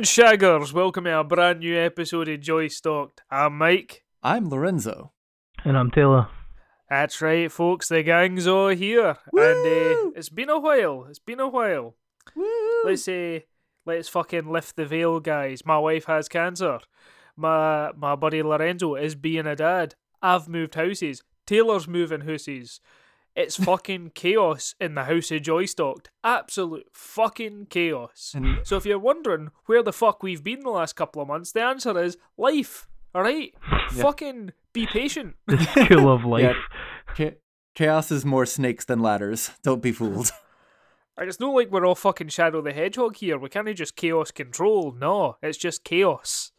Evening Shaggers, welcome to a brand new episode of Joy Stalked. I'm Mike. I'm Lorenzo. And I'm Taylor. That's right, folks, the gang's all here. Woo! And uh, it's been a while. It's been a while. Woo! Let's say, let's fucking lift the veil, guys. My wife has cancer. My my buddy Lorenzo is being a dad. I've moved houses. Taylor's moving houses. It's fucking chaos in the house of Joy Stalked. Absolute fucking chaos. And So if you're wondering where the fuck we've been the last couple of months, the answer is life. All right, Yeah. fucking be patient. The school of life. cha- chaos is more snakes than ladders. Don't be fooled. And it's not like we're all fucking Shadow the Hedgehog here. We can't just chaos control. No, it's just chaos.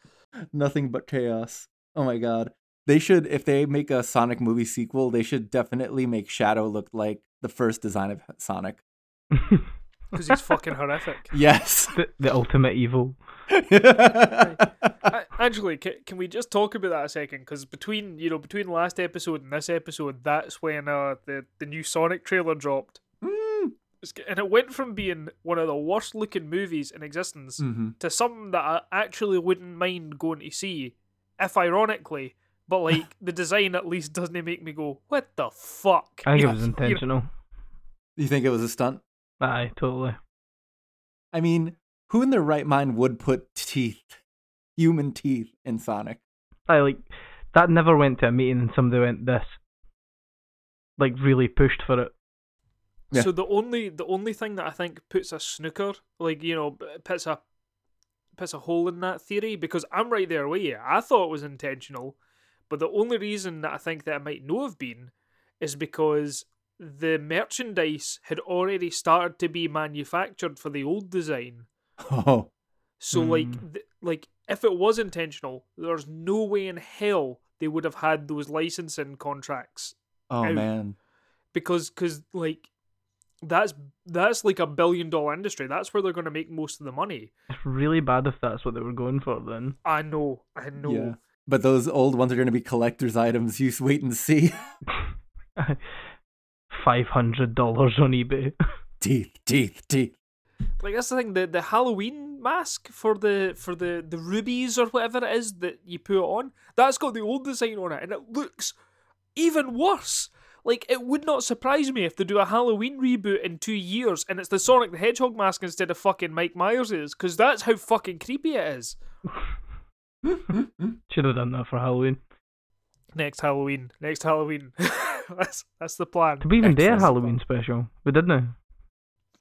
Nothing but chaos. Oh my god. They should, if they make a Sonic movie sequel, they should definitely make Shadow look like the first design of Sonic. Because he's fucking horrific. Yes. the, the ultimate evil. A- Actually, can, can we just talk about that a second? Because between you know between last episode and this episode, that's when uh, the the new Sonic trailer dropped, Mm. And it went from being one of the worst looking movies in existence Mhm. to something that I actually wouldn't mind going to see, if ironically, but like the design at least doesn't make me go, "What the fuck?" I think You it was know, you know, intentional. You think it was a stunt? Aye, totally. I mean, who in their right mind would put teeth, human teeth, in Sonic? I like that never went to a meeting and somebody went this. Like really pushed for it. Yeah. So the only the only thing that I think puts a snooker, like you know, b- puts a puts a hole in that theory because I'm right there with you. I thought it was intentional, but the only reason that I think that it might not have been is because the merchandise had already started to be manufactured for the old design. Oh. So like Mm. th- like if it was intentional, there's no way in hell they would have had those licensing contracts Oh Out. man. because cause like that's that's like a billion dollar industry. That's where they're going to make most of the money. It's really bad if that's what they were going for then. I know, I know. Yeah. But those old ones are going to be collector's items. You s- wait and see. Five hundred dollars on eBay. teeth, teeth, teeth. Like that's the thing. The the Halloween mask for the for the the rubies or whatever it is that you put on, that's got the old design on it, and it looks even worse. Like it would not surprise me if they do a Halloween reboot in two years and it's the Sonic the Hedgehog mask instead of fucking Mike Myers's, because that's how fucking creepy it is. Should have done that for Halloween. Next Halloween, next Halloween. that's that's the plan. Did we even do a Excellent. Halloween special? We didn't.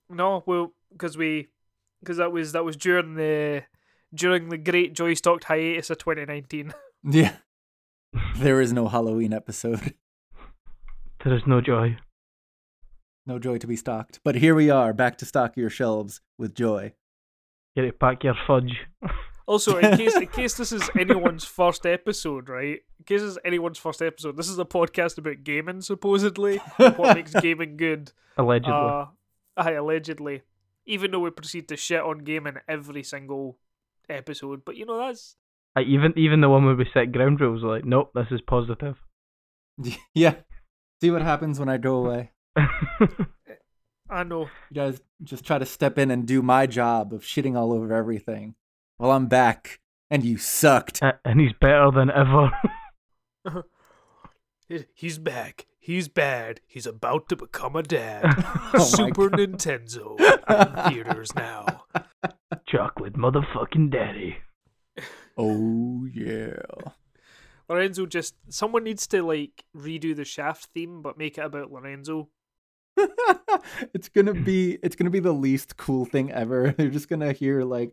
No, well, because we, because that was that was during the during the great Joy Stalked hiatus of 2019. yeah. There is no Halloween episode. There is no joy. No joy to be stocked. But here we are, back to stock your shelves with joy. Get it pack your fudge. Also, in case in case this is anyone's first episode, right? In case this is anyone's first episode, this is a podcast about gaming, supposedly. what makes gaming good? Allegedly. Uh, aye, allegedly. Even though we proceed to shit on gaming every single episode, but you know that's Aye, even even the one where we set ground rules like, nope, this is positive. yeah. See what happens when I go away. I know. You guys just try to step in and do my job of shitting all over everything. Well, I'm back, and you sucked. A- and he's better than ever. He's back. He's bad. He's about to become a dad. Oh Super Nintendo in theaters now. Chocolate motherfucking daddy. Oh, yeah. Lorenzo just someone needs to like redo the Shaft theme, but make it about Lorenzo. it's gonna be it's gonna be the least cool thing ever. They're just gonna hear like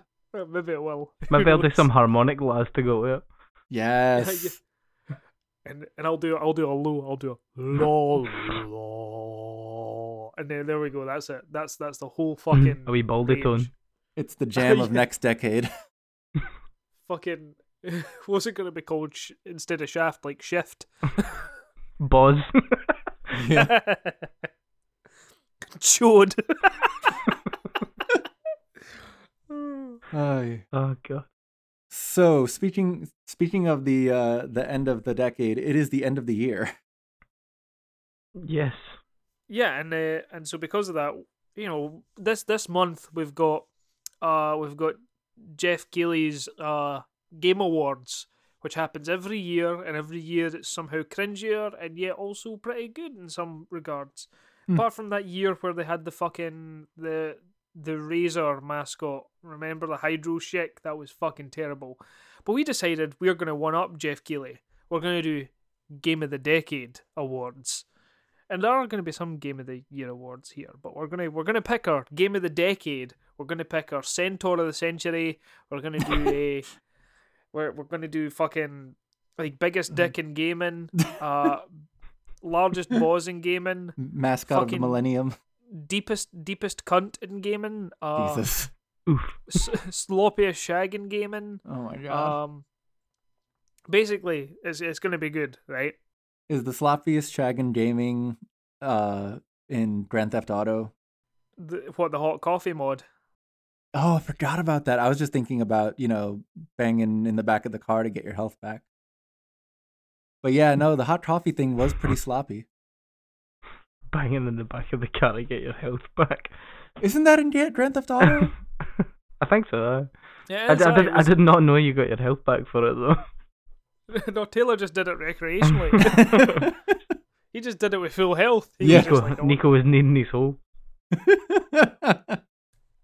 Maybe it will. Maybe I'll do some harmonic lads to go with it. yes. and and I'll do I'll do a low. I'll do a lol, lol. and then there we go. That's it. That's that's the whole hmm. fucking A wee baldy range. tone. It's the jam of next decade. fucking what's it going to be called sh- instead of shaft like shift? Boz. Yeah. Chode. Aye. oh god. So speaking speaking of the uh the end of the decade, it is the end of the year. Yes. yeah, and uh, and so because of that, you know, this this month we've got uh we've got Geoff Keighley's uh Game Awards, which happens every year, and every year it's somehow cringier and yet also pretty good in some regards. Hmm. Apart from that year where they had the fucking the the Razor mascot, remember the Hydro Chic? That was fucking terrible. But we decided we are going to one up Geoff Keighley. We're going to do Game of the Decade awards. And there are going to be some Game of the Year awards here, but we're gonna we're gonna pick our Game of the Decade. We're gonna pick our Centaur of the Century. We're gonna do a we're we're gonna do fucking like biggest dick in gaming, uh, largest boss in gaming, Mascot of the millennium. Deepest deepest cunt in gaming, uh, Jesus. Oof. s- sloppiest shag in gaming. Oh my god. Um, basically, it's it's gonna be good, right? is the sloppiest shag in gaming uh in Grand Theft Auto? The, what the hot coffee mod? Oh, I forgot about that. I was just thinking about, you know, banging in the back of the car to get your health back. But yeah, no, the hot coffee thing was pretty sloppy. Banging in the back of the car to get your health back. Isn't that in Ga- Grand Theft Auto? I think so. uh, Yeah, I, it's, I uh, did, it I did not know you got your health back for it though. no, Taylor just did it recreationally. he just did it with full health. He was Yeah. just Niko, like, "Oh, Niko was needing his hole.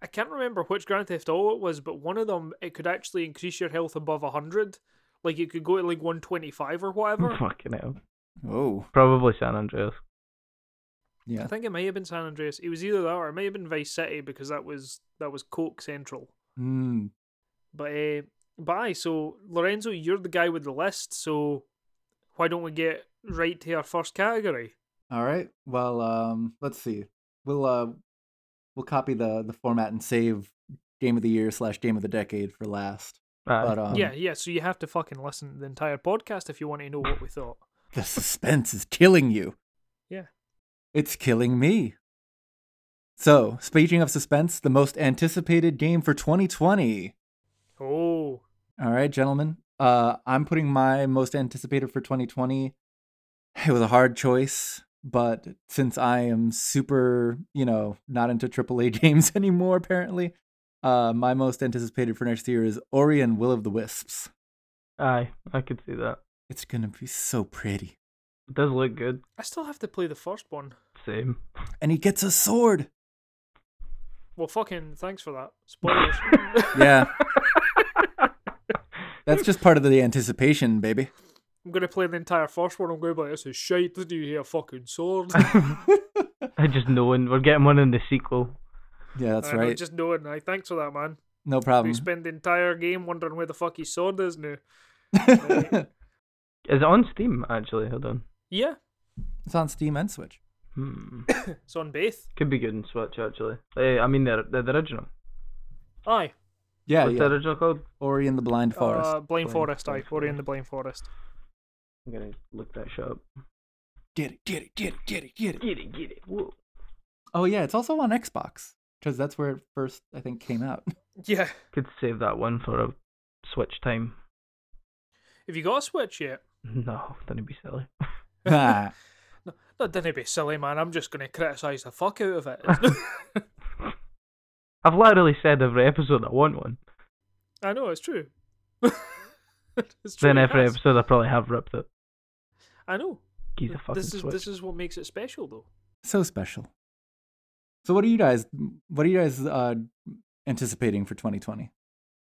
I can't remember which Grand Theft Auto it was, but one of them it could actually increase your health above hundred. Like it could go to like one twenty five or whatever. Fucking hell. oh, Probably San Andreas. Yeah. I think it may have been San Andreas. It was either that or it may have been Vice City because that was that was Coke Central. Mm. But uh, but aye, so Lorenzo, you're the guy with the list. So why don't we get right to our first category? All right. Well, um, let's see. We'll uh, we'll copy the the format and save game of the year slash game of the decade for last. Aye. But um, yeah, yeah. So you have to fucking listen to the entire podcast if you want to know what we thought. the suspense is killing you. Yeah. It's killing me. So, speaking of suspense, the most anticipated game for 2020. Oh, All right, gentlemen. Uh, I'm putting my most anticipated for 2020. It was a hard choice, but since I am super, you know, not into AAA games anymore, apparently, uh, my most anticipated for next year is Ori and Will of the Wisps. Aye, I could see that. It's gonna be so pretty, It does look good. I still have to play the first one. Same. and he gets a sword. Well, fucking thanks for that. Spoilers. Yeah, that's just part of the anticipation, baby. I'm gonna play the entire first one. I'm going to be like, this is shite. Did you hear a fucking sword? I just knowing we're getting one in the sequel. Yeah, that's I know, right. Just knowing. I thanks for that, man. No We problem. spend the entire game wondering where the fuck his sword is now. Is it on Steam actually? Hold on. Yeah, it's on Steam and Switch. Hmm. it's on both. Could be good in Switch actually. Eh, I mean the the, the original. Aye. Yeah, What's yeah. the original called? Ori and the Blind Forest. Uh, Blind Blind Forest. Aye. Forest, Ori and the Blind Forest. I'm gonna look that shit up. Get it, get it, get it, get it, get it. Get it, get it. Whoa. Oh yeah, it's also on Xbox because that's where it first I think came out. Yeah. Could save that one for a Switch time. Have you got a Switch yet? No, don't be silly. No, don't be silly, man. I'm just gonna criticise the fuck out of it. I've literally said every episode I want one. I know it's true. it's true. then every has. episode I probably have ripped it. I know. Geez, a fucking This is Switch. this is what makes it special, though. so special. So what are you guys? What are you guys uh, anticipating for 2020?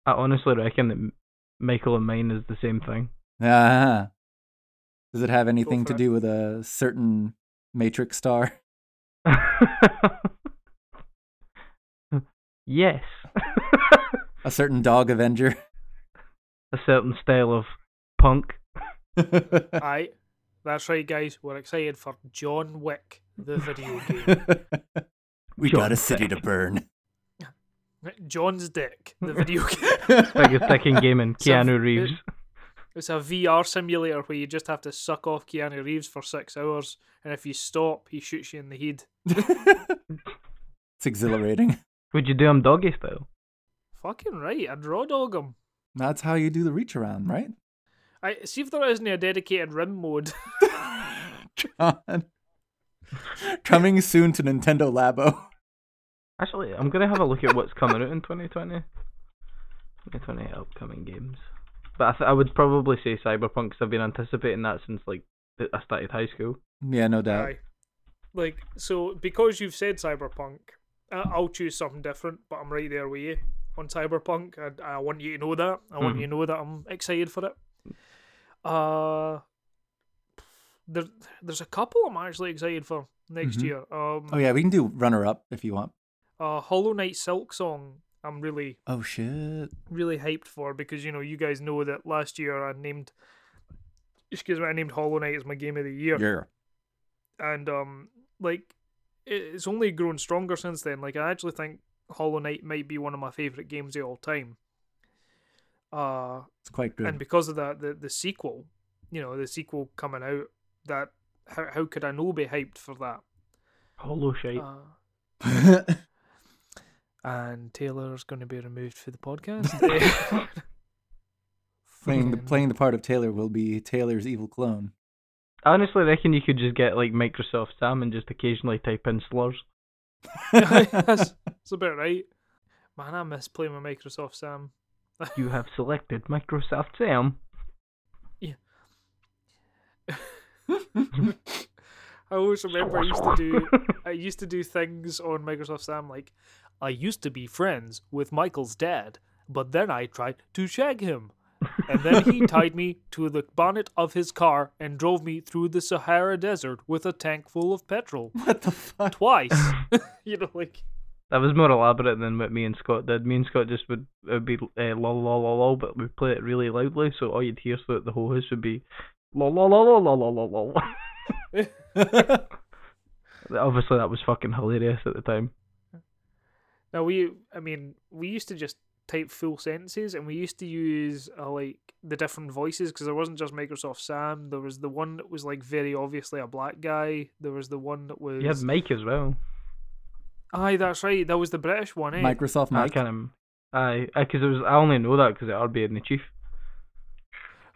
I honestly reckon that Michael and mine is the same thing. Ah, does it have anything to it. do with a certain Matrix star? yes. A certain dog Avenger? a certain style of punk. Aye, that's right, guys. We're excited for John Wick, the video game. we John got a city to burn. John's Dick, the video game. Biggest dick in gaming, So, Keanu it- Reeves. It's a VR simulator where you just have to suck off Keanu Reeves for six hours, and if you stop, he shoots you in the head. It's exhilarating. Would you do him doggy style? Fucking right, I'd raw dog him. That's how you do the reach around, right? I see if there isn't a dedicated rim mode. John. Coming soon to Nintendo Labo. Actually, I'm gonna have a look at what's coming out in 2020. 2020 upcoming games. But I, th- I would probably say Cyberpunk because I've been anticipating that since like I started high school. Yeah, no doubt. Aye. Like, so because you've said Cyberpunk, I- I'll choose something different, but I'm right there with you on Cyberpunk. I, I want you to know that. I want Mhm. you to know that I'm excited for it. Uh, there, there's a couple I'm actually excited for next Mhm. year. Um, Oh yeah, we can do runner up if you want. uh, Hollow Knight Silksong. I'm really, Oh shit. really hyped for because you know you guys know that last year I named, excuse me, I named Hollow Knight as my game of the year. Yeah. and um like it's only grown stronger since then like i actually think hollow knight might be one of my favorite games of all time uh It's quite good. and because of that the the sequel you know the sequel coming out that how, how could i not be hyped for that Hollow shite. uh, and taylor's going to be removed for the podcast playing the playing the part of Taylor will be Taylor's evil clone. I honestly reckon you could just get like Microsoft Sam and just occasionally type in slurs. that's, that's about right man i miss playing with microsoft sam You have selected Microsoft Sam. Yeah. I always remember I used to do I used to do things on Microsoft Sam like I used to be friends with Michael's dad, but then I tried to shag him. And then he tied me to the bonnet of his car and drove me through the Sahara Desert with a tank full of petrol. what the fuck? Twice. you know, like That was more elaborate than what me and Scott did. Me and Scott just would it would be uh, lol lol lol lol, but we'd play it really loudly, so all you'd hear throughout the whole house would be lol lol lol lol lol lol lol. Obviously, that was fucking hilarious at the time. Now we I mean, we used to just type full sentences and we used to use uh, like the different voices because there wasn't just Microsoft Sam. There was the one that was like very obviously a black guy. There was the one that was You had Mike as well. Aye, that's right. That was the British one, eh? Microsoft I Mike. kind of, aye, because it was. I only know that because it Arby 'n' the Chief.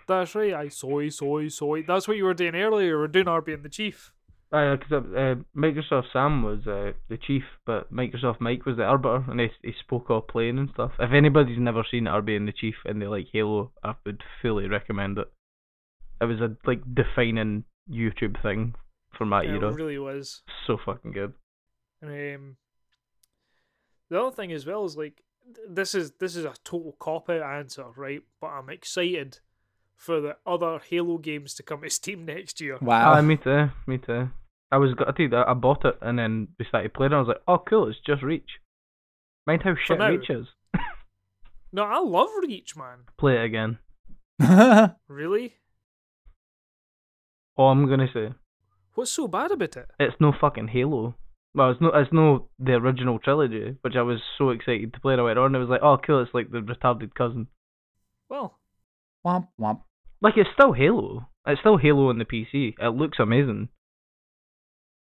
That's right. Aye, soy, soy, soy. That's what you were doing earlier. You were doing Arby 'n' the Chief. Aye, because uh, Microsoft Sam was uh, the chief, but Microsoft Mike was the arbiter, and he he spoke all playing and stuff. If anybody's never seen Arby 'n' the Chief and they like Halo, I would fully recommend it. It was a like defining YouTube thing for my Yeah, era. It really was. So fucking good. And, um, the other thing as well is like this is this is a total cop out answer, right? But I'm excited for the other Halo games to come to Steam next year. Wow. Aye, me too. Me too. I was gutted. I I bought it and then we started playing. And I was like, oh cool, it's just Reach. Mind how shit now. Reach is. No, I love Reach, man. Play it again. Really? Oh, I'm gonna say. What's so bad about it? it's no fucking Halo. Well, it's no, it's no the original trilogy, which I was so excited to play. And I went on, and it was like, oh, cool! It's like the retarded cousin. Well, womp womp. Like it's still Halo. It's still Halo on the PC. It looks amazing,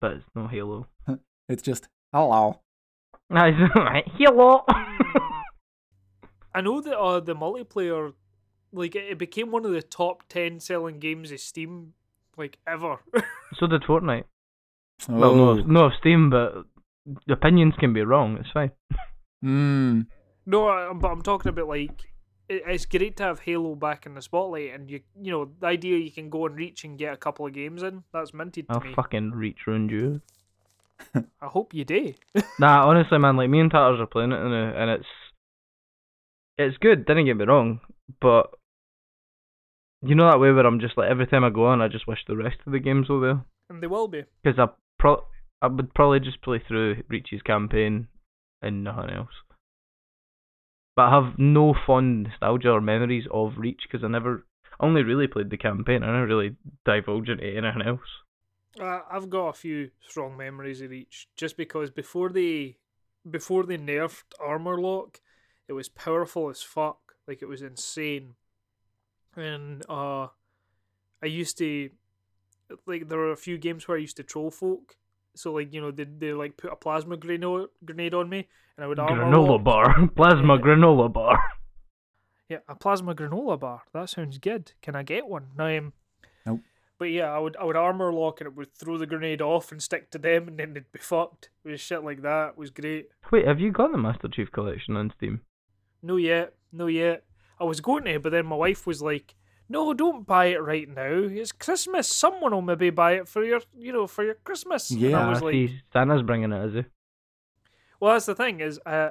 but it's no Halo. It's just hello. Halo. I know that uh, the multiplayer, like it it became one of the top ten selling games of Steam, like ever. so did Fortnite. Oh. Well, no, no of Steam, but opinions can be wrong. It's fine. Mm. No, I- but I'm talking about like it, it's great to have Halo back in the spotlight, and you you know the idea you can go and reach and get a couple of games in that's minted to I'll me. fucking reach ruined you. I hope you do. Nah, honestly, man, like me and Tatters are playing it, and, uh, and it's it's good. Didn't get me wrong, but you know that way where I'm just like every time I go on, I just wish the rest of the games were there and they will be. because I pro I would probably just play through Reach's campaign and nothing else. But I have no fond nostalgia or memories of Reach because I never only really played the campaign. I never really divulged into anything else. Uh, I've got a few strong memories of Reach just because before they before they nerfed armor lock, it was powerful as fuck. Like it was insane. And uh I used to like there were a few games where I used to troll folk. So like, you know, they they like put a plasma grenade grenade on me and I would armor Granola lock. bar. Plasma Yeah. granola bar. Yeah, a plasma granola bar. That sounds good. Can I get one? No, um, Nope. But yeah, I would I would armor lock and it would throw the grenade off and stick to them and then they'd be fucked. It was shit like that. It was great. Wait, have you got the Master Chief Collection on Steam? No yet, no yet. I was going to, but then my wife was like, "No, don't buy it right now. It's Christmas. Someone will maybe buy it for your, you know, for your Christmas." And Yeah. I was like, see, Santa's bringing it, is he? "Well, that's the thing is, uh,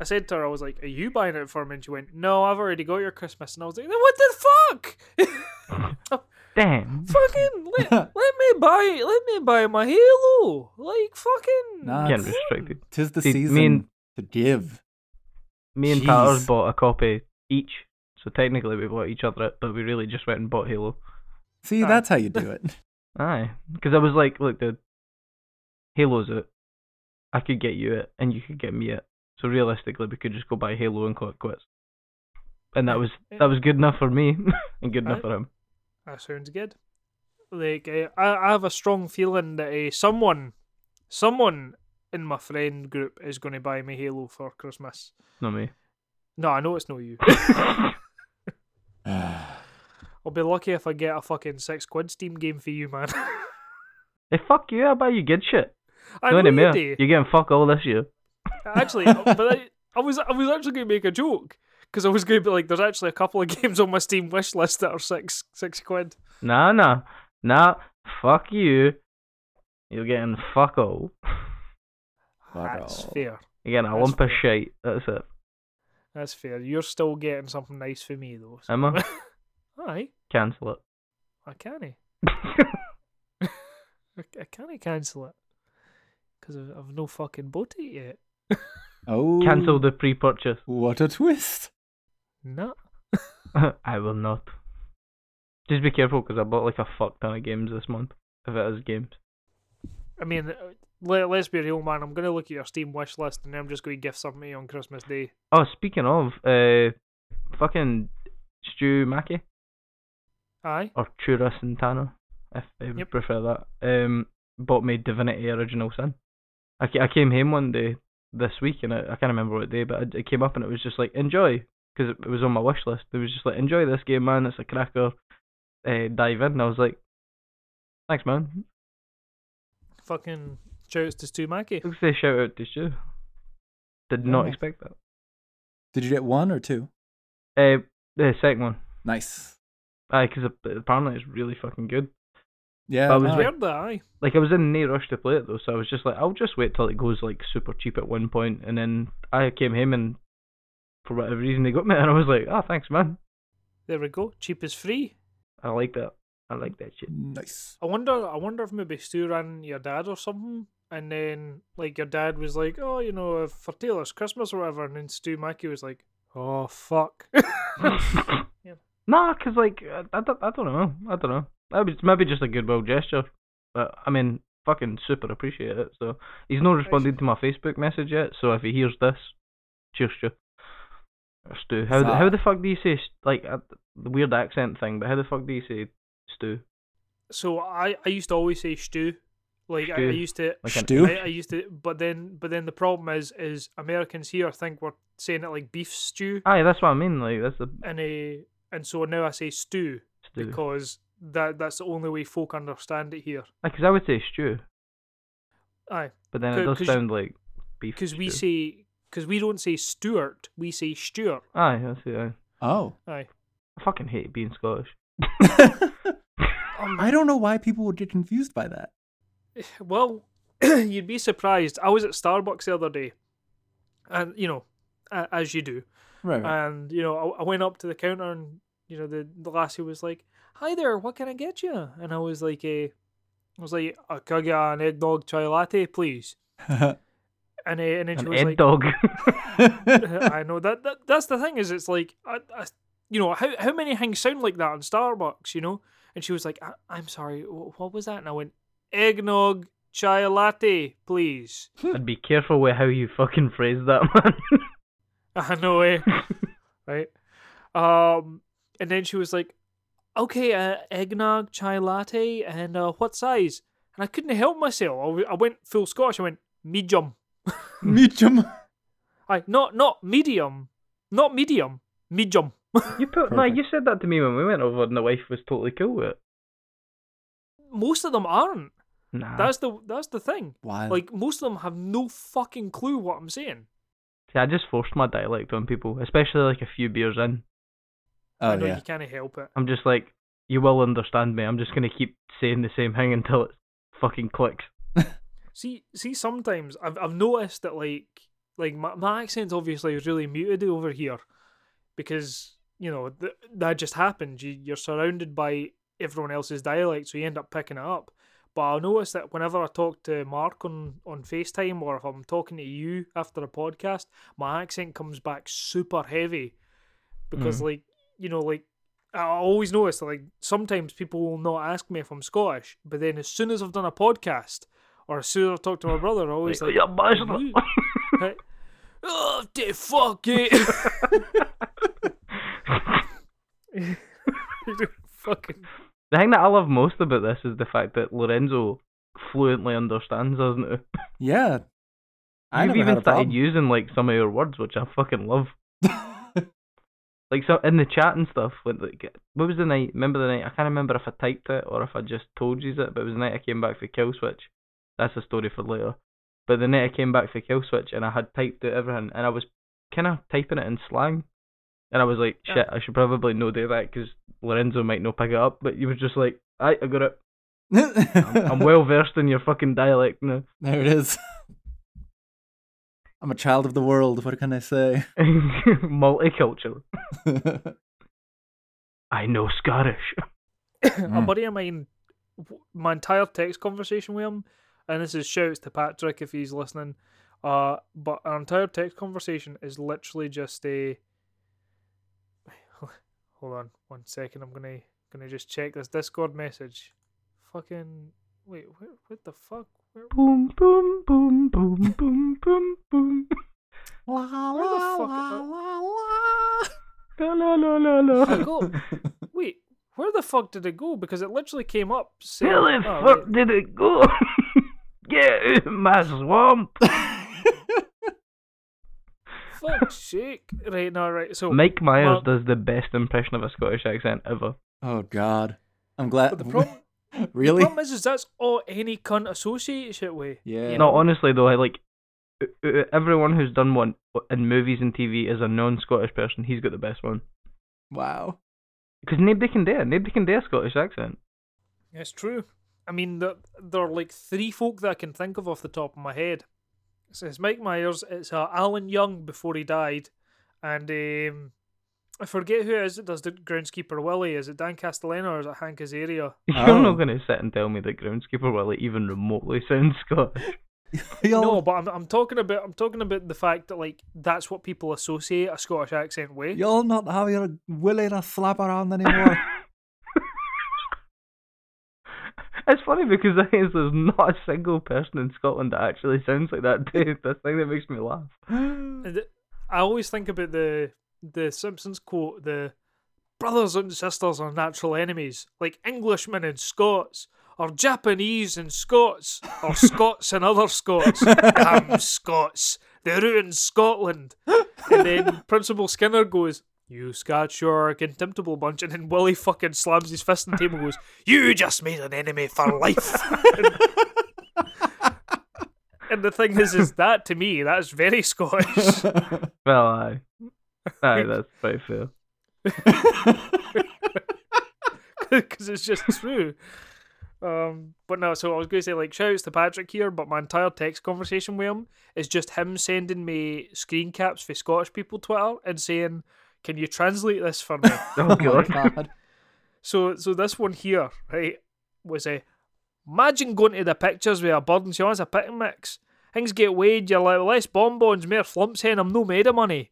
I said to her, I was like, "Are you buying it for me?" And she went, "No, I've already got your Christmas." And I was like, "What the fuck? Damn. fucking let, let me buy let me buy my Halo. Like fucking." Nah, Getting it's- restricted. Tis the See, me season and- to give. Me and Tatters Jeez. bought a copy each, so technically we bought each other it, but we really just went and bought Halo. See, Ah. that's how you do it. Aye, because I was like, look, the Halo's it. I could get you it, and you could get me it. So realistically, we could just go buy Halo and call it quits. And that was that was good enough for me, and good enough Aye. for him. That sounds good. Like uh, I, I have a strong feeling that uh, someone, someone in my friend group is going to buy me Halo for Christmas. Not me. No, I know it's not you. I'll be lucky if I get a fucking six quid Steam game for you, man. hey, fuck you! I'll buy you good shit. I No, know you do. You're getting fuck all this year. Actually, uh, but I, I was I was actually going to make a joke because I was going to be like, there's actually a couple of games on my Steam wish list that are six six quid. Nah, nah, nah. Fuck you. You're getting fuck all. Fuck That's all. fair. You're getting a That's lump of fair. shite. That's it. That's fair. You're still getting something nice for me though. so- Am I? Aye, Cancel it. I can't. I, I can't cancel it because I've, I've no fucking bought it yet. Oh, Cancel the pre-purchase. What a twist! No. I will not. Just be careful because I bought like a fuck ton of games this month. If it is games. I mean, uh, let, let's be real, man. I'm gonna look at your Steam wish list and then I'm just going to gift something to you on Christmas Day. Oh, speaking of, uh, fucking Stu Mackey Aye. or Chura Santana, if they would Yep. prefer that. Um, bought me Divinity Original Sin. I, I came home one day this week and I, I can't remember what day, but it, it came up and it was just like enjoy because it, it was on my wish list. It was just like enjoy this game, man. It's a cracker. Uh, dive in. And I was like, thanks, man. Fucking shouts to Stu Mackey. Let's say shout out to Stu. Did not Oh. expect that. Did you get one or two? Uh, the second one. Nice. Aye, because apparently it's really fucking good. Yeah, That was no, very- Weird that, aye. Like I was in no rush to play it though, so I was just like, I'll just wait till it goes like super cheap at one point, and then I came home and for whatever reason they got me, and I was like, oh thanks man, There we go. Cheap is free. I like that, I like that shit. nice. I wonder. I wonder if maybe Stu ran your dad or something, and then like your dad was like, "Oh, you know, uh, for Taylor's Christmas or whatever," and then Stu Mackey was like, "Oh fuck." Nah, cause like I, I, don't, I don't know, I don't know. That was maybe just a goodwill gesture, but I mean, fucking super appreciate it. So he's not responded to my Facebook message yet. So if he hears this, cheers. Or Stu. How the, how the fuck do you say like uh, the weird accent thing? But how the fuck do you say Stu? so I, I used to always say Stu. Like I, I used to. Like Stew? I, I used to, but then, but then the problem is, is Americans here think we're saying it like beef stew, Aye, that's what I mean. Like that's the and uh, and so now I say stew Stu. because that that's the only way folk understand it here. Because I would say stew, Aye, but then it C- does 'cause you- sound like beef. because we say because we don't say Stuart, we say Stuart. Aye, that's it. Aye. Oh. Aye. I fucking hate being Scottish. Um, I don't know why people would get confused by that. Well, you'd be surprised. I was at Starbucks the other day, and you know, as you do, Right, right. and you know, I, I went up to the counter, and you know, the the lassie was like, "Hi there, what can I get you?" And I was like, I was like, "Uh, "Can I get an eggnog chai latte, please?" And uh, and then she was egg like, dog. I know that, that that's the thing is it's like I, I, you know how how many things sound like that on Starbucks, you know? And she was like, I, "I'm sorry, what was that?" And I went, "Eggnog chai latte, please. I'd be careful with how you fucking phrase that, man. I know, eh? right. Um, and then she was like, "Okay, uh, eggnog, chai latte, and uh, what size?" And I couldn't help myself. I, w- I went full Scottish. I went medium. Medium. I not not medium, not medium, medium. you put, nah, you said that to me when we went over, and the wife was totally cool with it. Most of them aren't. Nah. That's the that's the thing. Wild. Like most of them have no fucking clue what I'm saying. See, I just forced my dialect on people, especially like a few beers in. Oh I know yeah. you can't help it. I'm just like, you will understand me. I'm just gonna keep saying the same thing until it fucking clicks. See, see, sometimes I've I've noticed that like like my my accent's obviously is really muted over here because you know th- that just happens. You you're surrounded by everyone else's dialect, so you end up picking it up. But I notice that whenever I talk to Mark on on Facetime or if I'm talking to you after a podcast, my accent comes back super heavy because mm. like you know like. I always notice that like sometimes people will not ask me if I'm Scottish, but then as soon as I've done a podcast, or as soon as I've talked to my brother, I always like, yeah, bastard. you- Right. oh, the fuck it. fucking. The thing that I love most about this is the fact that Lorenzo fluently understands us now. Yeah. I You've even started problem. using like some of your words, which I fucking love. Like so in the chat and stuff. When, like, what was the night? Remember the night? I can't remember if I typed it or if I just told you it. But it was the night I came back for Kill Switch. That's a story for later. But the night I came back for Kill Switch and I had typed out everything and I was kind of typing it in slang. And I was like, Yeah. shit, I should probably not do that because Lorenzo might not pick it up. But you were just like, I, I got it. I'm, I'm well versed in your fucking dialect now. There it is. I'm a child of the world. What can I say? Multicultural. I know Scottish. a Mm. buddy of mine, my entire text conversation with him, and this is shouts to Patrick if he's listening. Uh, but our entire text conversation is literally just a. Hold on one second. I'm gonna gonna just check this Discord message. Fucking wait, where, what the fuck? Where, Boom, boom, boom, boom, boom, boom, boom. la, Where the la, fuck- la, la, La la la la la. I go? Wait, where the fuck did it go? Because it literally came up. Saying, Where the oh, fuck right. did it go? Get out of my swamp. Fuck's sake! Right now, right. So Mike Myers well- does the best impression of a Scottish accent ever. oh God. I'm glad. But the problem, really? the problem is, is that's all any cunt associates it with. yeah. you No, know? honestly though, I like everyone who's done one in movies and TV is a non-Scottish person. He's got the best one Wow. because nobody can do it. Nobody can do a Scottish accent. It's true. I mean, there, there are like three folk that I can think of off the top of my head. So it's Mike Myers, it's uh, Alan Young before he died, and um, I forget who it is that does the groundskeeper Willie. Is it Dan Castellaneta or is it Hank Azaria? You're Oh. not going to sit and tell me that Groundskeeper Willie even remotely sounds Scottish. No, but I'm, I'm talking about I'm talking about the fact that like that's what people associate a Scottish accent with. You'll not have your Willie to slap around anymore. It's funny because I think there's not a single person in Scotland that actually sounds like that. Dude, that's the thing that makes me laugh. I always think about the the Simpsons quote: "The brothers and sisters are natural enemies, like Englishmen and Scots, or Japanese and Scots, or Scots and other Scots. Damn Scots, they ruined Scotland." And then Principal Skinner goes. You Scots are a contemptible bunch, and then Willie fucking slams his fist on the table and goes, You just made an enemy for life. and the thing is, is that to me, that's very Scottish. Well, aye. Aye, that's quite fair. because it's just true. Um, but no, so I was going to say like shouts to Patrick here, but my entire text conversation with him is just him sending me screen caps for Scottish people Twitter and saying, "Can you translate this for me?" Oh, Oh God. God. so, so this one here, right, was a imagine going to the pictures with a bird and she wants a pick and mix. Things get weighed, you're like less bonbons, more flumps hen, I'm no made of money.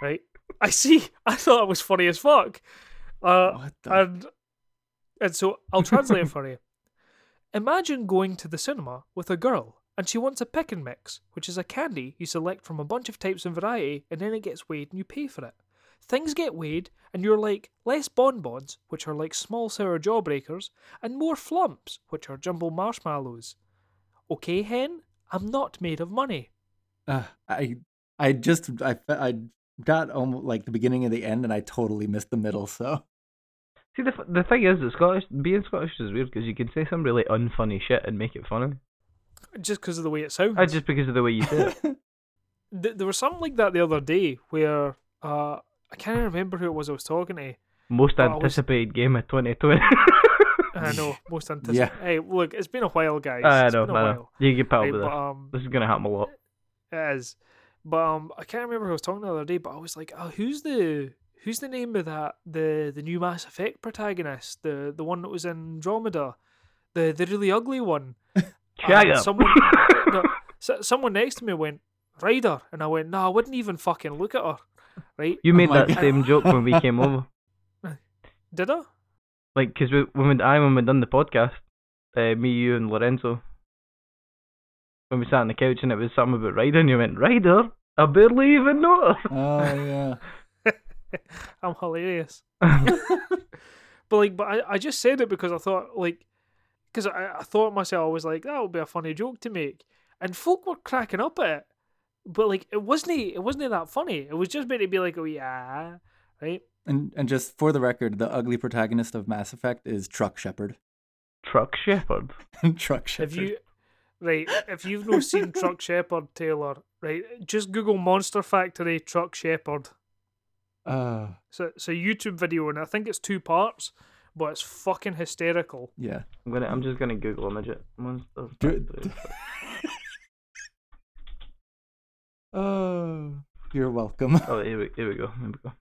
Right? I see. I thought it was funny as fuck. Uh, and and so I'll translate it for you. Imagine going to the cinema with a girl and she wants a pick and mix, which is a candy you select from a bunch of types and variety and then it gets weighed and you pay for it. Things get weighed and you're like less bonbons, which are like small sour jawbreakers, and more flumps, which are jumbo marshmallows. Okay, hen, I'm not made of money. Uh, I I just I I got almost like the beginning and the end, and I totally missed the middle. So See, the the thing is, that Scottish being Scottish is weird because you can say some really unfunny shit and make it funny. Just because of the way it sounds. Uh, just because of the way you say it. There was something like that the other day where uh, I can't remember who it was I was talking to. Most I was- anticipated game of 2020. I know most anticipated. Hey, look, it's been a while, guys. I It's know, been a I know. while. You get pal Right, with but this. um, This is gonna happen a lot. It is. But um, I can't remember who I was talking the other day. But I was like, oh, who's the who's the name of that the the new Mass Effect protagonist, the the one that was in Andromeda, the the really ugly one. Shut And. Someone no, so, someone next to me went Ryder, and I went, no, I wouldn't even fucking look at her. Right? You Oh made my that God. same joke when we came over. Did I? Like, because we, when we, I, when we done the podcast, uh, me, you, and Lorenzo, when we sat on the couch and it was something about Ryder, and you went, Ryder? I barely even know her. oh yeah, I'm hilarious. But like, but I, I just said it because I thought like, because I, I thought myself I was like that would be a funny joke to make, and folk were cracking up at it. But like, it wasn't it wasn't that funny. It was just meant to be like, oh yeah, right. and and just for the record, the ugly protagonist of Mass Effect is Truck Shepard. Truck Shepard. Truck Shepard. If you right, if you've not seen Truck Shepard Taylor, right, just Google Monster Factory Truck Shepard. Uh, So it's a YouTube video, and I think it's two parts, but it's fucking hysterical. yeah. I'm gonna. I'm just gonna Google image it. Monster Do- Factory. Oh, you're welcome. Oh, here we, here we go. Here we go.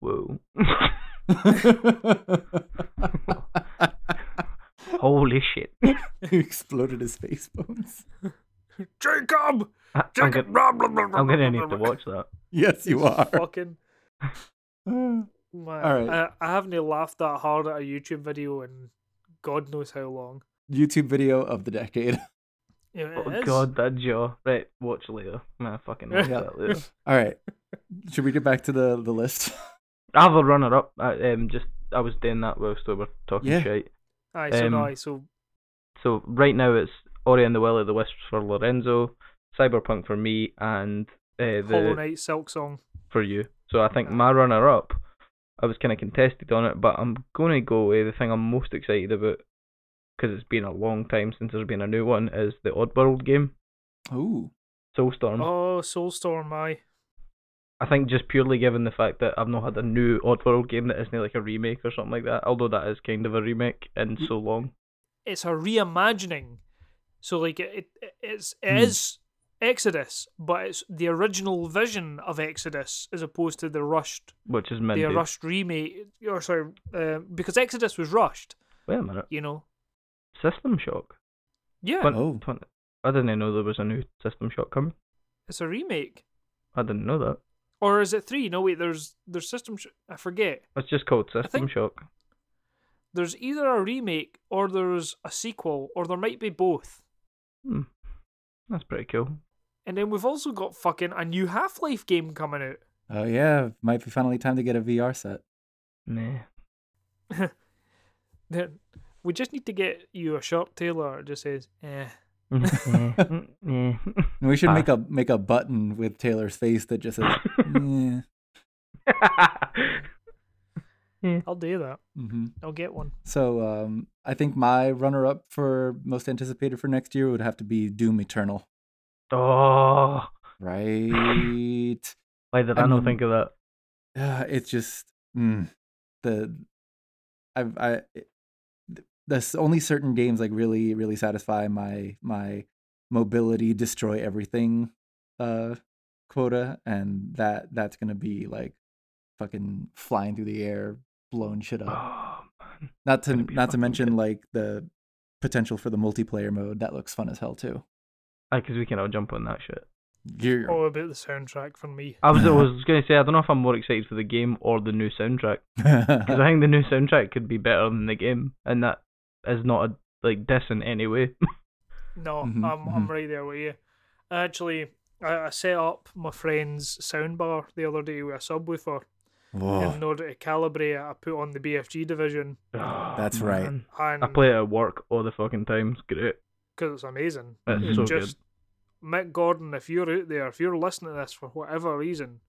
Whoa. Holy shit. he exploded his face bones. Jacob, I, I'm, Jacob, gonna, blah, blah, blah, blah, I'm gonna blah, need blah, to watch that. Yes, you are. Fucking. Uh, Man, All right. I, I haven't laughed that hard at a YouTube video in God knows how long. YouTube video of the decade. Yeah, Oh is. god, that jaw. Right, watch later. Man, fucking watch Yeah. that later. All right. Should we get back to the the list? I have a runner up. I um just I was doing that whilst we were talking Yeah. shite. Aye, so um, aye, so So right now it's Ori and the Will of the Wisps for Lorenzo, Cyberpunk for me, and uh, Hollow the Knight Silksong. for you. So I think my runner up, I was kind of contested on it, but I'm going to go with the thing I'm most excited about because it's been a long time since there's been a new one is the Oddworld game, Ooh. Soulstorm. Oh, Soulstorm, aye. I think just purely given the fact that I've not had a new Oddworld game that isn't like a remake or something like that, although that is kind of a remake in so long. It's a reimagining. So like it, it it's it Hmm. is Exodus, but it's the original vision of Exodus as opposed to the rushed Which is meant the minty. rushed remake. Or sorry, uh, because Exodus was rushed. Wait a minute. You know. System Shock? Yeah, Twen- Oh. twen- I didn't know there was a new System Shock coming. it's a remake. I didn't know that. Or is it three? No, wait. There's there's system. Sh- I forget. It's just called System Shock. There's either a remake or there's a sequel, or there might be both. Hmm. That's pretty cool. And then we've also got fucking a new Half Life game coming out. Oh yeah, might be finally time to get a VR set. Nah. Then we just need to get you a shirt, Taylor. It just says, eh. Nah. Nah. And we should make a make a button with Taylor's face that just says yeah. I'll do that. hmm I'll get one. So um I think my runner up for most anticipated for next year would have to be Doom Eternal. oh, Right. why did I I, not mean- think of that? uh, it's just mm, the I've I it- there's only certain games like really really satisfy my my mobility destroy everything uh quota and that that's gonna be like fucking flying through the air blowing shit up Oh, not to not to mention good. like the potential for the multiplayer mode that looks fun as hell too because we can all jump on that shit. yeah All about the soundtrack for me. I was, I was going to say, I don't know if I'm more excited for the game or the new soundtrack. Because I think the new soundtrack could be better than the game, and that is not a like dissing anyway. No, Mhm, I'm I'm mhm. right there with you. Actually, I, I set up my friend's soundbar the other day with a subwoofer Whoa. in order to calibrate it. I put on the BFG division, That's right. And I play it at work all the fucking time. It's great. because it's amazing. It's It's so just Mick Gordon. If you're out there, if you're listening to this for whatever reason,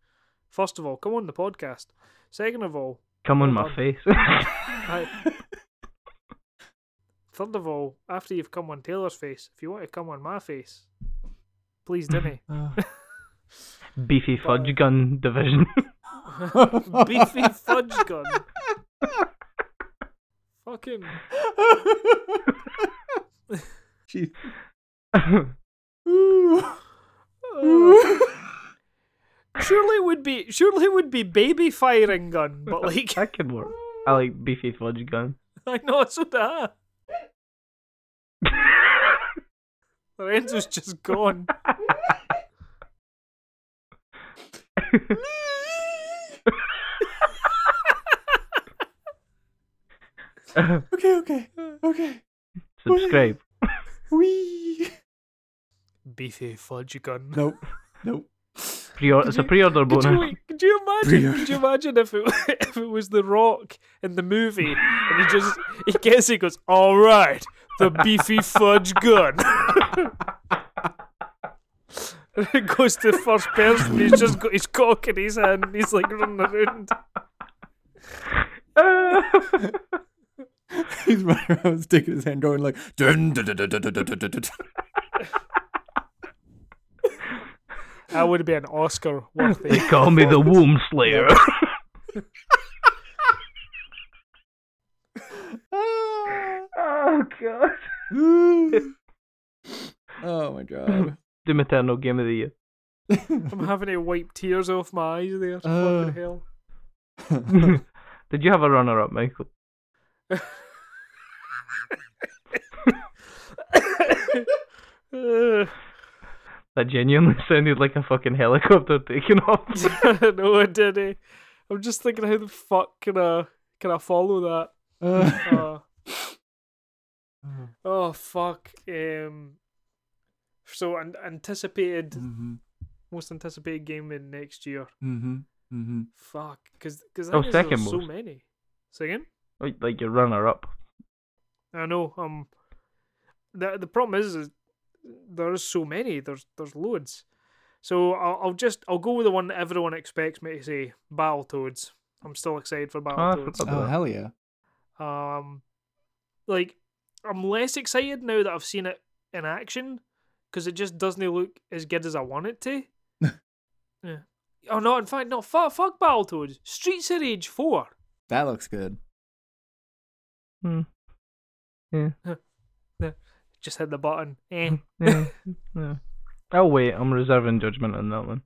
first of all, come on the podcast. Second of all. Come on my done. face. I, third of all, after you've come on Taylor's face, if you want to come on my face, please dinny. Uh, Beefy fudge gun division. Beefy fudge gun. Fucking. Jeez. surely it would be surely it would be baby firing gun, but like that could work. I like beefy fudge gun. I know so da. Lorenzo's just gone. okay, okay, okay. Subscribe. Wee. Beefy fudge gun. Nope. Nope. Pre-order. It's a pre-order Could bonus. you, could you imagine? Pre-order. Could you imagine if it if it was The Rock in the movie and he just he gets he goes, "All right, the beefy fudge gun. it goes to first person. He's just got his cock in his hand. He's like running around. he's running around, sticking his hand, going like. Dun, dun, dun, that would be an Oscar worthy. They call me the Womb Slayer. Ah oh god. oh my god. Doom Eternal Game of the Year. I'm having to wipe tears off my eyes there. Uh. Fucking hell. Did you have a runner-up, Michael? Uh, That genuinely sounded like a fucking helicopter taking off. no, I didn't. I'm just thinking, how the fuck can I can I follow that? Uh, Uh, oh fuck. Um. So an anticipated, mhm, most anticipated game in next year. Mm-hmm. Mm-hmm. Fuck, because because Oh, there's second so most. many. Second. like, like your runner-up. I know. Um. The the problem is, is there's so many. There's there's loads. So I'll, I'll just I'll go with the one that everyone expects me to say. Battletoads. I'm still excited for I Battletoads. forgot. Oh hell yeah. Um, like I'm less excited now that I've seen it in action because it just doesn't look as good as I want it to. yeah. Oh no! In fact, no. Fuck, fuck Battletoads. Streets of Rage Four. That looks good. Hmm. Yeah. Just hit the button. Eh. yeah. yeah. I'll wait. I'm reserving judgment on that one.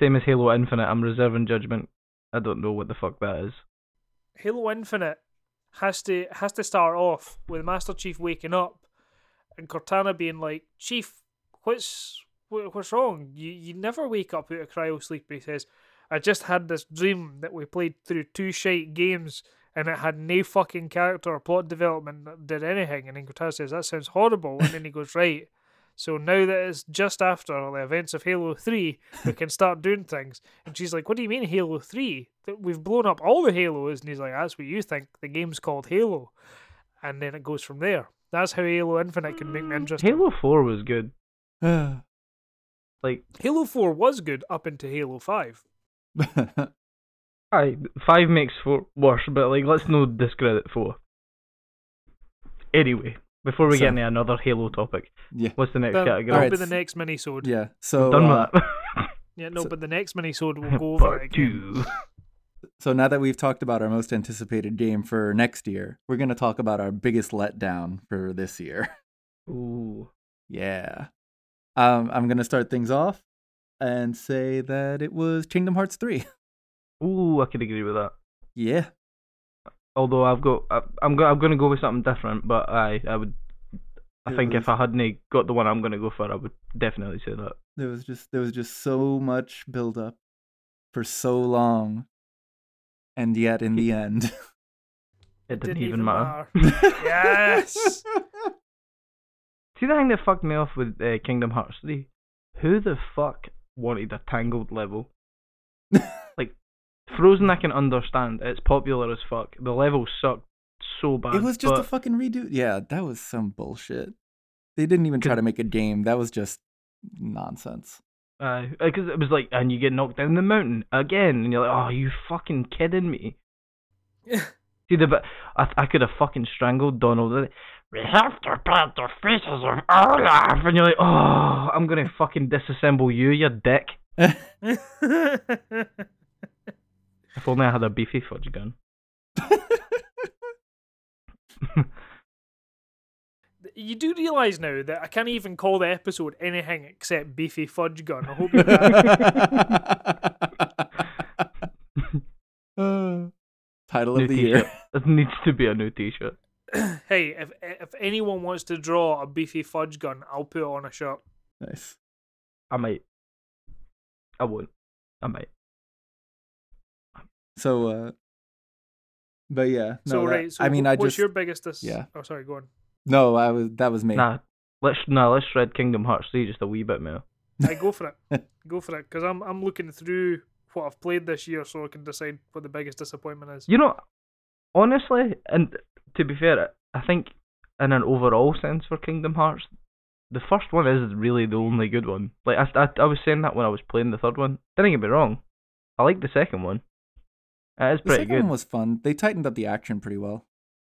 Same as Halo Infinite. I'm reserving judgment. I don't know what the fuck that is. Halo Infinite has to has to start off with Master Chief waking up and Cortana being like, "Chief, what's what, what's wrong? You you never wake up out of cryo sleep." He says, "I just had this dream that we played through two shite games." And it had no fucking character or plot development that did anything. And then Cortana says, That sounds horrible. And then he goes, Right. So now that it's just after the events of Halo 3, we can start doing things. And she's like, What do you mean Halo 3? That We've blown up all the Halos. And he's like, That's what you think. The game's called Halo. And then it goes from there. That's how Halo Infinite can make me mm, interested. Halo 4 was good. Like, Halo 4 was good up into Halo 5. aye, 5 makes 4 worse, but like, let's no discredit 4. Anyway, before we So- get into another Halo topic, yeah. what's the next That, category? that'll Alright, be the s- next minisode. Yeah. So Done uh, with that. Yeah, no, So- but the next minisode we'll go over it again. 2. so now that we've talked about our most anticipated game for next year, we're gonna talk about our biggest letdown for this year. Ooh. Yeah. Um, I'm gonna start things off and say that it was Kingdom Hearts 3. Ooh, I could agree with that. Yeah. Although I've got, I, I'm go, I'm gonna go with something different, but I, I would, I It think if I hadn't got the one I'm gonna go for, I would definitely say that. There was just there was just so much build up for so long. And yet in the end It didn't, Didn't even even matter. yes. See the thing that fucked me off with uh, Kingdom Hearts 3? Who the fuck wanted a Tangled level? like, Frozen I can understand. It's popular as fuck. The levels sucked so bad. it was just but a fucking redo. Yeah, that was some bullshit. They didn't even try to make a game. That was just nonsense. because uh, it was like, and you get knocked down the mountain again, and you're like, oh, you fucking kidding me? See the bit, I I could have fucking strangled Donald. We have to plant the faces of Olaf, and you're like, oh, I'm gonna fucking disassemble you, you dick. If only I had a beefy fudge gun. you do realise now that I can't even call the episode anything except beefy fudge gun. I hope you're. Uh, Title New of the t-shirt. year. There needs to be a new T-shirt. hey, if if anyone wants to draw a beefy fudge gun, I'll put it on a shirt. Nice. I might. I won't. I might. So, uh, but yeah. No, so right, so I mean, wh- I what's just your biggest? Dis- yeah. Oh, sorry, go on. no, I was that was me. Nah, let's nah, let's shred Kingdom Hearts 3 just a wee bit more. I go for it. Go for it, because I'm I'm looking through what I've played this year, so I can decide what the biggest disappointment is. You know, honestly, and to be fair, I think in an overall sense for Kingdom Hearts, the first one is really the only good one. Like I, I, I was saying that when I was playing the third one. Didn't get me wrong, I like the second one. It is the pretty second good. one was fun. They tightened up the action pretty well.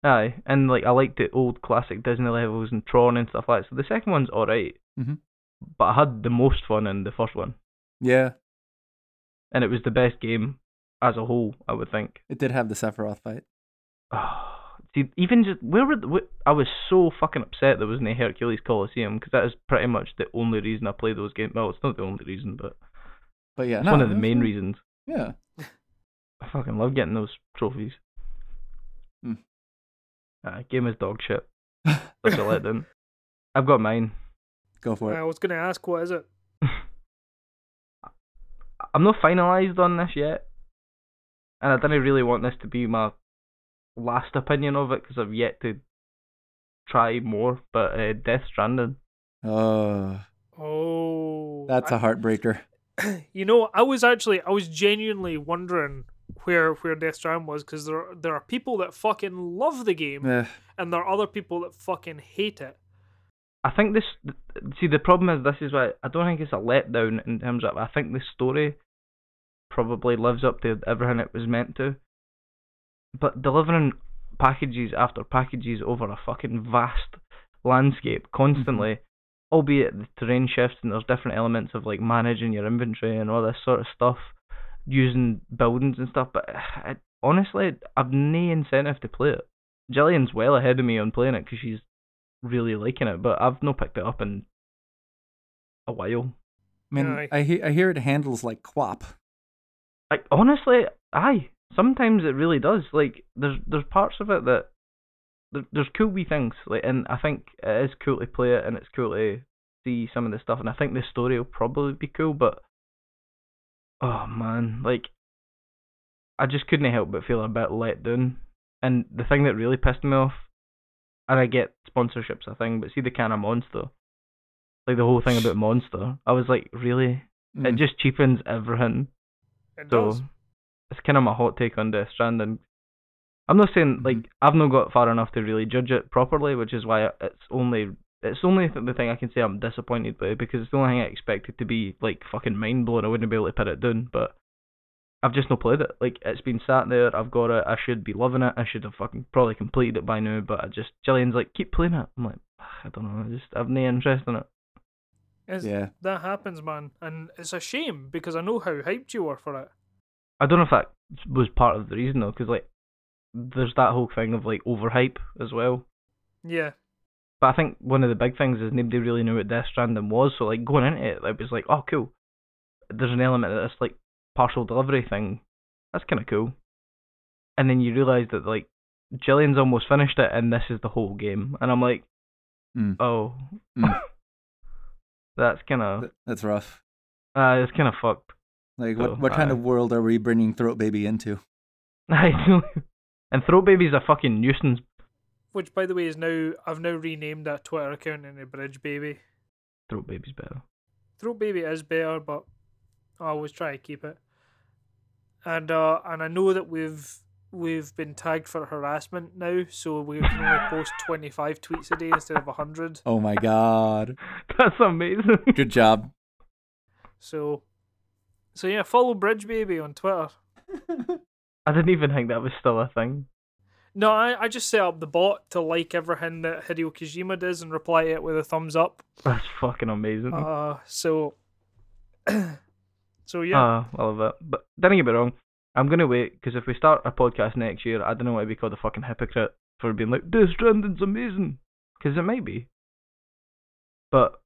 Aye, and like I liked the old classic Disney levels and Tron and stuff like that. So the second one's alright. Mhm. But I had the most fun in the first one, Yeah, and it was the best game as a whole. I would think. it did have the Sephiroth fight. See, even just where were the, wh- I was so fucking upset there wasn't a Hercules Coliseum because that is pretty much the only reason I play those games. Well, it's not the only reason, but But yeah, it's no, one of the it was main fun. reasons. Yeah, I fucking love getting those trophies. Hmm. Uh, game is dog shit. Such a letdown. I've got mine. go for it. I was going to ask, what is it? I'm not finalised on this yet, and I didn't really want this to be my last opinion of it because I've yet to try more. But uh, Death Stranding. Oh, Oh, that's I- a heartbreaker. you know, I was actually, I was genuinely wondering where where Death Stranding was because there there are people that fucking love the game Eh, and there are other people that fucking hate it. I think this. See, the problem is this is why I don't think it's a letdown in terms of. I think the story probably lives up to everything it was meant to, but delivering packages after packages over a fucking vast landscape constantly, albeit the terrain shifts and there's different elements of like managing your inventory and all this sort of stuff, using buildings and stuff. But I, honestly, I've no incentive to play it. Jillian's well ahead of me on playing it because she's really liking it, but I've not picked it up in a while. I mean, Aye. I hear I hear it handles like quap. Like honestly, aye. Sometimes it really does. Like there's there's parts of it that there, there's cool wee things. Like and I think it is cool to play it and it's cool to see some of the stuff. And I think the story will probably be cool, but oh man, like I just couldn't help but feel a bit let down. And the thing that really pissed me off, and I get sponsorships a thing, but see the kind of monster, like the whole thing about monster. I was like, really? It Mm. just cheapens everything. It So does. it's kind of my hot take on Death Stranding. I'm not saying Mhm. like I've not got far enough to really judge it properly, which is why it's only it's only th- the thing I can say I'm disappointed by because it's the only thing I expected to be like fucking mind blowing. I wouldn't be able to put it down, but I've just not played it. Like it's been sat there. I've got it. I should be loving it. I should have fucking probably completed it by now. But I just Jillian's like keep playing it. I'm like I don't know. I just I've no interest in it. It's- yeah, That happens, man, and it's a shame because I know how hyped you were for it. I don't know if that was part of the reason though, because like there's that whole thing of like overhype as well. Yeah, But I think one of the big things is nobody really knew what Death Stranding was, so like going into it, it was like, oh cool. There's an element of this like partial delivery thing. That's kind of cool. And then you realise that like Jillian's almost finished it, and this is the whole game, and I'm like, Mm. oh, Mm. that's kind of that's rough. uh, it's kind of fucked. Like, So, what what kind aye. of world are we bringing Throat Baby into? I know. And Throat Baby's a fucking nuisance. Which, by the way, is now I've now renamed that Twitter account into Bridge Baby. Throat Baby's better. Throat Baby is better, but I always try to keep it. And uh, and I know that we've we've been tagged for harassment now, so we can only post twenty five tweets a day instead of hundred. Oh my god. That's amazing. Good job. So, so yeah, follow Bridge Baby on Twitter. I didn't even think that was still a thing. No, I, I just set up the bot to like everything that Hideo Kojima does and reply to it with a thumbs up. That's fucking amazing. Uh, so, so yeah, Ah, I love it. But don't get me wrong, I'm gonna wait because if we start a podcast next year, I don't know why we called a fucking hypocrite for being like Death Stranding's amazing, because it might be. But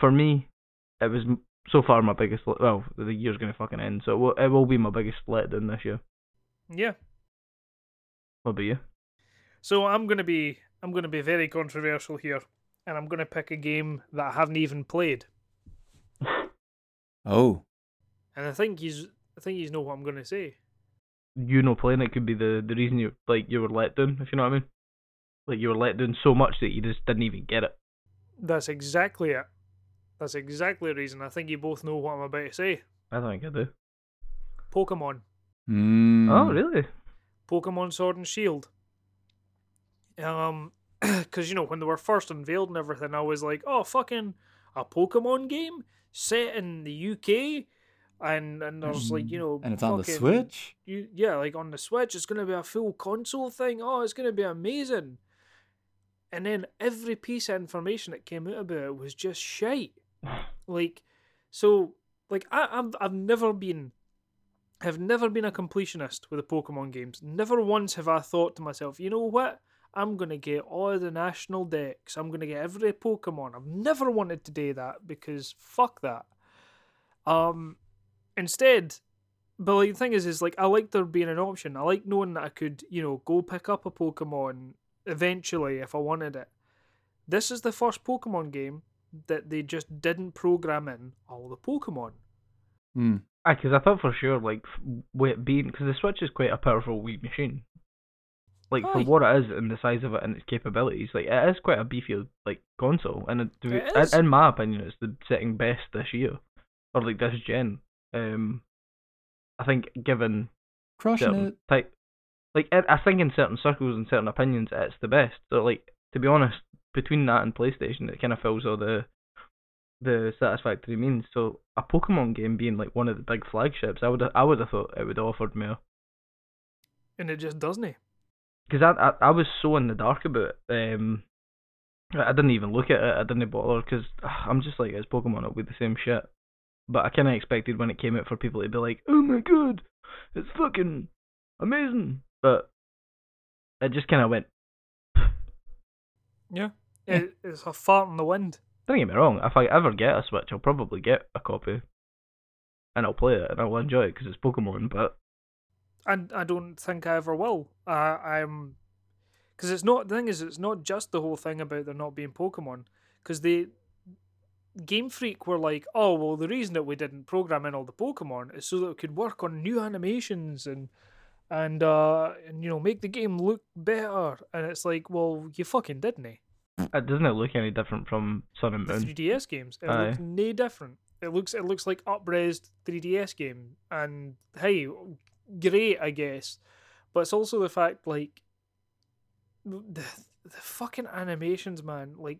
for me, it was so far my biggest. Well, the year's gonna fucking end, so it will, it will be my biggest letdown this year. yeah. What about you? So I'm gonna be I'm gonna be very controversial here, and I'm gonna pick a game that I haven't even played. Oh. And I think he's I think he's know what I'm gonna say. You know, playing it could be the the reason you like you were let down, if you know what I mean. Like you were let down so much that you just didn't even get it. That's exactly it. That's exactly the reason. I think you both know what I'm about to say. I think I do. Pokemon. Mm. Oh, really? Pokemon Sword and Shield. Um, because you know when they were first unveiled and everything, I was like, "Oh, fucking a Pokemon game set in the UK," and and there's like you know, And it's on the Switch? You yeah, like on the Switch, it's gonna be a full console thing. Oh, it's gonna be amazing. And then every piece of information that came out about it was just shite. Like, so like I, I've I've never been have never been a completionist with the Pokemon games. Never once have I thought to myself, you know what? I'm gonna get all the National Dex. I'm gonna get every Pokemon. I've never wanted to do that because fuck that. Um, instead, but like the thing is, is like I like there being an option. I like knowing that I could, you know, go pick up a Pokemon eventually if I wanted it. This is the first Pokemon game that they just didn't program in all the Pokemon. Mm. Because I thought for sure, like, with it being because the Switch is quite a powerful wee machine. Like for what it is and the size of it and its capabilities, like it is quite a beefy like console. And it, It in- in my opinion, it's the setting best this year, or like this gen. Um, I think given Crushing certain it. type, like I think in certain circles and certain opinions, it's the best. So like to be honest, between that and PlayStation, it kind of fills all the the satisfactory means. So a Pokemon game being like one of the big flagships, I would I would have thought it would have offered more. And it just doesn't. Eh? Because I, I I was so in the dark about it. Um, I didn't even look at it. I didn't bother because ah, I'm just like it's Pokemon. It'll be the same shit. But I kind of expected when it came out for people to be like, "Oh my god, it's fucking amazing." But it just kind of went. Yeah. Yeah. It, it's a fart in the wind. Don't get me wrong. If I ever get a Switch, I'll probably get a copy, and I'll play it and I'll enjoy it because it's Pokemon. But And I don't think I ever will. Uh, I'm because it's not the thing is it's not just the whole thing about there not being Pokemon because they Game Freak were like, oh well, the reason that we didn't program in all the Pokemon is so that we could work on new animations and and uh and you know make the game look better. And it's like, well, you fucking didn't. eh? It doesn't it look any different from Sun and The Moon? 3DS games, it Aye. looks no different. It looks it looks like upraised 3DS game, and hey, great, I guess. But it's also the fact like the the fucking animations, man. Like,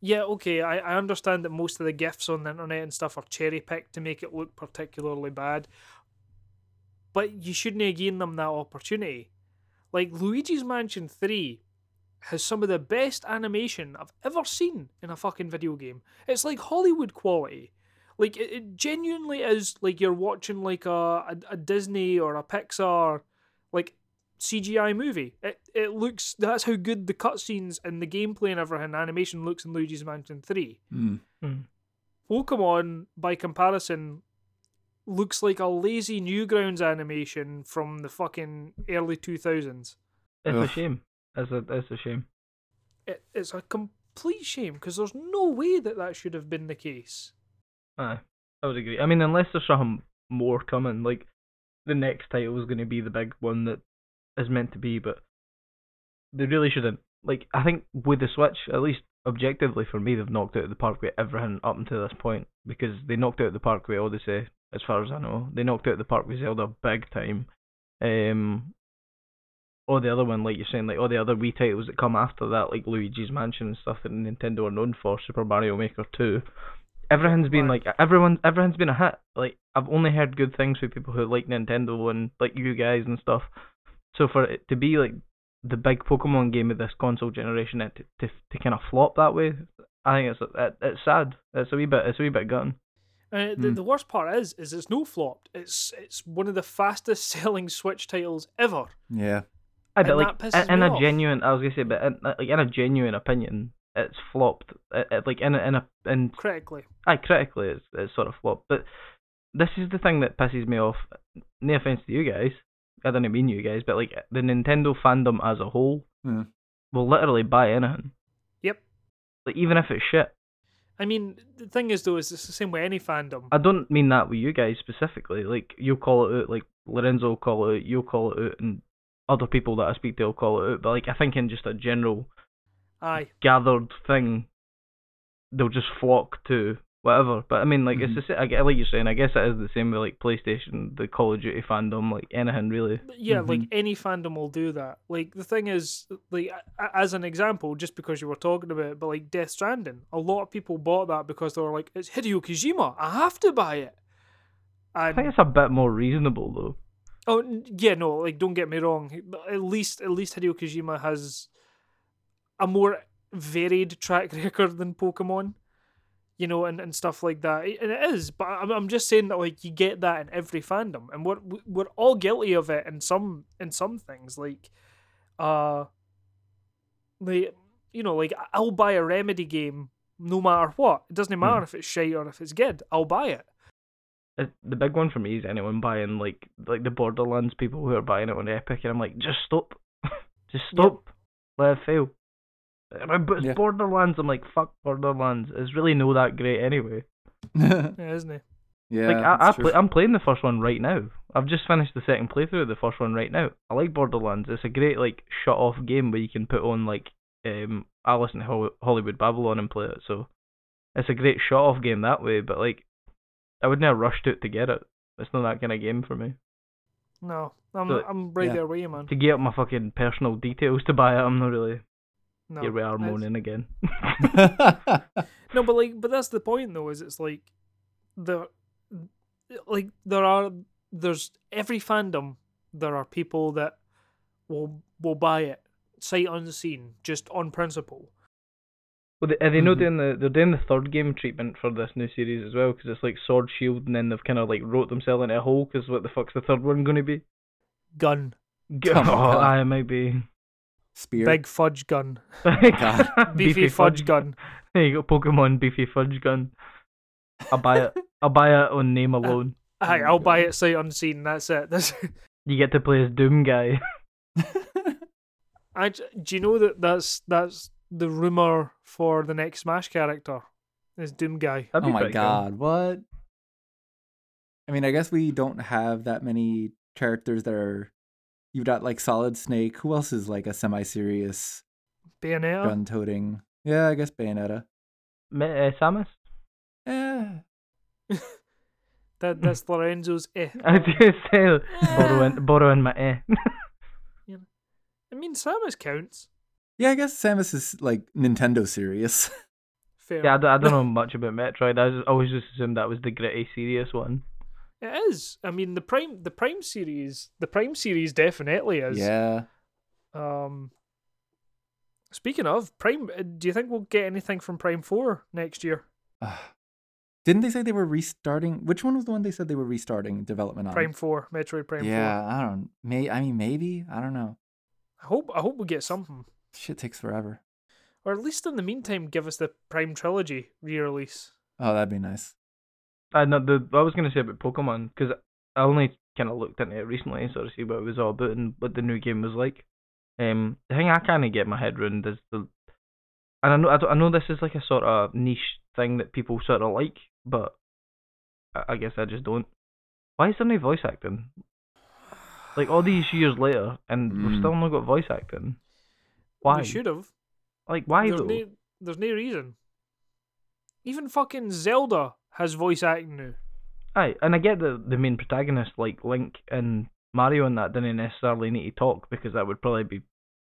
yeah, okay, I, I understand that most of the gifs on the internet and stuff are cherry picked to make it look particularly bad, but you shouldn't have given them that opportunity. Like Luigi's Mansion Three has some of the best animation I've ever seen in a fucking video game. It's like Hollywood quality. Like it, it genuinely is like you're watching like a, a, a Disney or a Pixar like CGI movie. It it looks that's how good the cutscenes and the gameplay and everything animation looks in Luigi's Mansion 3. Mm. Pokemon, by comparison, looks like a lazy Newgrounds animation from the fucking early 2000s. It's Ugh. a shame. It's a it's a shame. It, it's a complete shame because there's no way that that should have been the case. Aye, I would agree. I mean, unless there's something more coming, like the next title is going to be the big one that is meant to be, but they really shouldn't. Like I think with the Switch, at least objectively for me, they've knocked out of the park with everything up until this point because they knocked out the park with Odyssey, as far as I know. They knocked out the park with Zelda big time. Um, all the other one, like you're saying, like all the other Wii titles that come after that, like Luigi's Mansion and stuff that Nintendo are known for, Super Mario Maker 2. Everything's been like everyone, everyone's been a hit. Like I've only heard good things from people who like Nintendo and like you guys and stuff. So for it to be like the big Pokemon game of this console generation, it to to, to kind of flop that way, I think it's it, it's sad. It's a wee bit, it's a wee bit gutting. Uh, the, Hmm. the worst part is, is it's no flopped. It's it's one of the fastest selling Switch titles ever. Yeah. I but And like that pisses in, in me a off. genuine, I was gonna say, but in, like in a genuine opinion, it's flopped. It, it, like in a, in a in Critically, I critically, it's it's sort of flopped. But this is the thing that pisses me off. No offense to you guys, I don't mean you guys, but like the Nintendo fandom as a whole Hmm. will literally buy anything. Yep. Like even if it's shit. I mean, the thing is though, is it's the same with any fandom. I don't mean that with you guys specifically. Like you'll call it out, like Lorenzo will call it out, you'll call it out, and other people that I speak to will call it out. But like I think in just a general Aye, gathered thing, they'll just flock to whatever. But I mean, like Mhm. it's the sa- I get like you're saying. I guess it is the same with like PlayStation, the Call of Duty fandom, like anything really. yeah, like Mhm. any fandom will do that. Like the thing is, like as an example, just because you were talking about, it, but like Death Stranding, a lot of people bought that because they were like, "It's Hideo Kojima, I have to buy it." I think it's a bit more reasonable though. Oh yeah, no, like don't get me wrong. At least at least Hideo Kojima has a more varied track record than Pokemon. You know, and, and stuff like that, and it is. But I'm, I'm just saying that like you get that in every fandom, and we're we're all guilty of it in some in some things. Like, uh, like you know, like I'll buy a Remedy game no matter what. It doesn't matter if it's shite or if it's good. I'll buy it. It, the big one for me is anyone buying like like the Borderlands people who are buying it on Epic, and I'm like, just stop, just stop, let it fail. Uh, But it's Yeah. Borderlands. I'm like, fuck Borderlands. It's really no that great anyway. yeah. Yeah, isn't it? Yeah. Like I, I play, I'm playing the first one right now. I've just finished the second playthrough of the first one right now. I like Borderlands. It's a great like shut off game where you can put on like um Alice in Hol- Hollywood Babylon and play it. So it's a great shut off game that way. But like I would never rush to it to get it. It's not that kind of game for me. No, I'm So- I'm right Yeah. there with you, man. To get up my fucking personal details to buy it, I'm not really. No, Here we are moaning again. No, but like, but that's the point though. Is it's like the like there are there's every fandom there are people that will will buy it sight unseen just on principle. Well, they, are they not Mhm. doing the? They're doing the third game treatment for this new series as well, because it's like Sword Shield, and then they've kind of like wrote themselves into a hole. Because what the fuck's the third one going to be? Gun, G- Oh my oh, God. aye, might be. Spear. big fudge gun, God. beefy, fudge, gun. There you go, Pokemon Beefy Fudge Gun. I'll buy it. I'll buy it on name alone. Aye, Oh I'll my buy it sight unseen. That's it. That's. You get to play as Doom Guy. I, j- do you know that that's that's the rumor for the next Smash character is Doom Guy. Oh my pretty cool. god, what? I mean, I guess we don't have that many characters that are. You've got like Solid Snake. Who else is like a semi-serious Bayonetta. gun-toting? Yeah, I guess Bayonetta. Me- uh, Samus. Yeah. That that's Lorenzo's eh. I was gonna say borrowing borrowing my eh. I mean, Samus counts. Yeah, I guess Samus is like Nintendo serious. Fair. yeah, I, don't- I don't know much about Metroid. I just, always just assumed that was the gritty, serious one. It is. I mean, the prime the prime series the prime series definitely is. yeah. Um. Speaking of Prime, uh, do you think we'll get anything from Prime Four next year? Ugh. Didn't they say they were restarting? Which one was the one they said they were restarting development on? Prime Four, Metroid Prime yeah, Four. I don't. May I mean maybe I don't know. I hope I hope we get something, Shit takes forever. or at least in the meantime, give us the Prime trilogy re-release. Oh, that'd be nice. I know the I was gonna say about Pokemon because I only kind of looked into it recently, sort of see what it was all about and what the new game was like. Um, the thing I kind of get my head around is the, and I know I, don't- I know this is like a sort of niche thing that people sort of like, but I, I guess I just don't. Why is there no voice acting? Like all these years later, and we've Mm. still not got voice acting. Why? We should have. Like why There's though? no, there's no reason. Even fucking Zelda has voice acting now. Aye, and I get that the main protagonist, like Link and Mario, and that didn't necessarily need to talk because that would probably be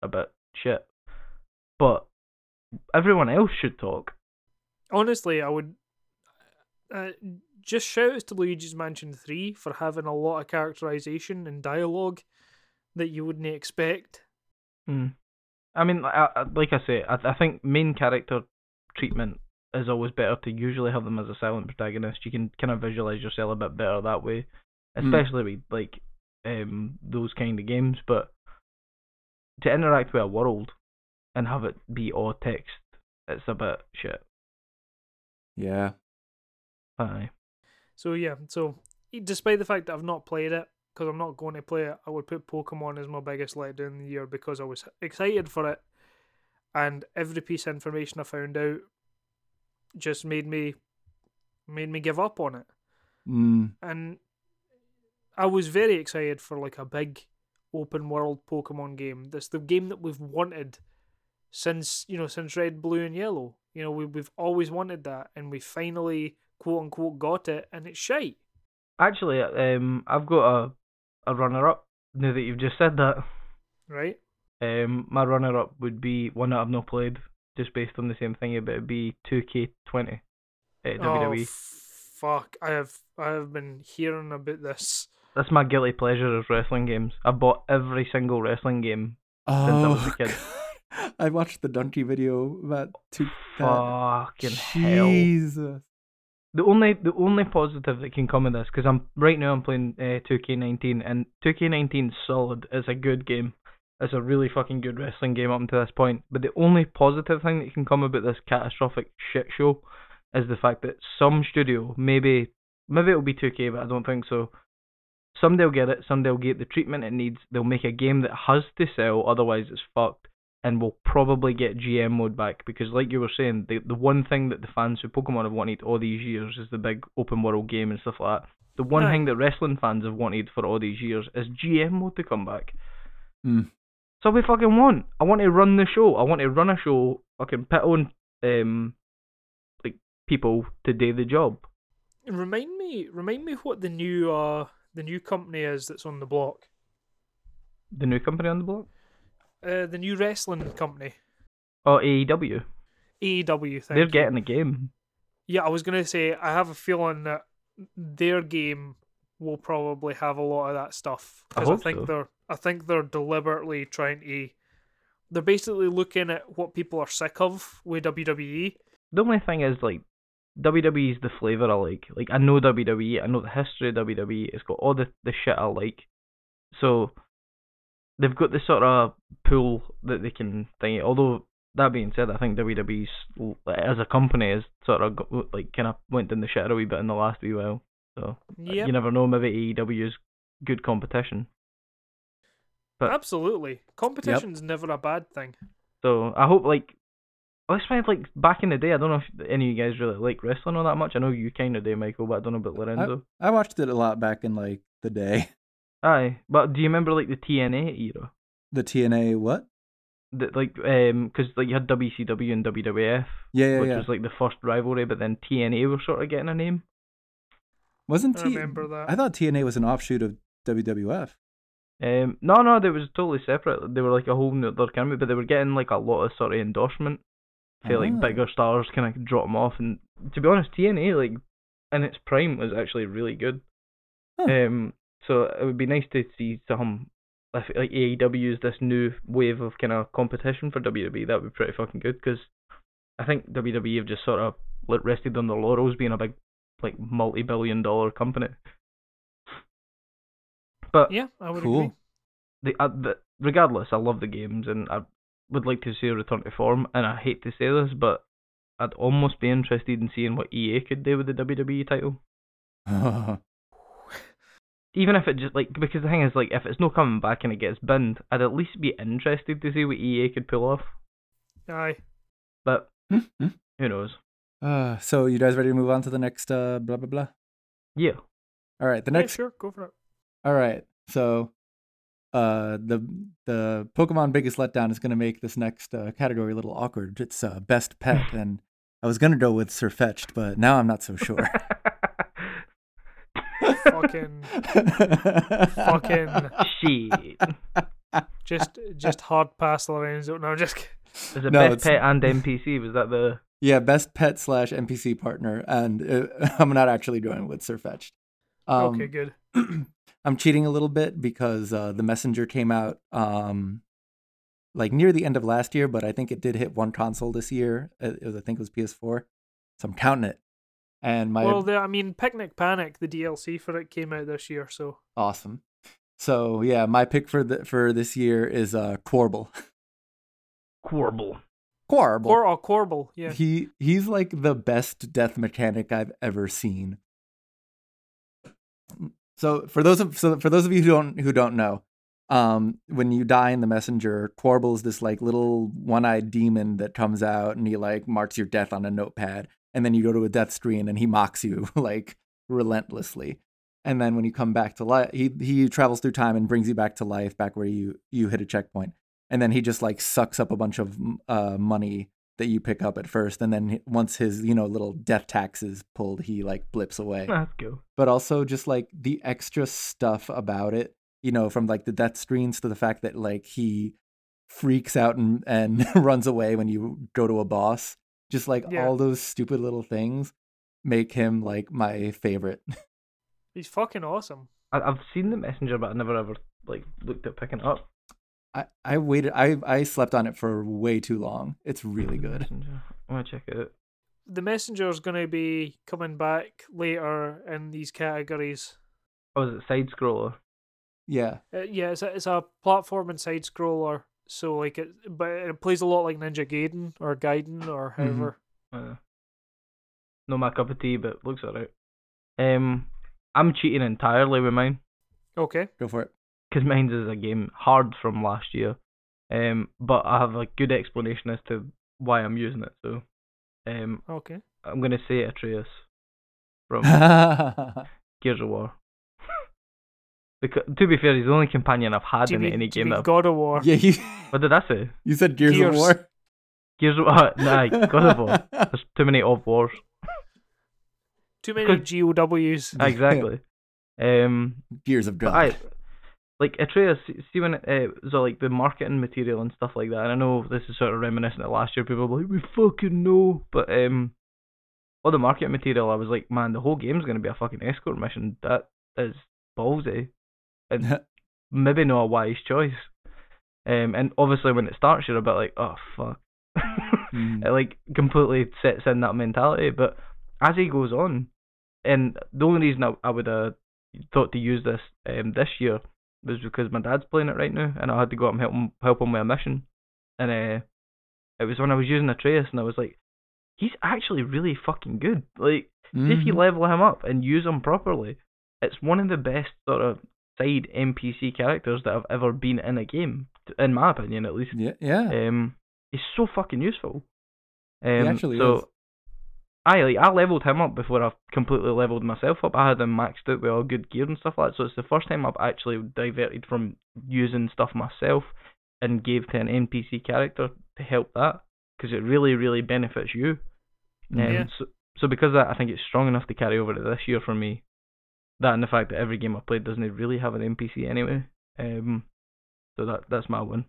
a bit shit. But everyone else should talk. Honestly, I would. Uh, just shout out to Luigi's Mansion 3 for having a lot of characterization and dialogue that you wouldn't expect. Mm. I mean, I, I, like I say, I, I think main character treatment is always better to usually have them as a silent protagonist. You can kind of visualize yourself a bit better that way, Mm. especially with like um those kind of games. But to interact with a world and have it be all text, it's a bit shit. Yeah. Aye. So yeah, so despite the fact that I've not played it, because I'm not going to play it, I would put Pokemon as my biggest letdown in the year because I was excited for it, and every piece of information I found out just made me made me give up on it. Mm. And I was very excited for like a big open world Pokemon game. That's the game that we've wanted since you know since Red, Blue, and Yellow. You know we we've always wanted that, and we finally quote unquote got it, and it's shite. Actually, um, I've got a a runner up. Now that you've just said that, right? um, my runner up would be one that I've not played, just based on the same thing. But it'd be 2K20 uh, Oh WWE. fuck! I have I have been hearing about this. That's my guilty pleasure of wrestling games. I bought every single wrestling game. Since I was a Oh, kid. I watched the Dunkey video about two. that- Fucking hell. Jesus. The only the only positive that can come of this, because I'm right now I'm playing uh, 2K19 and 2K19 solid. It's a good game. It's a really fucking good wrestling game up until this point. But the only positive thing that can come about this catastrophic shit show is the fact that some studio, maybe maybe it'll be 2K, but I don't think so. Someday will get it. Someday will get the treatment it needs. They'll make a game that has to sell, otherwise it's fucked. And we'll probably get GM mode back because, like you were saying, the the one thing that the fans of Pokemon have wanted all these years is the big open world game and stuff like that. The one Aye. thing that wrestling fans have wanted for all these years is GM mode to come back. Mm. So we fucking want. I want to run the show. I want to run a show. Fucking pit on um like people to do the job. Remind me, remind me what the new uh the new company is that's on the block. The new company on the block. Uh, the new wrestling company, Oh, AEW. AEW. Thank They're you. getting a game. Yeah, I was gonna say I have a feeling that their game will probably have a lot of that stuff I because I, hope think so. they're I think they're deliberately trying to. They're basically looking at what people are sick of with. WWE. The only thing is like WWE is the flavour I like. Like I know WWE, I know the history of WWE. It's got all the the shit I like. So they've got this sort of pool that they can thing. Although that being said, I think WWE's l- as a company has sort of got, like kind of went in the shit a wee bit in the last wee while. So uh, Yep, you never know. Maybe AEW is good competition. but- absolutely. Competition's never a bad thing. So I hope like let's find like back in the day. I don't know if any of you guys really like wrestling all that much. I know you kind of do, Michael, but I don't know about Lorenzo. I watched it a lot back in like the day. Aye, but do you remember like the TNA era? The TNA what? The, like um, because like you had WCW and WWF, Yeah, yeah, which yeah. was like the first rivalry, but then TNA were sort of getting a name. Wasn't I T- remember that. I thought TNA was an offshoot of WWF. Um, no, no, they was totally separate. They were like a whole other company, but they were getting like a lot of sort of endorsement. Feel like Ah. bigger stars kind of drop them off, and to be honest, TNA like in its prime was actually really good. Huh. Um, so it would be nice to see some if like AEW is this new wave of kind of competition for WWE. That would be pretty fucking good because I think WWE have just sort of rested on their laurels being a big like multi-billion dollar company. But Yeah, I would Cool. agree. the, uh, the regardless, I love the games and I would like to see a return to form. And I hate to say this, but I'd almost be interested in seeing what EA could do with the WWE title. Even if it just like because the thing is like if it's not coming back and it gets binned, I'd at least be interested to see what EA could pull off. Aye. But Hmm, hmm. who knows? uh, so you guys ready to move on to the next uh blah blah blah? Yeah. All right, the next. Yeah, next sure, go for it. All right. So uh, the the Pokemon biggest letdown is going to make this next uh, category a little awkward. It's uh, best pet, and I was going to go with Sirfetch'd, but now I'm not so sure. Fucking, fucking, Shit. just, just hard pass Lorenzo. No, I'm just. kidding. Is it No, best it's- pet and NPC? Was that the? yeah, best pet slash NPC partner, and uh, I'm not actually doing with Sirfetch'd. Um, okay, good. I'm cheating a little bit because uh, the messenger came out um, like near the end of last year, but I think it did hit one console this year. It was, I think it was PS4, so I'm counting it. And my Well, the, I mean, Picnic Panic, the DLC for it came out this year, so awesome. So yeah, my pick for the for this year is uh Quarble. Quarble. Quarble. Cor- oh, Corbel, yeah. He he's like the best death mechanic I've ever seen. So for those of so for those of you who don't who don't know, um, when you die in the messenger, Quarble's this like little one-eyed demon that comes out and he like marks your death on a notepad, and then you go to a death screen and he mocks you like relentlessly. And then when you come back to life, he he travels through time and brings you back to life, back where you you hit a checkpoint. And then he just like sucks up a bunch of uh, money that you pick up at first, and then once his you know little death tax is pulled, he like blips away. That's cool. But also just like the extra stuff about it, you know, from like the death screens to the fact that like he freaks out and and runs away when you go to a boss. Just like Yeah. all those stupid little things make him like my favorite. He's fucking awesome. I, I've seen the messenger, but I never ever like looked at picking it up. I, I waited I I slept on it for way too long. It's really good. Messenger. I want to check it out. The is going to be coming back later in these categories. Oh, is it side scroller? Yeah. Uh, yeah, it's a, it's a platform and side scroller. So like it, but it plays a lot like Ninja Gaiden or Gaiden or Mhm. however. Uh, no my cup of tea, but looks alright. Um, I'm cheating entirely with mine Okay. Go for it. because mine is a game hard from last year. Um, but I have a good explanation as to why I'm using it. So, um, Okay. I'm gonna say Atreus from Gears of War. Because to be fair, he's the only companion I've had Do in mean, any do you game. mean That God of War? yeah, you, what did I say? you said Gears, Gears. of War. Gears of War. Nah, God of War. There's too many of wars. Too many Because- GOWs. Exactly. um, Gears of God. I, like Atreus, see when it, uh, so like the marketing material and stuff like that. And I know this is sort of reminiscent of last year. People were like, we fucking know, but um, all the marketing material, I was like, man, the whole game's gonna be a fucking escort mission. That is ballsy, and maybe not a wise choice. Um, and obviously when it starts, you're a bit like, oh fuck. Mm. it like completely sets in that mentality. But as he goes on, and the only reason I, I would have thought to use this um this year was because my dad's playing it right now, and I had to go up and help him help him with a mission. And uh, it was when I was using Atreus, and I was like, he's actually really fucking good. Like, see if you Mhm. level him up and use him properly, it's one of the best sort of side NPC characters that have ever been in a game, in my opinion, at least. Yeah, yeah. Um, he's so fucking useful. Um, actually so is. I like I leveled him up before I completely leveled myself up. I had him maxed out with all good gear and stuff like that. So it's the first time I've actually diverted from using stuff myself and gave to an NPC character to help that because it really really benefits you. Um, Yeah. So so because of that, I think it's strong enough to carry over to this year for me. That and the fact that every game I played doesn't really have an NPC anyway. Um, so that that's my one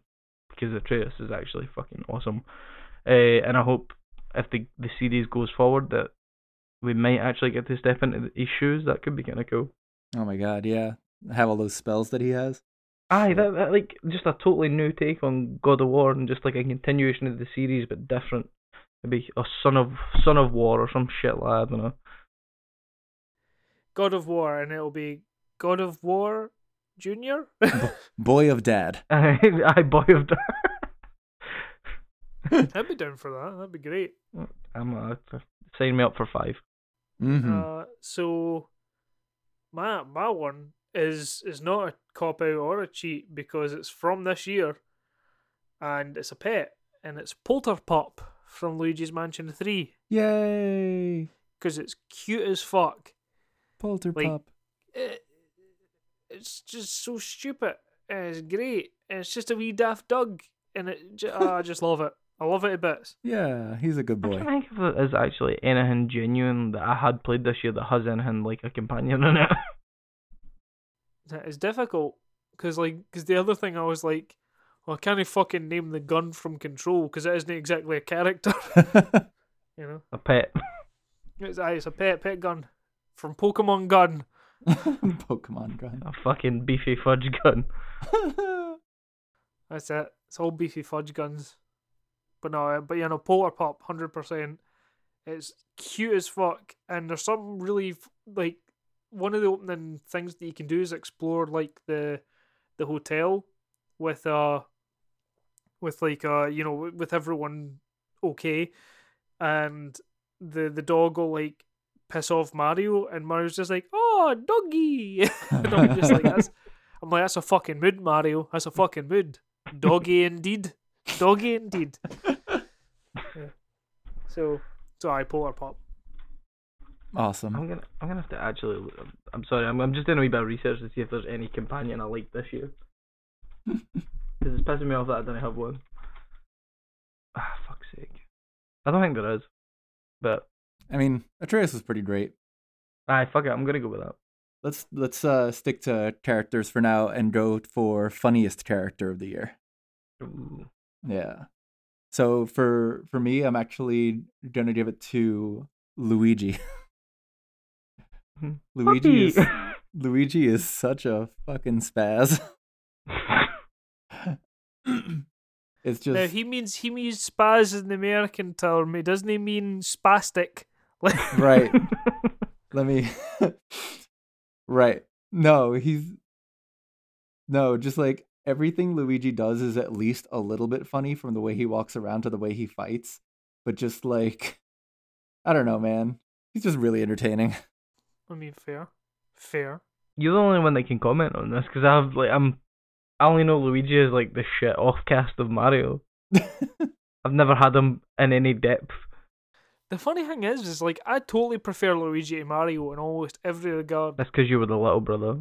because Atreus is actually fucking awesome. Uh, and I hope if the the series goes forward that we might actually get to step into his shoes. That could be kind of cool. Oh my god, yeah. Have all those spells that he has. Aye, that, that like just a totally new take on God of War and just like a continuation of the series but different. Maybe a son of son of war or some shit like I don't know. God of War, and it'll be God of War Junior. Boy of Dad. I boy of Dad. I'd be down for that. That'd be great. I'm uh, sign me up for five. hmm Uh, so my my one is is not a cop out or a cheat because it's from this year, and it's a pet, and it's Polterpup from Luigi's Mansion Three Yay! because it's cute as fuck. Polter Like- pup. It, it's just so stupid. It's great. It's just a wee daft dog, and it. j- oh, ah, I just love it. I love it a bit. Yeah, he's a good boy. I'm boy. trying to think if there's actually anything genuine that I had played this year that has anything like a companion in it. It's difficult because, like, because the other thing I was like, well, I can't fucking name the gun from Control because it isn't exactly a character. you know, a pet. it's, it's a pet pet gun from Pokemon Gun. Pokemon gun. A fucking beefy fudge gun. That's it. It's all beefy fudge guns. But no, uh, but you know, Polterpup, hundred percent. It's cute as fuck, and there's some really like one of the opening things that you can do is explore like the the hotel with uh with like uh you know with everyone okay, and the the dog will like piss off Mario, and Mario's just like, oh doggy, and I'm just like that's. I'm like, that's a fucking mood, Mario. That's a fucking mood. Doggy indeed. Doggy indeed. Yeah. So, so I Polterpup. awesome. I'm gonna I'm gonna have to actually. I'm, I'm sorry. I'm I'm just doing a wee bit of research to see if there's any companion I like this year. Because it's pissing me off that I don't have one. Ah, fuck's sake. I don't think there is. But I mean, Atreus was pretty great. aye, fuck it. I'm gonna go with that. Let's let's uh stick to characters for now and go for funniest character of the year. Ooh. Yeah. So for for me, I'm actually gonna give it to Luigi. Hmm. Luigi is Luigi is such a fucking spaz. it's just Now he means he means spaz in the American term. He doesn't he mean spastic. Like right. Let me Right. No, he's No, just like everything Luigi does is at least a little bit funny from the way he walks around to the way he fights. But just like I don't know, man. He's just really entertaining. I mean, fair, fair. You're the only one that can comment on this because I have like I'm. I only know Luigi is like the shit off cast of Mario. I've never had him in any depth. The funny thing is, is like I totally prefer Luigi to Mario in almost every regard. That's because you were the little brother.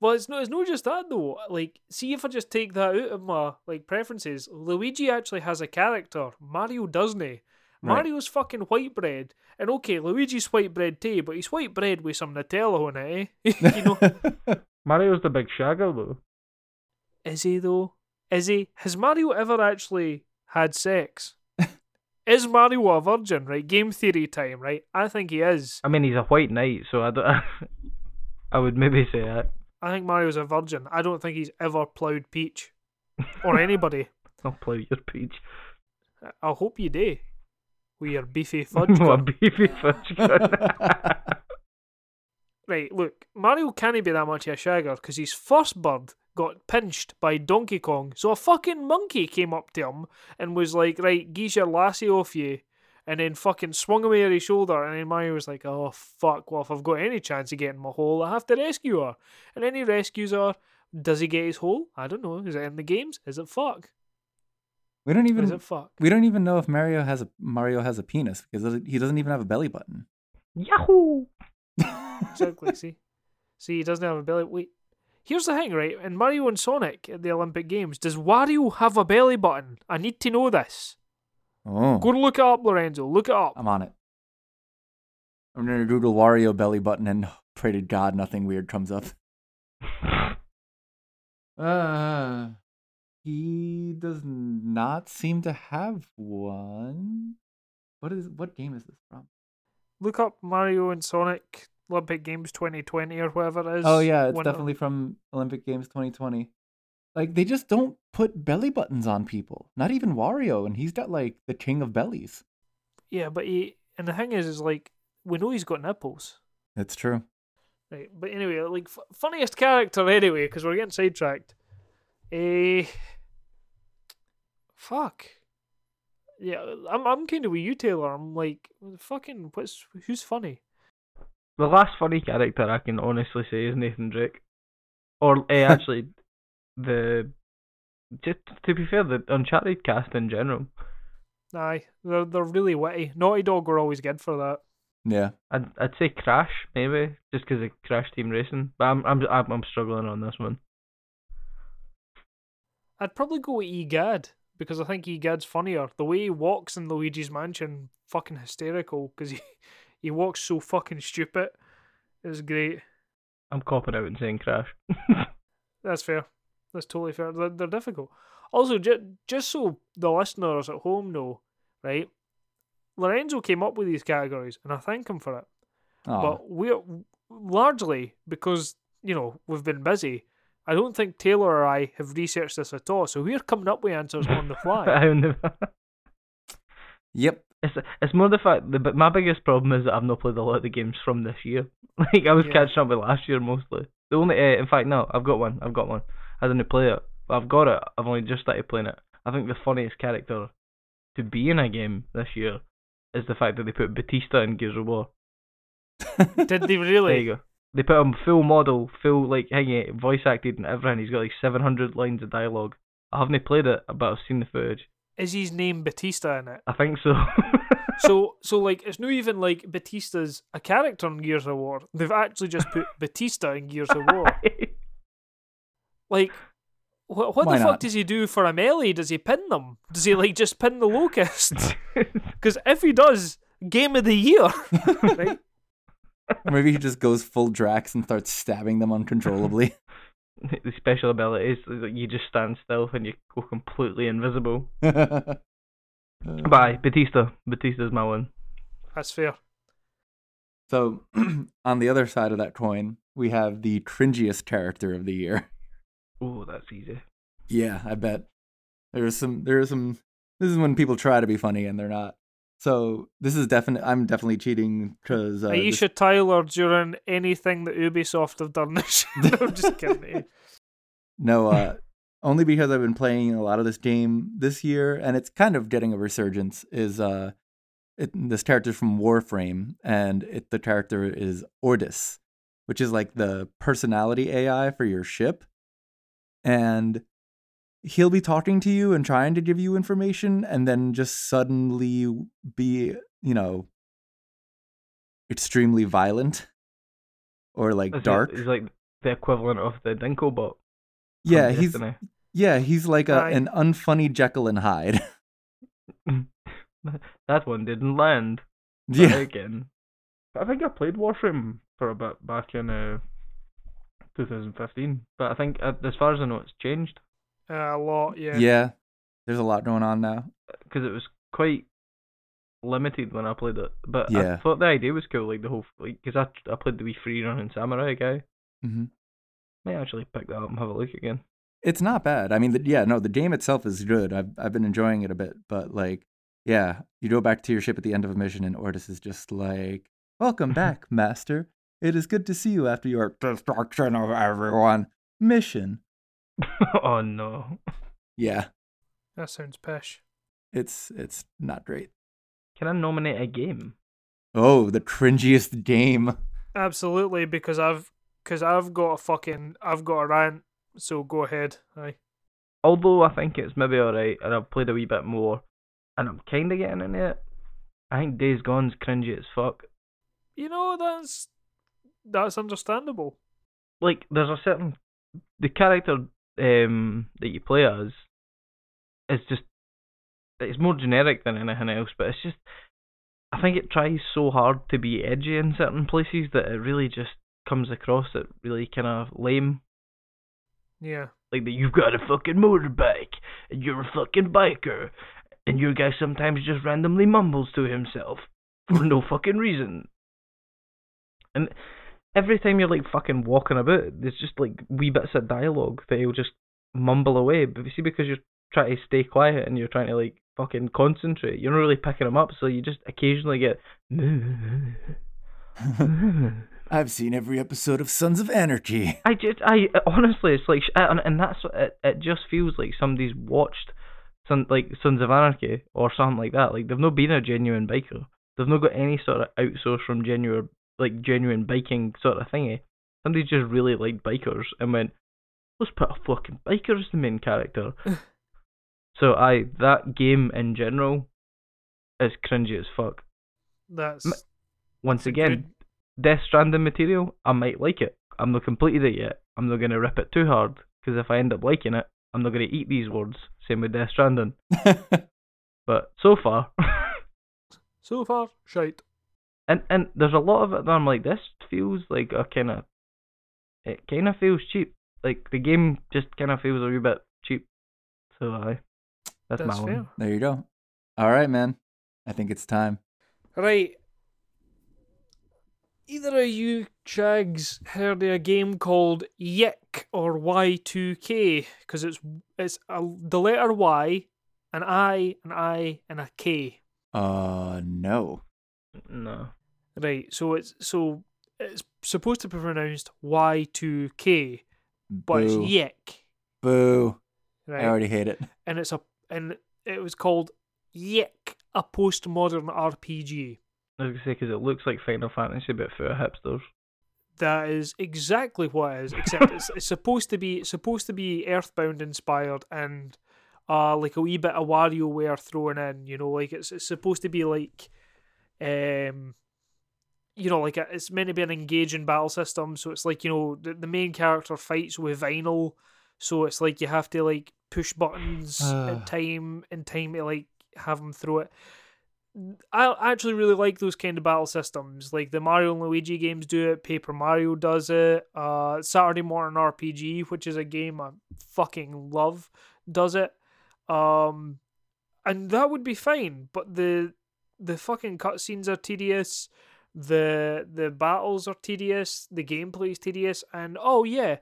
Well, it's no, it's not just that though. Like, see if I just take that out of my like preferences, Luigi actually has a character. Mario doesn't. he? Right. Mario's fucking white bread, and okay, Luigi's white bread too, but he's white bread with some Nutella on it. Eh? you know, Mario's the big shagger though. is he though? Is he? Has Mario ever actually had sex? Is Mario a virgin? Right, game theory time. Right, I think he is. I mean, he's a white knight, so I don't. I would maybe say that. I think Mario's a virgin. I don't think he's ever ploughed Peach or anybody. I'll play your peach. I hope you do. With your beefy fudge a beefy fudge. Right, look, Mario can't be that much of a shagger because his first bird got pinched by Donkey Kong. So a fucking monkey came up to him and was like, right, geese your lassie off you. And then fucking swung away at his shoulder. And then Mario was like, oh, fuck, well, if I've got any chance of getting my hole, I have to rescue her. And then he rescues her. Does he get his hole? I don't know. Is it in the games? Is it fuck? we don't even. Is even it fuck? we don't even know if Mario has a Mario has a penis because he doesn't even have a belly button. Yahoo! Exactly. see, see, he doesn't have a belly. Wait, here's the thing, right? In Mario and Sonic at the Olympic Games, does Wario have a belly button? I need to know this. Oh, Go and look it up, Lorenzo. Look it up. I'm on it. I'm gonna Google Wario belly button and pray to God nothing weird comes up. Uh, he does not seem to have one. What is what game is this from? Look up Mario and Sonic Olympic Games 2020 or whatever it is. Oh yeah, it's of- definitely from Olympic Games 2020. Like they just don't put belly buttons on people. Not even Wario, and he's got like the king of bellies. Yeah, but he and the thing is, is like we know he's got nipples. It's true. Right, but anyway, like f- funniest character anyway, because we're getting sidetracked. Eh, fuck. Yeah, I'm I'm kind of with you, Taylor. I'm like, fucking, what's who's funny? The last funny character I can honestly say is Nathan Drake. Or eh, actually, the just to be fair, the Uncharted cast in general. Aye, they're they're really witty. Naughty Dog were always good for that. Yeah. I'd I'd say Crash maybe just because of Crash Team Racing, but I'm I'm I'm, I'm struggling on this one. I'd probably go with Egad because I think Egad's funnier. The way he walks in Luigi's Mansion, fucking hysterical because he he walks so fucking stupid. It's great. I'm copping out and saying Crash. That's fair. That's totally fair. They're, they're difficult. Also, ju- just so the listeners at home know, right? Lorenzo came up with these categories, and I thank him for it. Aw. But we're largely because you know we've been busy. I don't think Taylor or I have researched this at all, so we're coming up with answers on the fly. Yep. It's it's more the fact the but my biggest problem is that I've not played a lot of the games from this year. Like I was Yeah. catching up with last year mostly. The only uh, in fact no, I've got one. I've got one. I didn't play it. But I've got it. I've only just started playing it. I think the funniest character to be in a game this year is the fact that they put Batista in Gears of War. Did they really? There you go. They put him full model, full like hanging voice acted and everything. He's got like seven hundred lines of dialogue. I haven't played it, but I've seen the footage. Is his name Batista in it? I think so. So, so like it's not even like Batista's a character in Gears of War. They've actually just put Batista in Gears of War. Like, what, what Why the fuck not? does he do for a melee? Does he pin them? Does he like just pin the locusts? Because if he does, game of the year, right? Or maybe he just goes full Drax and starts stabbing them uncontrollably. The special ability is that you just stand still and you go completely invisible. Uh, Bye, Batista. Batista's my one. That's fair. So, on the other side of that coin, we have the cringiest character of the year. Oh, that's easy. Yeah, I bet. There's some. There's some. This is when people try to be funny and they're not. So this is definitely. I'm definitely cheating because uh, this- Aisha Tyler during anything that Ubisoft have done this year. No, I'm just kidding. no, uh, only because I've been playing a lot of this game this year, and it's kind of getting a resurgence. Is uh, it, this character from Warframe, and it the character is Ordis, which is like the personality AI for your ship, and he'll be talking to you and trying to give you information, and then just suddenly be, you know, extremely violent or like Is he- dark. He's like the equivalent of the Dinklebot. Yeah, he's Destiny. yeah, he's like a, an unfunny Jekyll and Hyde. that one didn't land. yeah, again. I think I played Warframe for a bit back in uh, 2015, but I think uh, as far as I know, it's changed Uh, a lot, yeah. yeah. There's a lot going on now. because it was quite limited when I played it. But Yeah. I thought the idea was cool, like the whole like because I I played the wee free running samurai guy. Mm hmm May actually pick that up and have a look again. It's not bad. I mean, the, yeah, no, the game itself is good. I've I've been enjoying it a bit, but like, yeah, you go back to your ship at the end of a mission, and Ordis is just like, "Welcome back, Master. It is good to see you after your destruction of everyone mission." oh no! Yeah, That sounds pish. it's it's not great. Can I nominate a game? Oh, the cringiest game. Absolutely, because I've because I've got a fucking I've got a rant. So go ahead. Aye. Although I think it's maybe alright, and I've played a wee bit more, and I'm kind of getting into it. I think Days Gone's cringy as fuck. You know that's that's understandable. like there's a certain the character um that you play as is just it's more generic than anything else, but it's just I think it tries so hard to be edgy in certain places that it really just comes across it really kind of lame. Yeah. Like that you've got a fucking motorbike and you're a fucking biker and your guy sometimes just randomly mumbles to himself for no fucking reason. And every time you're like fucking walking about, there's just like wee bits of dialogue that he'll just mumble away. But you see, because you're trying to stay quiet and you're trying to like fucking concentrate, you're not really picking them up, so you just occasionally get. I've seen every episode of Sons of Anarchy. I just, I honestly, it's like, and, and that's it. It just feels like somebody's watched, some like Sons of Anarchy or something like that. Like they've not been a genuine biker. They've not got any sort of outsource from genuine, like genuine biking sort of thingy. Somebody just really liked bikers and went, let's put a fucking biker as the main character. so I that game in general is cringy as fuck. That's Once again, good- Death Stranding material, I might like it. I'm not completed it yet. I'm not gonna rip it too hard because if I end up liking it, I'm not going to eat these words. Same with Death Stranding. But so far, So far, shite. And and there's a lot of it that I'm like, this feels like a kind of, it kind of feels cheap. Like the game just kind of feels a wee bit cheap. So I, that's, That's my fair. one. there you go. All right, man. I think it's time. Right. Either of you chags heard of a game called YIIK or Y2K? Because it's it's a, the letter Y, an I, an I, and a K. Uh, no. No. Right. So it's so it's supposed to be pronounced Y2K, but it's Boo. YIIK. Boo. Right. I already hate it. and it's a and it was called YIIK, a postmodern RPG. I was gonna say because it looks like Final Fantasy, but for hipsters. That is exactly what it is, except it's, it's supposed to be it's supposed to be Earthbound inspired and uh like a wee bit of WarioWare thrown in. You know, like it's it's supposed to be like, um, you know, like a, it's meant to be an engaging battle system. So it's like you know the the main character fights with vinyl, so it's like you have to like push buttons Ah. in time in time to like have them throw it. I actually really like those kind of battle systems. Like the Mario and Luigi games do it, Paper Mario does it, uh, Saturday Morning RPG, which is a game I fucking love, does it. Um, and that would be fine, but the the fucking cutscenes are tedious, the the battles are tedious, the gameplay is tedious, and oh yeah,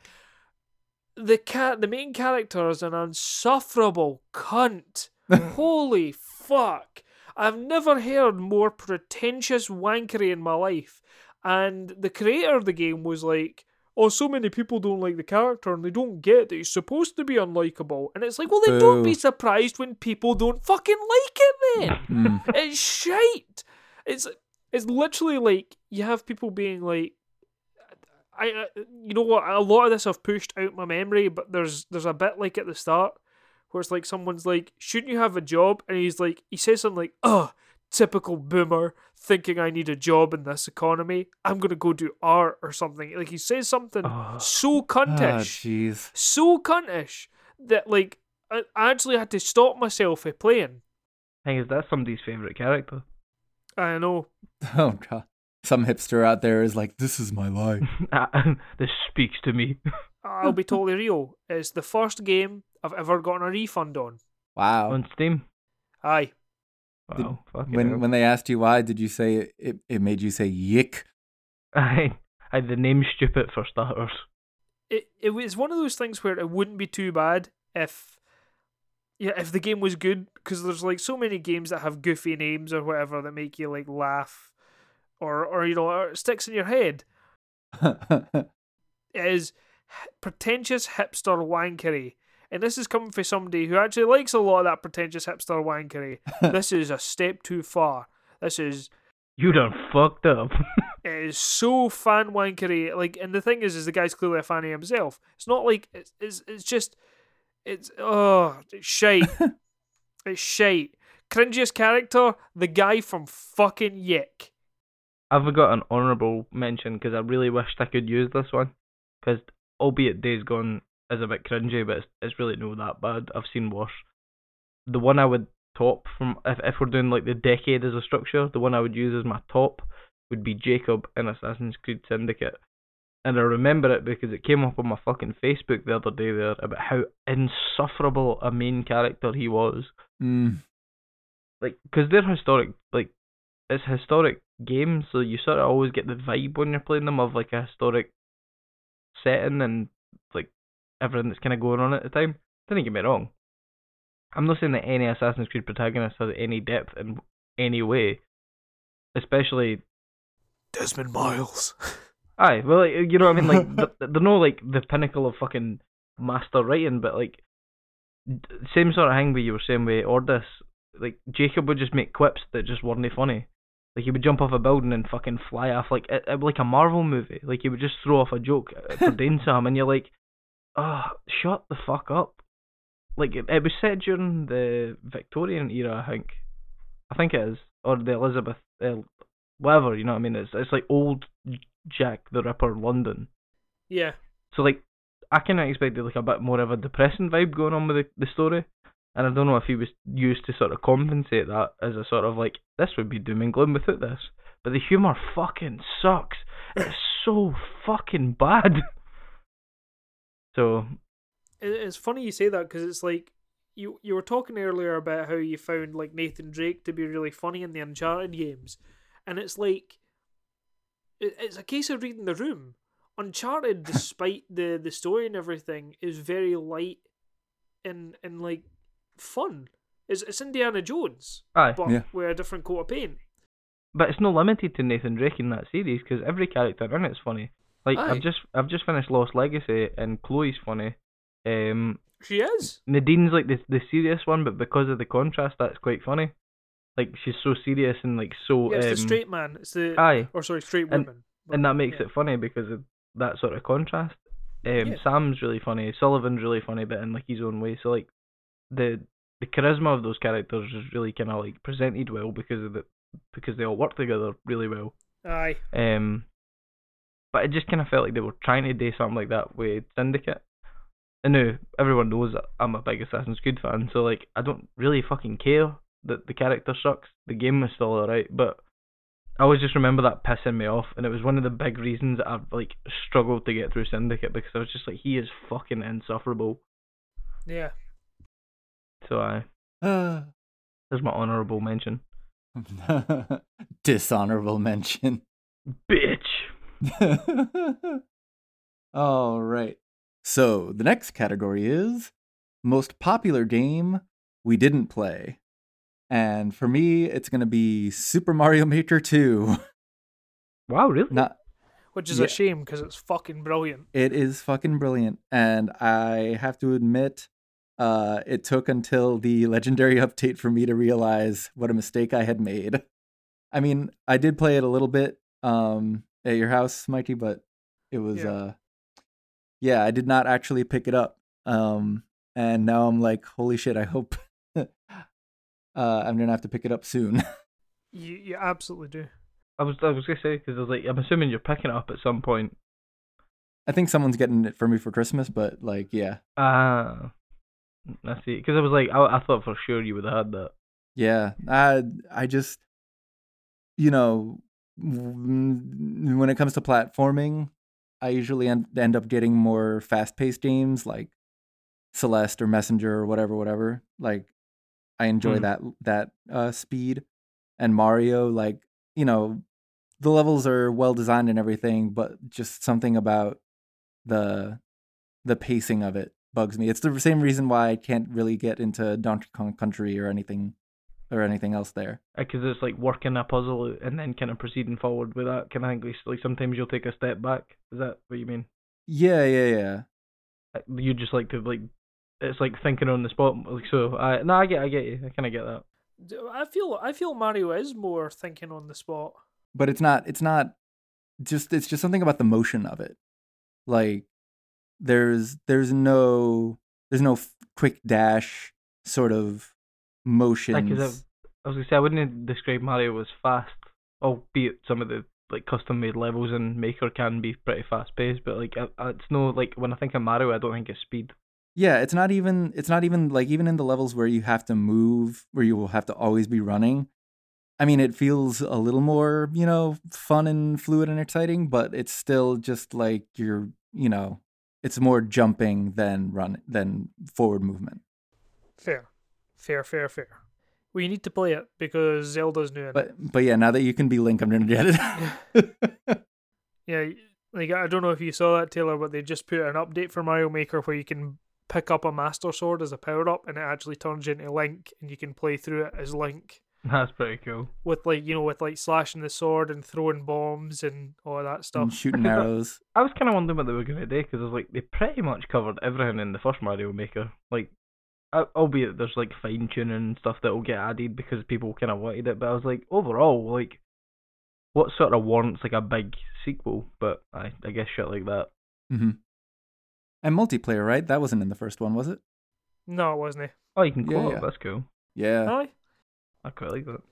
the cat the main character is an insufferable cunt. Holy fuck. I've never heard more pretentious wankery in my life. And the creator of the game was like, Oh, so many people don't like the character and they don't get that he's supposed to be unlikable. And it's like, well, then don't be surprised when people don't fucking like it then. Mm. it's shite. It's it's literally like you have people being like, I, I you know what? A lot of this I've pushed out my memory, but there's there's a bit like at the start where it's like someone's like, shouldn't you have a job? And he's like, he says something like, oh, typical boomer thinking I need a job in this economy. I'm gonna go do art or something. Like he says something Oh. so Ah, cuntish jeez. so cuntish that like I I actually had to stop myself from playing. Thing is, that's somebody's favorite character. I know. Oh god. Some hipster out there is like, this is my life. this speaks to me. I'll be totally real. It's the first game I've ever gotten a refund on. Wow. On Steam. Aye. Did- Wow. fucking When hell. when they asked you why, did you say it, it, it made you say yick? I I the name stupid for starters. It it was one of those things where it wouldn't be too bad if yeah, if the game was good because there's like so many games that have goofy names or whatever that make you like laugh or or you know, or it sticks in your head. It is pretentious hipster wankery. And this is coming from somebody who actually likes a lot of that pretentious hipster wankery. this is a step too far. This is You done fucked up. it is so fan wankery. Like, and the thing is, is the guy's clearly a fan of himself. It's not like it's it's, it's just it's oh it's shite. it's shite. Cringiest character, the guy from fucking YIIK. I've got an honourable mention because I really wished I could use this one. Because albeit Days Gone is a bit cringy, but it's, it's really not that bad. I've seen worse. The one I would top from if if we're doing like the decade as a structure, the one I would use as my top would be Jacob in Assassin's Creed Syndicate. And I remember it because it came up on my fucking Facebook the other day there about how insufferable a main character he was Mm. like because they're historic like it's historic games so you sort of always get the vibe when you're playing them of like a historic setting and like everything that's kind of going on at the time don't get me wrong i'm not saying that any assassin's creed protagonist has any depth in any way especially Desmond Miles. Aye, well, like, you know what I mean. Like th- they're no like the pinnacle of fucking master writing, but like d- same sort of thing. Where you were saying with Ordis, like Jacob would just make quips that just weren't funny. Like he would jump off a building and fucking fly off like it, it, like a Marvel movie. Like he would just throw off a joke uh, for doing something, and you're like, oh, shut the fuck up. Like it, it was said during the Victorian era, I think. I think it is, or the Elizabeth, uh, whatever. You know what I mean? It's it's like old Jack the Ripper London. yeah. So like, I kind of expected like a bit more of a depressing vibe going on with the, the story, and I don't know if he was used to sort of compensate that as a sort of like this would be doom and gloom without this, but the humor fucking sucks. It's so fucking bad. So It's funny you say that because it's like you you were talking earlier about how you found like Nathan Drake to be really funny in the Uncharted games, and it's like it, it's a case of reading the room. Uncharted, despite the the story and everything, is very light and and like fun. It's it's Indiana Jones, aye, but Yeah. with a different coat of paint. but it's not limited to Nathan Drake in that series because every character in it's funny. Like Aye. I've just I've just finished Lost Legacy and Chloe's funny. Um, She is. Nadine's like the the serious one, but because of the contrast, that's quite funny. Like she's so serious and like so. Yeah, it's um, the straight man. It's the Aye, or sorry, straight And- woman. But- and that makes yeah. it funny because of that sort of contrast. Um, Yeah. Sam's really funny. Sullivan's really funny, but in like his own way. So like the the charisma of those characters is really kind of like presented well because of the because they all work together really well. Aye. Um, but it just kind of felt like they were trying to do something like that with Syndicate. And now everyone knows that I'm a big Assassin's Creed fan, so like I don't really fucking care that the character sucks. The game was still alright, but I always just remember that pissing me off, and it was one of the big reasons that I've like struggled to get through Syndicate because I was just like, he is fucking insufferable. Yeah. So I Uh, there's my honourable mention. dishonorable mention. Bitch. All right. So the next category is most popular game we didn't play. And for me, it's going to be Super Mario Maker 2. Wow, really? Not Which is Yeah. a shame because it's fucking brilliant. it is fucking brilliant and I have to admit uh it took until the legendary update for me to realize what a mistake I had made. I mean, I did play it a little bit um at your house, Mikey, but it was Yeah. uh yeah, I did not actually pick it up. Um and now I'm like, holy shit, I hope uh I'm going to have to pick it up soon. You you absolutely do. I was I was gonna say because I was like I'm assuming you're picking it up at some point. I think someone's getting it for me for Christmas, but like yeah. Ah, I see. Because I was like, I, I thought for sure you would have had that. Yeah, I I just you know w- when it comes to platforming, I usually end, end up getting more fast-paced games like Celeste or Messenger or whatever whatever. Like I enjoy Hmm. that that uh speed and Mario like, you know, the levels are well designed and everything, but just something about the the pacing of it bugs me. It's the same reason why I can't really get into Donkey Kong Country or anything or anything else there. Uh, because it's like working a puzzle and then kind of proceeding forward with that. Can I think like sometimes you'll take a step back? Is that what you mean? Yeah, yeah, yeah. Uh, you just like to like, it's like thinking on the spot. Like so, I no, I get, I get you. I kind of get that. I feel I feel Mario is more thinking on the spot. But it's not it's not just it's just something about the motion of it. Like there's there's no there's no quick dash sort of motions. I've- I was gonna say I wouldn't describe Mario as fast, albeit some of the like custom made levels in Maker can be pretty fast paced. But like, I, I- it's no like when I think of Mario, I don't think it's speed. Yeah, it's not even it's not even like even in the levels where you have to move, where you will have to always be running. I mean, it feels a little more, you know, fun and fluid and exciting, but it's still just like you're, you know, it's more jumping than run than forward movement. Fair, fair, fair, fair. We need to play it because Zelda's new. in it. But but yeah, now that you can be Link, I'm gonna get it. yeah, like I don't know if you saw that Taylor, but they just put an update for Mario Maker where you can pick up a Master Sword as a power up, and it actually turns you into Link, and you can play through it as Link That's pretty cool. with like you know with like slashing the sword and throwing bombs and all that and stuff. shooting arrows. I was kind of wondering what they were gonna do because I was like, they pretty much covered everything in the first Mario Maker. Like, al- albeit there's like fine tuning and stuff that will get added because people kind of wanted it. But I was like, overall, like, what sort of warrants like a big sequel? But I, I guess shit like that. Mm-hmm. And multiplayer, right? That wasn't in the first one, was it? No, it wasn't. It? Oh, you can Yeah, co-op. yeah. That's cool. Yeah. Aye. I quite like that.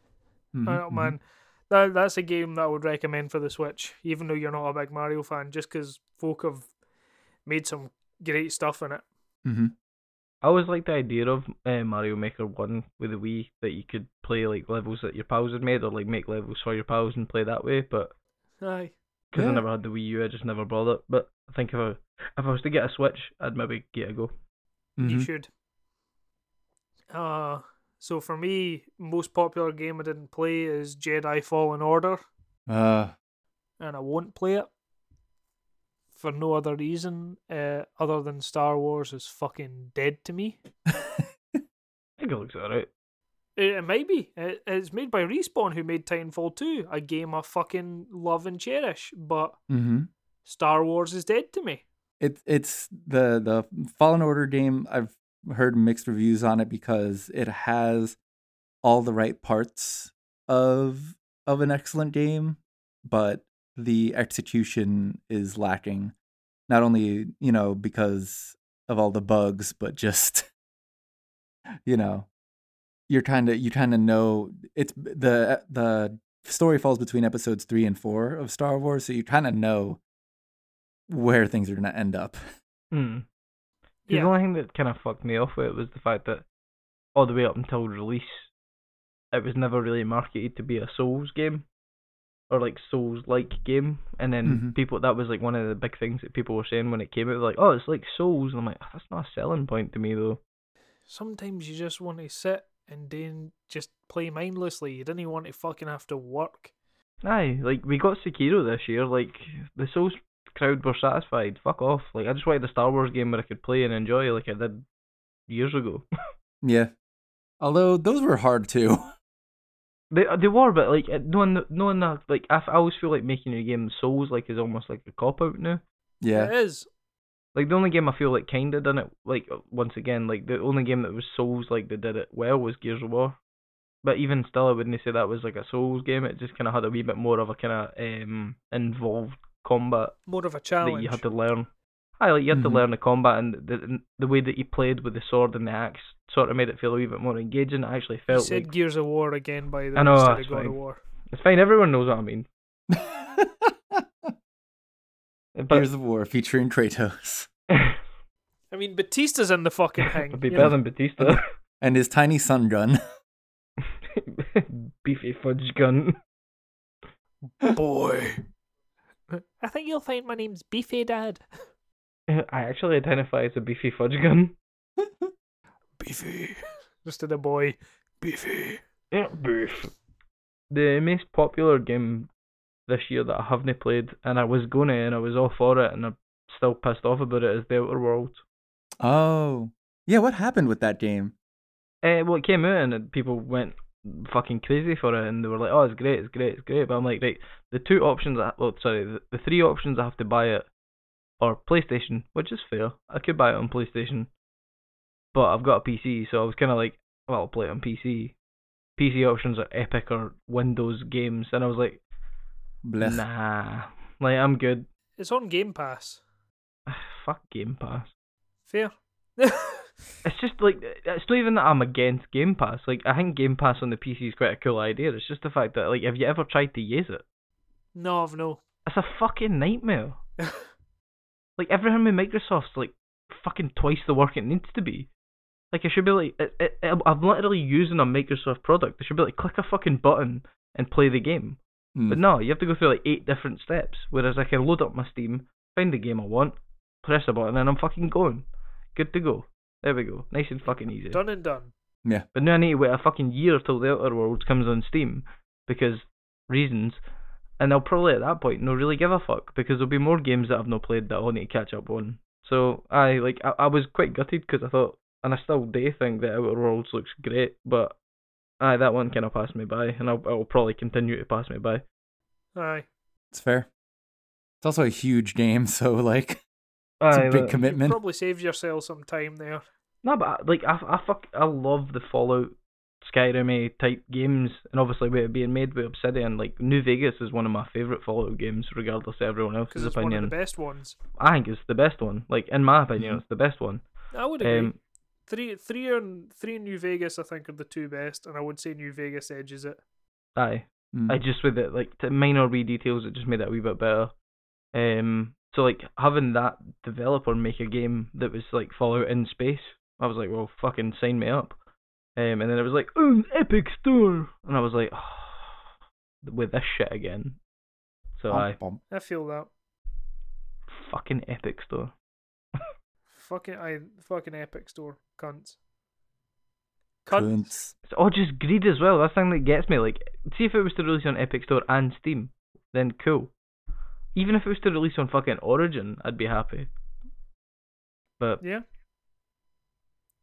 Mhm, I don't mhm. man. That that's a game that I would recommend for the Switch, even though you're not a big Mario fan, just because folk have made some great stuff in it. hmm I always liked the idea of uh, Mario Maker One with the Wii that you could play like levels that your pals had made, or like make levels for your pals and play that way. But Aye. because Yeah. I never had the Wii U, I just never bothered. But I think if I if I was to get a Switch, I'd maybe get a go. You hmm should. Uh so for me, most popular game I didn't play is Jedi Fallen Order, Uh, and I won't play it for no other reason uh, other than Star Wars is fucking dead to me. I think it looks alright. It, it might be. It, it's made by Respawn, who made Titanfall 2, a game I fucking love and cherish. But hmm Star Wars is dead to me. It's it's the the Fallen Order game. I've heard mixed reviews on it because it has all the right parts of of an excellent game, but the execution is lacking. Not only you know because of all the bugs, but just you know you're kind of you kind of know it's the the story falls between episodes three and four of Star Wars, so you kind of know where things are going to end up. Hmm. The Yeah. only thing that kind of fucked me off with it was the fact that all the way up until release, it was never really marketed to be a Souls game or like Souls like game. And then Mhm. people, that was like one of the big things that people were saying when it came out. Like, oh, it's like Souls. And I'm like, that's not a selling point to me though. Sometimes you just want to sit and then just play mindlessly. You didn't even want to fucking have to work. Aye, like we got Sekiro this year. Like the Souls crowd were satisfied. Fuck off. Like I just wanted a Star Wars game where I could play and enjoy, like I did years ago. Yeah. Although those were hard too. They they were, but like it- knowing knowing that like I always feel like making a game Souls like is almost like a cop out now. Yeah. It is. Like the only game I feel like kinda done it like uh, once again like the only game that was Souls like that did it well was Gears of War. But even still, I wouldn't say that was like a Souls game. It just kind of had a wee bit more of a kind of um involved combat More of a challenge that challenge. you had to learn. Aye, like you had to Mhm. learn the combat and the the way that you played with the sword and the axe sort of made it feel a wee bit more engaging. It actually You felt said like Gears of War again, by the I way, know, instead of God of. War. it's fine. Everyone knows what I mean. But Gears of War featuring Kratos I mean, Batista's in the fucking thing. It'd be better know? than Batista. and his tiny sun gun. Beefy fudge gun. Boy. I think you'll find my name's Beefy Dad. I actually identify as a beefy fudge gun. Beefy. Just to the boy. Beefy. Yeah, beef. The most popular game this year that I haven't played, and I was gonna, and I was all for it, and I'm still pissed off about it, is The Outer Worlds. Oh. Yeah, what happened with that game? Uh, well, it came out and people went fucking crazy for it, and they were like, "Oh, it's great, it's great, it's great." But I'm like, right, the two options, I, well, sorry, the, the three options I have to buy it are PlayStation, which is fair. I could buy it on PlayStation, but I've got a PC, so I was kind of like, well, I'll play it on PC. PC options are Epic or Windows games, and I was like, Blech. nah, like I'm good. It's on Game Pass. Ah, fuck Game Pass. Fair. It's just like it's not even that I'm against Game Pass. Like I think Game Pass on the PC is quite a cool idea. It's just the fact that like have you ever tried to use it? no, I've no. It's a fucking nightmare. Like everything with Microsoft's like fucking twice the work it needs to be. Like I should be like it, it, it- I'm literally using a Microsoft product. I should be like click a fucking button and play the game. Mm. But no, you have to go through like eight different steps. Whereas I can load up my Steam, find the game I want, press a button, and I'm fucking going. Good to go. There we go. Nice and fucking easy. Done and done. Yeah. But now I need to wait a fucking year till the Outer Worlds comes on Steam because reasons, and I'll probably at that point not really give a fuck because there'll be more games that I've not played that I'll need to catch up on. So I like I, I was quite gutted because I thought, and I still do think that Outer Worlds looks great, but aye, that one kind of passed me by, and I'll I'll probably continue to pass me by. Aye. It's fair. It's also a huge game, so like it's Aye, a big but- commitment. Probably saved yourself some time there. No, but like I, I fuck, I love the Fallout, Skyrim type games, and obviously with it being made with Obsidian, like New Vegas is one of my favorite Fallout games, regardless of everyone Because else's it's one opinion. of the best ones. I think it's the best one. Like in my opinion, Mhm. it's the best one. I would agree. Um, three, three, and three in New Vegas, I think, are the two best, and I would say New Vegas edges it. aye, Mm. I just with it like the minor wee details, it just made it a wee bit better. Um, So like having that developer make a game that was like Fallout in space, I was like, well, fucking sign me up. Um, and then it was like, oh, Epic Store, and I was like, oh, with this shit again. So I Bum, bum. I feel that. fucking Epic Store. Fucking I fucking Epic Store cunts. Cunts. Cunts. It's all just greed as well. That's the thing that gets me. Like, see if it was to release on Epic Store and Steam, then cool. Even if it was to release on fucking Origin, I'd be happy. But Yeah.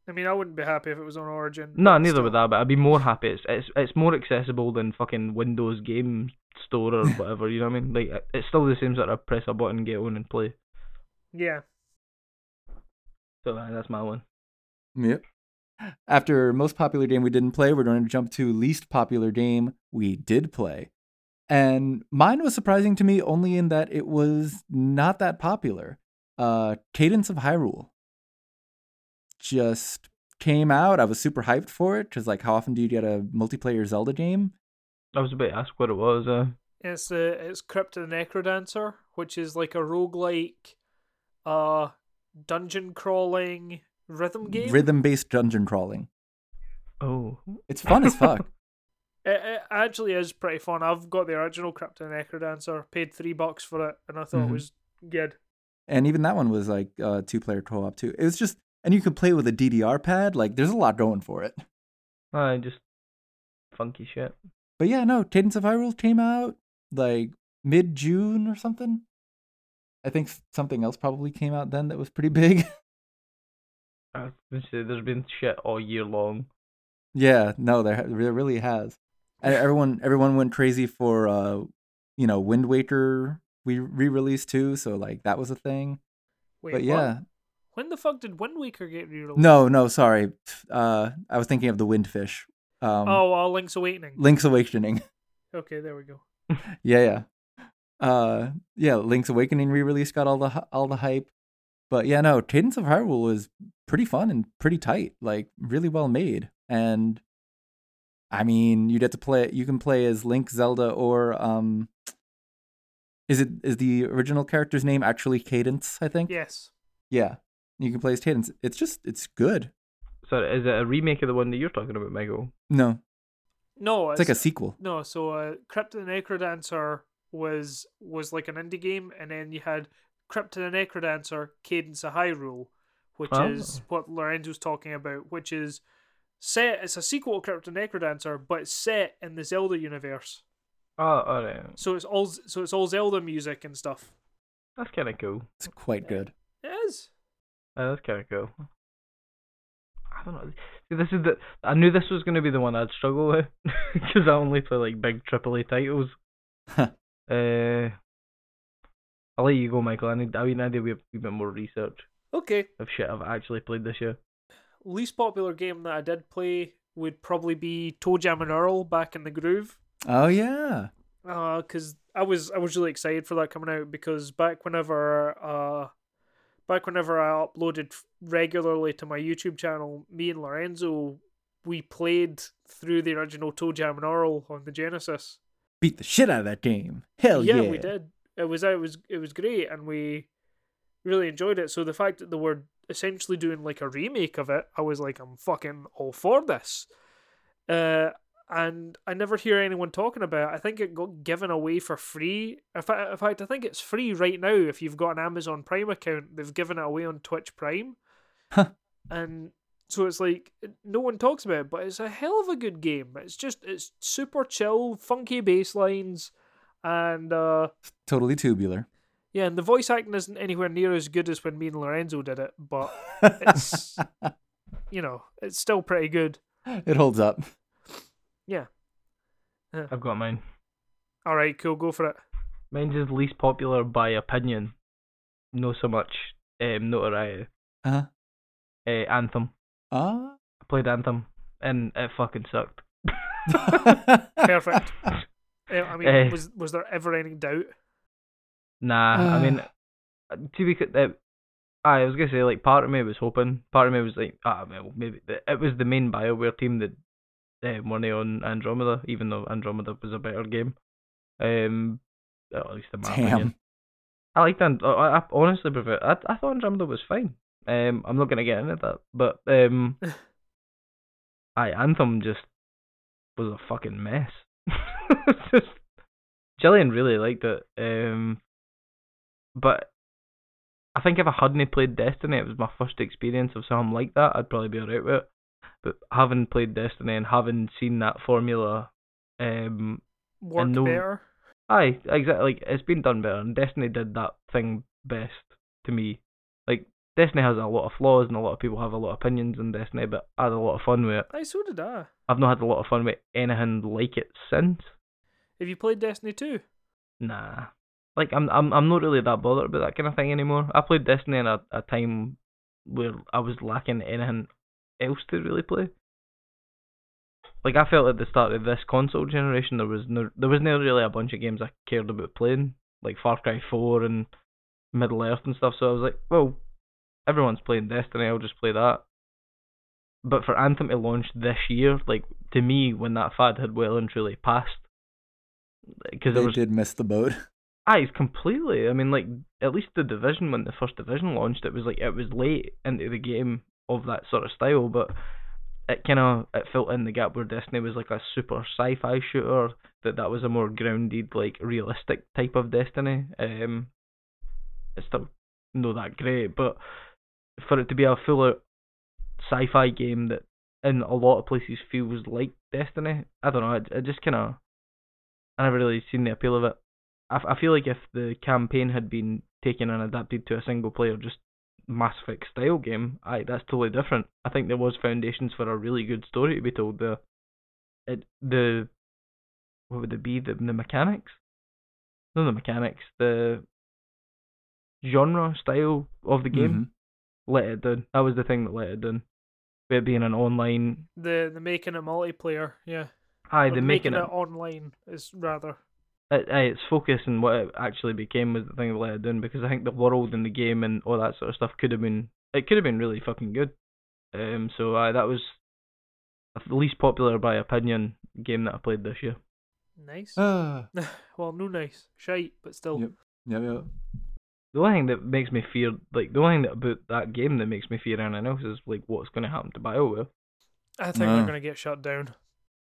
I mean, I wouldn't be happy if it was on Origin. no, but neither still. would that. But I'd be more happy. It's it's it's more accessible than fucking Windows Game Store or whatever. You know what I mean? Like, it's still the same sort of press a button, get on and play. Yeah. So uh, that's my one. Yep. After most popular game we didn't play, we're going to jump to least popular game we did play. And mine was surprising to me only in that it was not that popular. Uh Cadence of Hyrule. Just came out. I was super hyped for it because like how often do you get a multiplayer Zelda game? I was about to ask what it was. Uh, It's uh, it's Crypt of the Necrodancer, which is like a roguelike uh dungeon crawling rhythm game. Rhythm based dungeon crawling. oh, It's fun as fuck. It, it actually is pretty fun. I've got the original Crypt of the Necrodancer, paid three bucks for it, and I thought Mhm. it was good. And even that one was like uh two player co op too. It was just and you could play with a DDR pad. Like there's a lot going for it. I just funky shit. But yeah, no, Cadence of Hyrule came out like mid June or something. I think something else probably came out then that was pretty big. I was say, there's been shit all year long. yeah, no, there there really has. And everyone everyone went crazy for uh you know Wind Waker we re-released too, so like that was a thing. Wait, but what? When the fuck did Wind Waker get re-released? no, no, sorry. Uh, I was thinking of the Windfish. Um, Oh, uh, Link's Awakening. Link's Awakening. Okay, there we go. Yeah, yeah. Uh yeah, Link's Awakening re-release got all the all the hype. But yeah, no, Cadence of Hyrule was pretty fun and pretty tight, like really well made. And I mean, you get to play you can play as Link, Zelda or um is it is the original character's name actually Cadence, I think? Yes. Yeah. You can play as Cadence. It's just it's good. So is it a remake of the one that you're talking about, Michael? No, No, it's like a sequel. No, so uh, Crypt of the Necrodancer was was like an indie game, and then you had Crypt of the Necrodancer, Cadence of Hyrule, which Oh. is what Lorenzo's talking about, which is set. It's a sequel to Crypt of the Necrodancer, but it's set in the Zelda universe. Oh, alright. So it's all so it's all Zelda music and stuff. That's kind of cool. It's quite good. It is. Uh, that's kind of cool. I don't know. See, this is the. I knew this was going to be the one I'd struggle with because I only play like big AAA titles. Uh, I'll let you go, Michael. I need. I need to do a wee bit more research Okay. of shit I've actually played this year. Least popular game that I did play would probably be ToeJam and Earl back in the groove. Oh yeah. Uh, cause I was I was really excited for that coming out because back whenever uh, back whenever I uploaded regularly to my YouTube channel, me and Lorenzo we played through the original ToeJam and Earl on the Genesis. Beat the shit out of that game. Hell yeah. we did. It was it was it was great, and we really enjoyed it. So the fact that they were essentially doing like a remake of it, I was like, I'm fucking all for this. Uh, and I never hear anyone talking about it. I think it got given away for free. In fact, in fact, I think it's free right now if you've got an Amazon Prime account. They've given it away on Twitch Prime. Huh. And so it's like no one talks about it, but it's a hell of a good game. It's just it's super chill, funky bass lines, and uh, Totally tubular. yeah, and the voice acting isn't anywhere near as good as when me and Lorenzo did it, but It's- you know, it's still pretty good. it holds up. I've got mine. All right, cool, go for it. Mine's is least popular by opinion, no so much um, notoriety. Uh-huh. Uh, Anthem. Ah. I played Anthem and it fucking sucked. Perfect. Uh, I mean, Eh. was was there ever any doubt? Nah, I mean, Uh. uh, to be c- uh, I was gonna say like part of me was hoping, part of me was like, ah, well, maybe it was the main Bioware team that uh, it on Andromeda, even though Andromeda was a better game. Um, at least in my Damn. opinion. I liked and I, I honestly prefer. I I thought Andromeda was fine. Um, I'm not gonna get into that, but um, I Anthem just was a fucking mess. just Jillian really liked it. Um, but I think if I hadn't played Destiny, it was my first experience of something like that. I'd probably be alright with it. But having played Destiny and having seen that formula, um, Work no- better. Aye, exactly. Like it's been done better, and Destiny did that thing best to me. Like Destiny has a lot of flaws, and a lot of people have a lot of opinions on Destiny, but I had a lot of fun with it. Aye, so did I. I've not had a lot of fun with anything like it since. Have you played Destiny 2? Nah, like I'm I'm I'm not really that bothered about that kind of thing anymore. I played Destiny in a, a time where I was lacking anything else to really play. Like I felt at the start of this console generation, there was no there was not really a bunch of games I cared about playing, like Far Cry 4 and Middle Earth and stuff. So I was like, well, everyone's playing Destiny, I'll just play that. But for Anthem to launch this year, like to me, when that fad had well and truly passed, because They was did miss the boat. Aye, it's completely. I mean, like at least the division when the first division launched, it was like it was late into the game of that sort of style, but it kind of it filled in the gap where Destiny was like a super sci-fi shooter. That that was a more grounded, like realistic type of Destiny. Um, it's still not that great, but for it to be a full out sci-fi game that in a lot of places feels like Destiny, I don't know. It just kind of I never really seen the appeal of it. I feel like if the campaign had been taken and adapted to a single player, just Mass Effect style game, aye, that's totally different. I think there was foundations for a really good story to be told there. It the what would it be the the mechanics? No, the mechanics, the genre style of the game Mhm. let it down. That was the thing that let it down. With it being an online, The the making a multiplayer, yeah. aye, the making it online is rather. It, uh, its focus and what it actually became was the thing that let it down because I think the world and the game and all that sort of stuff could have been it could have been really fucking good. Um, so uh, that was the least popular by opinion game that I played this year. Nice. Ah, well, no nice. Shite, but still. Yep. yeah, yeah. The only thing that makes me fear, like the only thing that about that game that makes me fear anything else is like what's going to happen to Bioware. I think Ah. they're going to get shut down.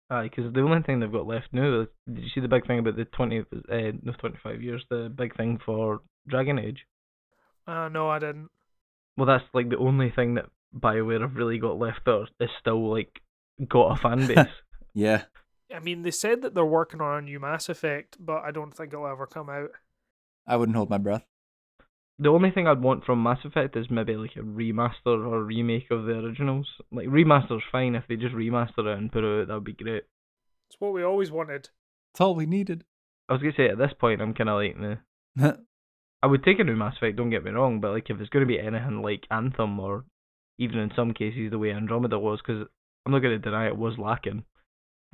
Aye, because the only thing they've got left now is did you see the big thing about the twenty, uh, no twenty five years, the big thing for Dragon Age. Uh, no, I didn't. Well, that's like the only thing that Bioware have really got left that is still like got a fan base. Yeah. I mean, they said that they're working on a new Mass Effect, but I don't think it'll ever come out. I wouldn't hold my breath. The only thing I'd want from Mass Effect is maybe like a remaster or a remake of the originals. Like remaster's fine if they just remaster it and put it out, that would be great. It's what we always wanted. It's all we needed. I was gonna say at this point I'm kind of like, nah. I would take a new Mass Effect, don't get me wrong, but like if it's gonna be anything like Anthem or even in some cases the way Andromeda was, because I'm not gonna deny it was lacking.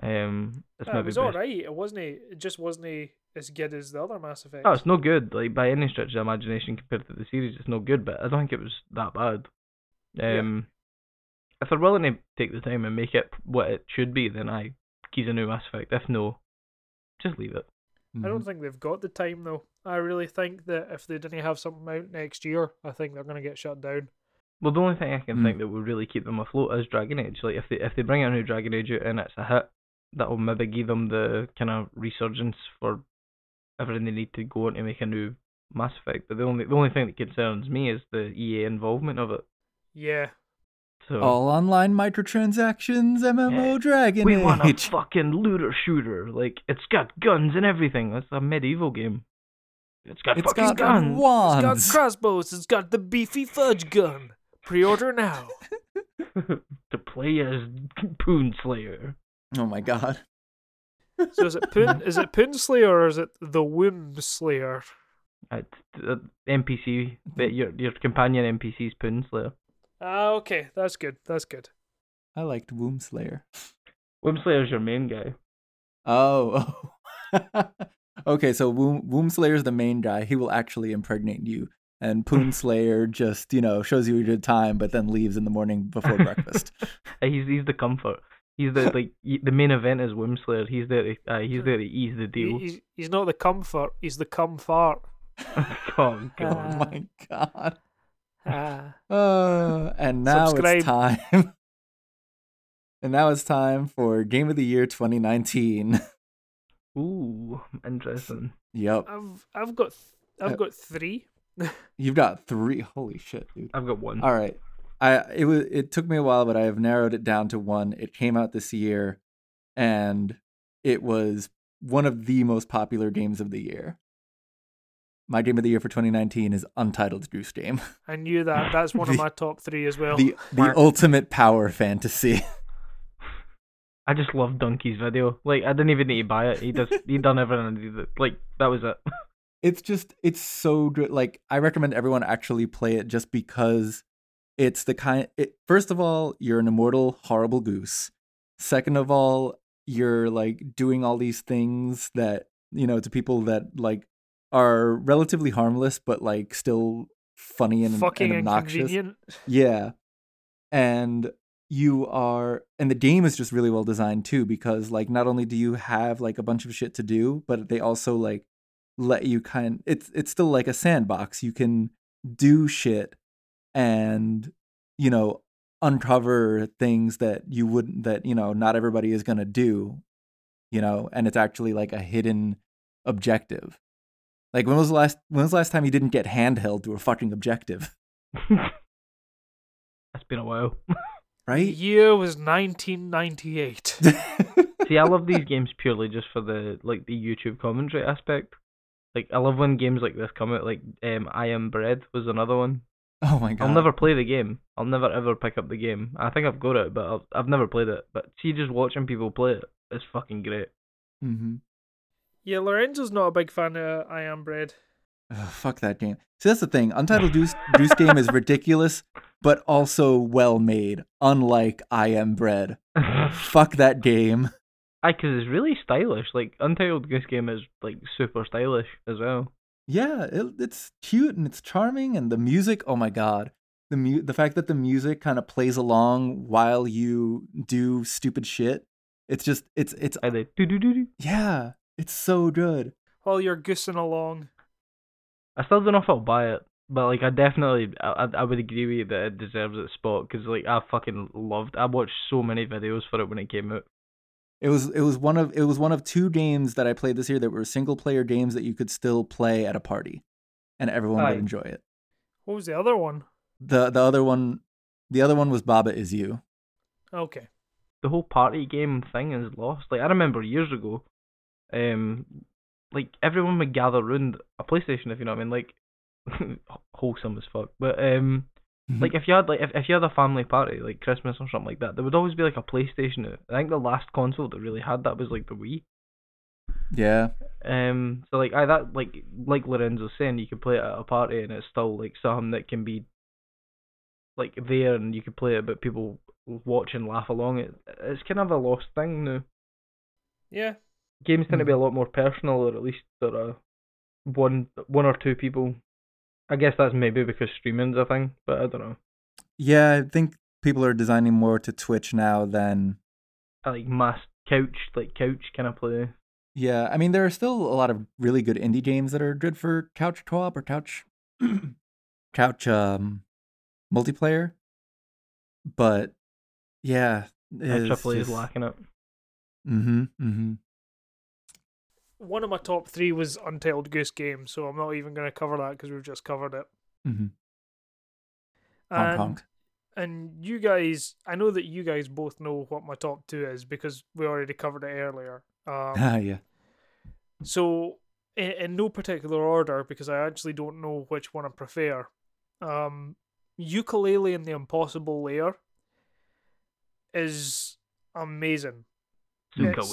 Um, it's Uh, it was alright. It wasn't. It just wasn't as good as the other Mass Effect. Oh, it's no good. Like by any stretch of the imagination compared to the series, it's no good. But I don't think it was that bad. Yeah. Um, if they're willing to take the time and make it what it should be, then I keys a new Mass Effect. If no, just leave it. I Mm-hmm. don't think they've got the time though. I really think that if they didn't have something out next year, I think they're going to get shut down. Well, the only thing I can Hmm. think that would really keep them afloat is Dragon Age. Like if they if they bring out a new Dragon Age out and it's a hit, that will maybe give them the kind of resurgence for everything they need to go on to make a new Mass Effect. But the only the only thing that concerns me is the EA involvement of it. Yeah. So All online microtransactions, MMO Yeah. Dragon we want a fucking looter shooter. Like it's got guns and everything. It's a medieval game. It's got It's fucking got guns. It's wands. got crossbows. It's got the beefy fudge gun. Pre-order now. to play as Poon Slayer. Oh my god. So is it Poon? is it Poon Slayer or is it the Womb Slayer? It's uh, NPC. that Your your companion NPC's Poon Slayer. Ah, okay, that's good. That's good. I liked Womb Slayer. Womb Slayer's your main guy. Oh, oh. okay, so Womb, Womb Slayer's the main guy. He will actually impregnate you. And Poon Slayer just, you know, shows you a good time, but then leaves in the morning before breakfast. Uh, he's he's the comfort. He's the like the main event is Womb Slayer. He's there. To, uh, he's there to ease the deal. he's, he's not the comfort. He's the comfort. oh god. Oh my god. Ah. Uh, and now Subscribe. it's time. and now it's time for Game of the Year 2019. Ooh, interesting. yep. I've I've got I've Uh, got three. You've got three. Holy shit, dude. I've got one. All right. I it was it took me a while, but I have narrowed it down to one. It came out this year, and it was one of the most popular games of the year. My game of the year for 2019 is Untitled Goose Game, I knew that. That's one of my top three as well. the the ultimate power fantasy. I just love Dunkey's video. Like I didn't even need to buy it. He just he done everything. and he did- Like that was it. it's just it's so good. Like I recommend everyone actually play it just because it's the kind. It, first of all, you're an immortal horrible goose. Second of all, you're like doing all these things that you know to people that like are relatively harmless but like still funny and, Fucking and obnoxious. Yeah. And you are and the game is just really well designed too because like not only do you have like a bunch of shit to do, but they also like let you kind it's it's still like a sandbox. You can do shit and you know uncover things that you wouldn't that you know not everybody is going to do, you know, and it's actually like a hidden objective. Like when was the last when was the last time you didn't get handheld to a fucking objective? that's been a while. The Right? year was 1998. See, I love these games purely just for the like the YouTube commentary aspect. Like I love when games like this come out. Like um, I Am Bread was another one. oh my god. I'll never play the game. I'll never ever pick up the game. I think I've got it, but I've, I've never played it. But see, just watching people play it is fucking great. Mm-hmm. yeah, Lorenzo's not a big fan of I Am Bread. Ugh, fuck that game. See, that's the thing. Untitled Goose, Goose Game is ridiculous, but also well made. Unlike I Am Bread. Fuck that game. I cause it's really stylish. Like Untitled Goose Game is like super stylish as well. Yeah, it, it's cute and it's charming, and the music. Oh my god, the mu- the fact that the music kind of plays along while you do stupid shit. It's just it's it's they yeah, it's so good. While you're goosing along. I still don't know if I'll buy it, but like I definitely I I- I would agree with you that it deserves its spot because like I fucking loved. I watched so many videos for it when it came out. It was it was one of it was one of two games that I played this year that were single player games that you could still play at a party, and everyone Aye. would enjoy it. What was the other one? the The other one, the other one was Baba Is You. Okay. the whole party game thing is lost. Like I remember years ago, um, like everyone would gather round a PlayStation, if you know what I mean, like wholesome as fuck. But um, like if you had like if, if you had a family party, like Christmas or something like that, there would always be like a PlayStation. out. I think the last console that really had that was like the Wii. yeah, Um, so like I that like like Lorenzo's saying, you could play it at a party and it's still like something that can be like there and you could play it, but people watch and laugh along. It it's kind of a lost thing now. Yeah. Games tend to be a lot more personal, or at least there are one one or two people. I guess that's maybe because streaming's a thing, but I don't know. yeah. I think people are designing more to Twitch now than I like mass couch like couch kind of play. yeah. I mean, there are still a lot of really good indie games that are good for couch co-op or couch couch um multiplayer, but yeah, And AAA is lacking it. Mm-hmm. Mm-hmm. One of my top three was Untitled Goose Game, so I'm not even going to cover that because we've just covered it. Mm-hmm. And, honk. and you guys, I know that you guys both know what my top two is because we already covered it earlier. Um, Ah, yeah. So, in, in no particular order, because I actually don't know which one I prefer. Um, Yooka-Laylee and the Impossible Lair is amazing. Yes. Suka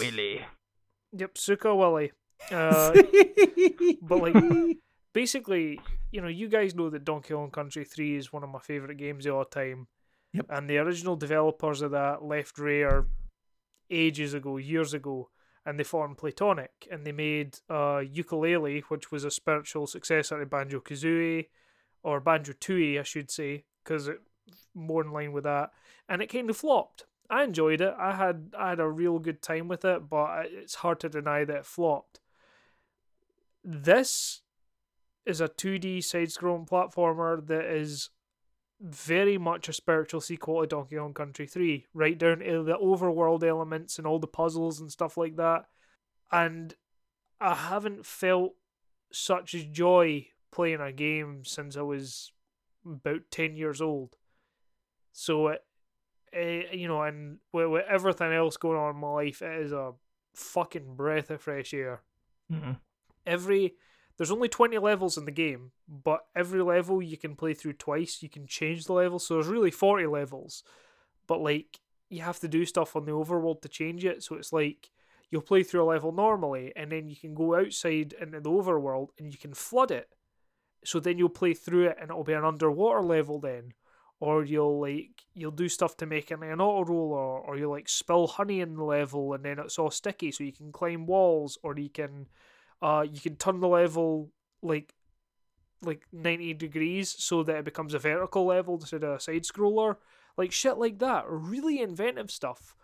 Yep, Suka Willy. Uh, but like, basically, you know, you guys know that Donkey Kong Country 3 is one of my favorite games of all time. Yep. And the original developers of that left Rare ages ago, years ago, and they formed Playtonic, and they made uh, Yooka-Laylee, which was a spiritual successor to Banjo Kazooie, or Banjo Tooie, I should say, because it more in line with that, and it kind of flopped. I enjoyed it. I had I had a real good time with it, but it's hard to deny that it flopped. This is a 2D side-scrolling platformer that is very much a spiritual sequel to Donkey Kong Country 3, right down to the overworld elements and all the puzzles and stuff like that. And I haven't felt such joy playing a game since I was about 10 years old. So, it, it, you know, and with, with everything else going on in my life, it is a fucking breath of fresh air. Mm-hmm. Every there's only 20 levels in the game, but every level you can play through twice. You can change the level, so there's really 40 levels. But like you have to do stuff on the overworld to change it, so it's like you'll play through a level normally and then you can go outside into the overworld and you can flood it. So then you'll play through it and it'll be an underwater level then. Or you'll like you'll do stuff to make it an auto roller, or you'll like spill honey in the level and then it's all sticky so you can climb walls, or you can uh, you can turn the level like like 90 degrees so that it becomes a vertical level instead of a side scroller. Like shit like that. Really inventive stuff.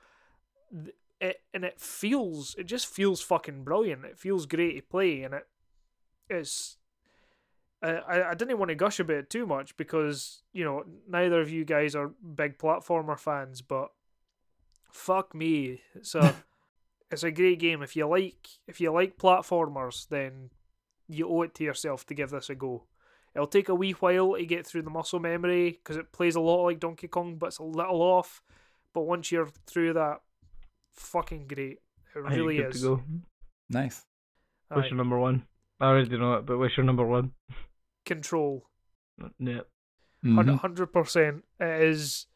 It, and it feels, it just feels fucking brilliant. It feels great to play, and it it is. I, I didn't want to gush about it too much because, you know, neither of you guys are big platformer fans, but fuck me. It's a it's a great game. If you like if you like platformers, then you owe it to yourself to give this a go. It'll take a wee while to get through the muscle memory because it plays a lot like Donkey Kong, but it's a little off. But once you're through that, fucking great. It really good is. To go. Nice. What's your number one? I already know it, but what's your number one? Control. Yeah. Mhm. Hundred percent. It is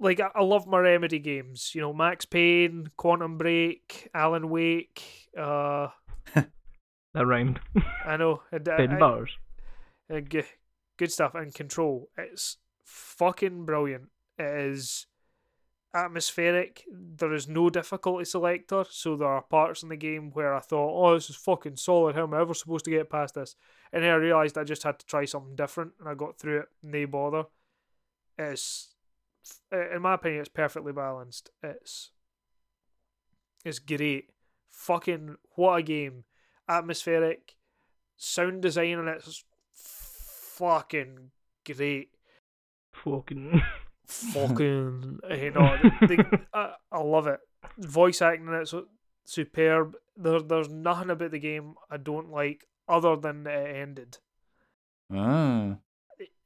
like I, I love my remedy games. You know, Max Payne, Quantum Break, Alan Wake. Uh, That rhymed. I know. and I- Ten I- bars. uh, g- good stuff and control it's fucking brilliant it is atmospheric there is no difficulty selector so there are parts in the game where i thought oh this is fucking solid how am i ever supposed to get past this and then i realized i just had to try something different and i got through it no bother it's in my opinion it's perfectly balanced it's it's great fucking what a game atmospheric sound design on it's fucking great. Fucking. Fucking, you know, the, the, I, I love it. Voice acting in it's superb. There, there's nothing about the game I don't like other than it ended. Ah.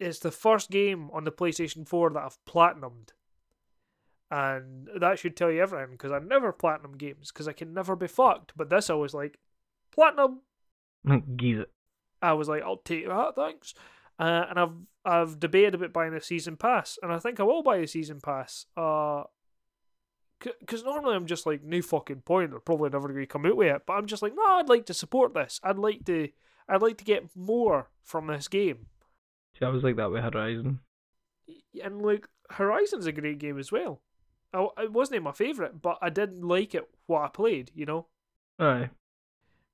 It's the first game on the PlayStation 4 that I've platinumed. And that should tell you everything because I never platinum games because I can never be fucked. But this I was like, platinum. It. I was like, I'll take that, thanks. Uh, and I've I've debated about buying the season pass, and I think I will buy the season pass. Uh, because normally I'm just like, no fucking point. They're probably never going to come out with it. But I'm just like, no, I'd like to support this. I'd like to, I'd like to get more from this game. See, I was like that with Horizon. And like, Horizon's a great game as well. I, it wasn't my favorite, but I did like it what I played. You know. Aye.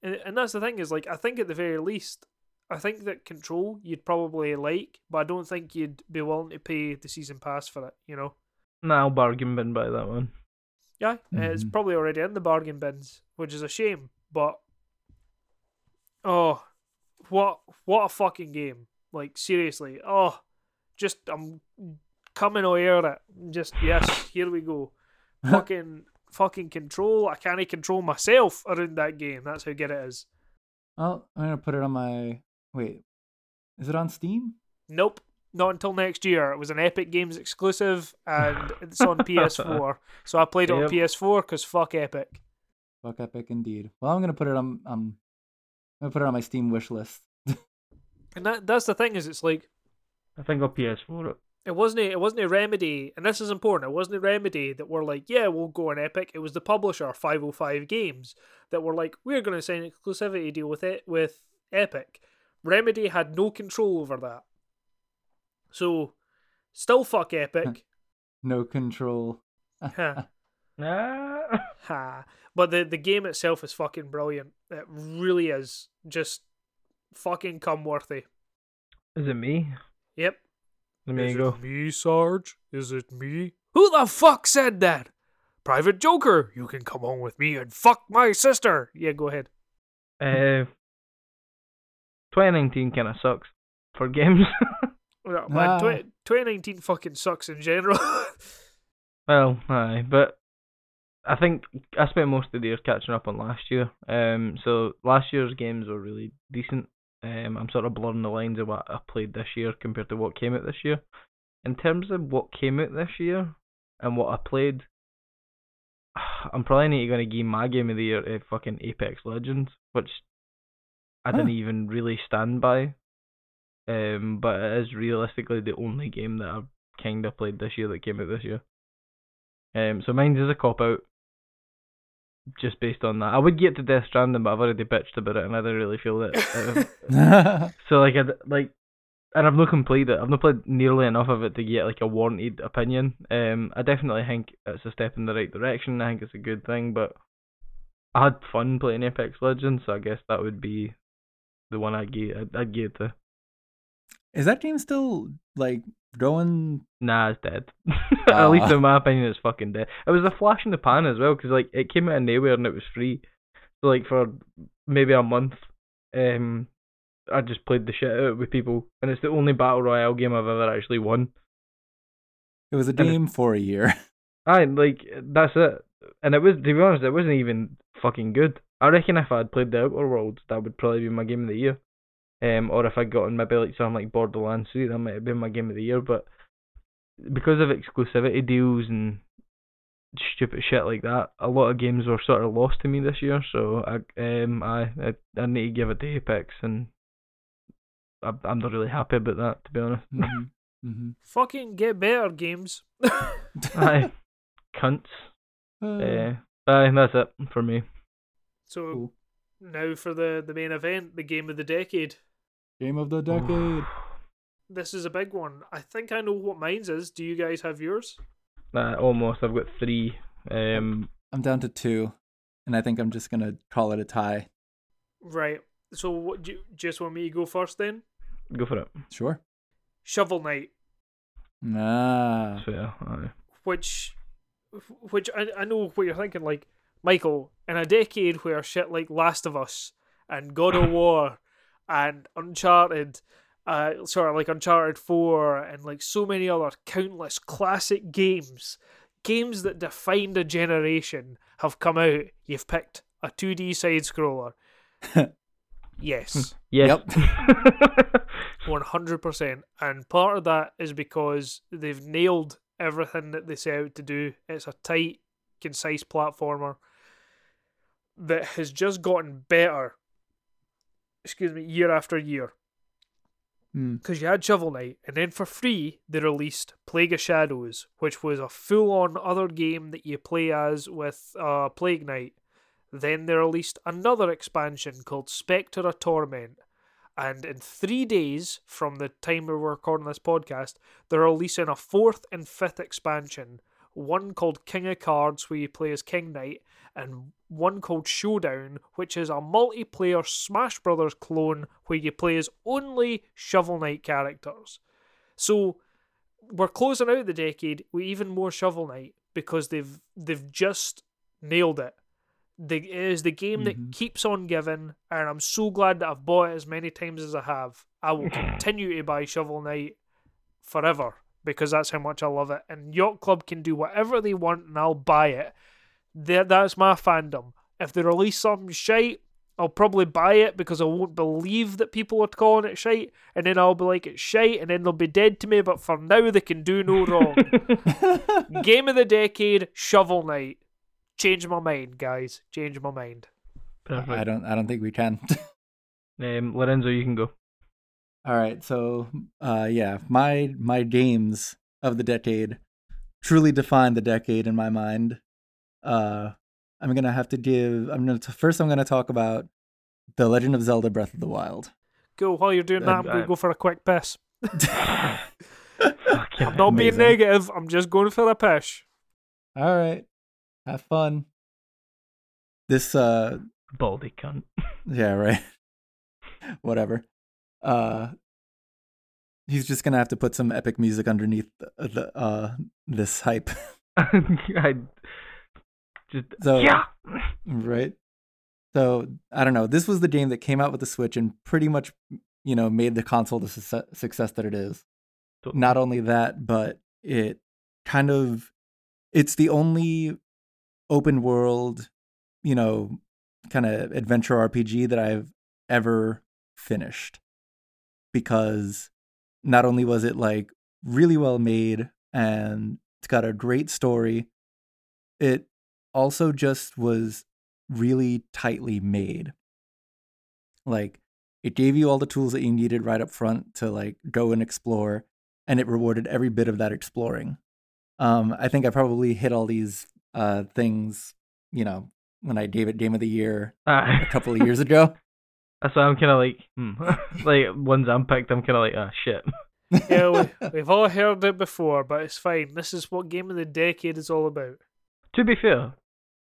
And and that's the thing is like I think at the very least, I think that Control you'd probably like, but I don't think you'd be willing to pay the season pass for it. You know. Nah, I'll bargain bin by that one. Yeah, uh, it's probably already in the bargain bins, which is a shame. But oh, what what a fucking game! Like seriously, oh, just I'm coming air it. Just yes, here we go. fucking fucking control. I can't control myself around that game. That's how good it is. Oh, I'm gonna put it on my. Wait, is it on Steam? Nope. Not until next year. It was an Epic Games exclusive, and it's on PS4. So I played it on PS4 because fuck Epic. Fuck Epic, indeed. Well, I'm gonna put it on. Um, I'm gonna put it on my Steam wish list. And that that's the thing is, it's like I think I'll PS4 it. it wasn't a, it wasn't a remedy, and this is important. It wasn't a remedy that were like, yeah, we'll go on Epic. It was the publisher 505 Games that were like, we're going to sign an exclusivity deal with it with Epic. Remedy had no control over that. So, still fuck Epic. No control. Huh. Ha. But the the game itself is fucking brilliant. It really is. Just fucking come worthy. Is it me? Yep. Let me Is go. it me, Sarge? Is it me? Who the fuck said that? Private Joker, you can come home with me and fuck my sister. Yeah, go ahead. Uh, 2019 kind of sucks for games. Yeah, man, Ah. 20, 2019 fucking sucks in general. well, aye, but I think I spent most of the year catching up on last year. Um, so last year's games were really decent. Um, I'm sort of blurring the lines of what I played this year compared to what came out this year. In terms of what came out this year and what I played, I'm probably not going to give my game of the year a fucking Apex Legends, which I didn't even really stand by. Um, but it is realistically the only game that I've kind of played this year that came out this year. Um, so mine is a cop out, just based on that. I would get to Death Stranding, but I've already bitched about it, and I don't really feel that. uh, so like, I like, and I've not completed it. I've not played nearly enough of it to get like a warranted opinion. Um, I definitely think it's a step in the right direction. I think it's a good thing, but I had fun playing Apex Legends, so I guess that would be the one I'd give. I'd, I'd give it to. Is that game still like going? Nah, it's dead. At least in my opinion, it's fucking dead. It was a flash in the pan as well, because like it came out of nowhere and it was free. So like for maybe a month, um, I just played the shit out with people, and it's the only battle royale game I've ever actually won. It was a it- game for a year. I like that's it, and it was to be honest, it wasn't even fucking good. I reckon if I'd played the Outer Worlds, that would probably be my game of the year. Um, or if I'd gotten maybe like something like Borderlands 3, that might have been my game of the year. But because of exclusivity deals and stupid shit like that, a lot of games were sort of lost to me this year. So I um I I, I need to give it to Apex, and I, I'm not really happy about that to be honest. hmm hmm fucking get better games. Aye, cunts. Uh, aye, that's it for me. so Cool. now for the the main event, the game of the decade. Game of the decade. This is a big one. I think I know what mine's is. Do you guys have yours? Uh, almost. I've got three. Um, I'm down to two, and I think I'm just gonna call it a tie. Right. So what do you just want me to go first then? go for it. Sure. Shovel Knight, Ah. Fair. Aye. which which I, I know what you're thinking like Michael, in a decade where shit like Last of Us and God of War and Uncharted uh sort of like Uncharted 4 and like so many other countless classic games, games that defined a generation have come out. You've picked a 2D side scroller. yes. Yes. 100%. And part of that is because they've nailed everything that they set out to do. It's a tight, concise platformer that has just gotten better, excuse me, year after year. Hmm. Because you had Shovel Knight, and then for free, they released Plague of Shadows, which was a full on other game that you play as with uh, Plague Knight. Then they released another expansion called Specter of Torment. And in three days from the time we were recording this podcast, they're releasing a fourth and fifth expansion. One called King of Cards, where you play as King Knight, and one called Showdown, which is a multiplayer Smash Brothers clone where you play as only Shovel Knight characters. So we're closing out the decade with even more Shovel Knight because they've they've just nailed it. The, it is the game that Mhm. keeps on giving, and I'm so glad that I've bought it as many times as I have. I will continue to buy Shovel Knight forever because that's how much I love it. And Yacht Club can do whatever they want, and I'll buy it. That that's my fandom. If they release something shite, I'll probably buy it because I won't believe that people are calling it shite, and then I'll be like it's shite, and then they'll be dead to me. But for now, they can do no wrong. Game of the decade, Shovel Knight. Change my mind, guys. Change my mind. Perfect. I don't. I don't think we can. Um, Lorenzo, you can go. All right. So, uh, yeah, my my games of the decade truly define the decade in my mind. Uh, I'm gonna have to give. I'm gonna t- first. I'm gonna talk about the Legend of Zelda: Breath of the Wild. Go while you're doing that. I'm gonna go for a quick piss. Fucking I'm not being negative. I'm just going for a piss. All right, have fun. This. Uh, baldy cunt. yeah, right. Whatever. Uh, he's just gonna have to put some epic music underneath the, the uh this hype, I just So- yeah. right? So I don't know. This was the game that came out with the Switch and pretty much, you know, made the console the success, success that it is. So- Not only that, but it kind of it's the only open world, you know, kind of adventure RPG that I've ever finished. Because not only was it like really well made and it's got a great story, it also just was really tightly made. Like it gave you all the tools that you needed right up front to like go and explore, and it rewarded every bit of that exploring. Um, I think I probably hit all these uh, things, you know, when I gave it Game of the Year Ah. a couple of years ago. That's why I'm kind of like, hmm. like ones I'm picked, I'm kind of like, ah, shit. Yeah, we, we've all heard it before, but it's fine. This is what game of the decade is all about. To be fair,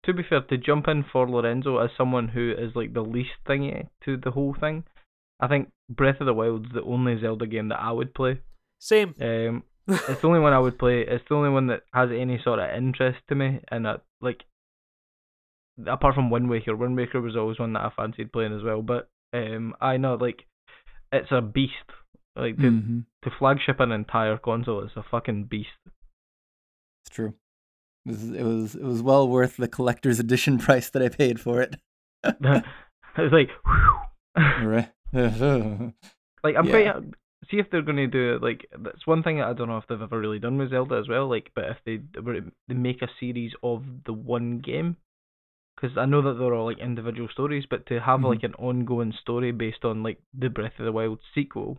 to be fair, to jump in for Lorenzo as someone who is like the least thingy to the whole thing, I think Breath of the Wild's the only Zelda game that I would play. Same. Um, it's the only one I would play. It's the only one that has any sort of interest to me, and like, apart from Wind Waker, Wind Waker was always one that I fancied playing as well. But um, I know like, it's a beast. Like to Mhm. to flagship an entire console, is a fucking beast. It's true. It was, it was it was well worth the collector's edition price that I paid for it. it's like, right. like I'm Yeah. quite see if they're gonna do it. Like that's one thing that I don't know if they've ever really done with Zelda as well. Like, but if they were they make a series of the one game, because I know that they're all like individual stories, but to have Mhm. like an ongoing story based on like the Breath of the Wild sequel,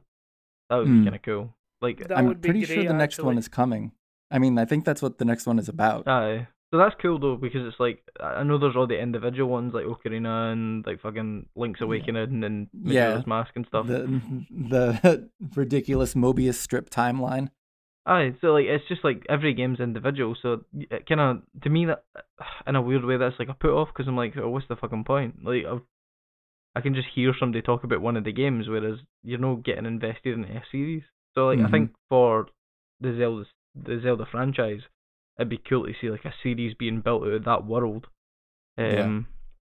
that would Mm. be kind of cool. Like, That I'm would be pretty sure great, the next one is coming. I mean, I think that's what the next one is about. aye. So that's cool though because it's like I I know there's all the individual ones like Ocarina and like fucking Link's Yeah. Awakening and Yeah. Majora's Mask and stuff. the the ridiculous Mobius strip timeline. Aye, so like it's just like every game's individual, so it kind of to me that in a weird way that's like a put off because I'm like, oh, what's the fucking point? Like i I can just hear somebody talk about one of the games, whereas you're not getting invested in a series. So like I Mhm. think for the Zelda the Zelda franchise, it'd be cool to see like a series being built out of that world. Yeah. Um,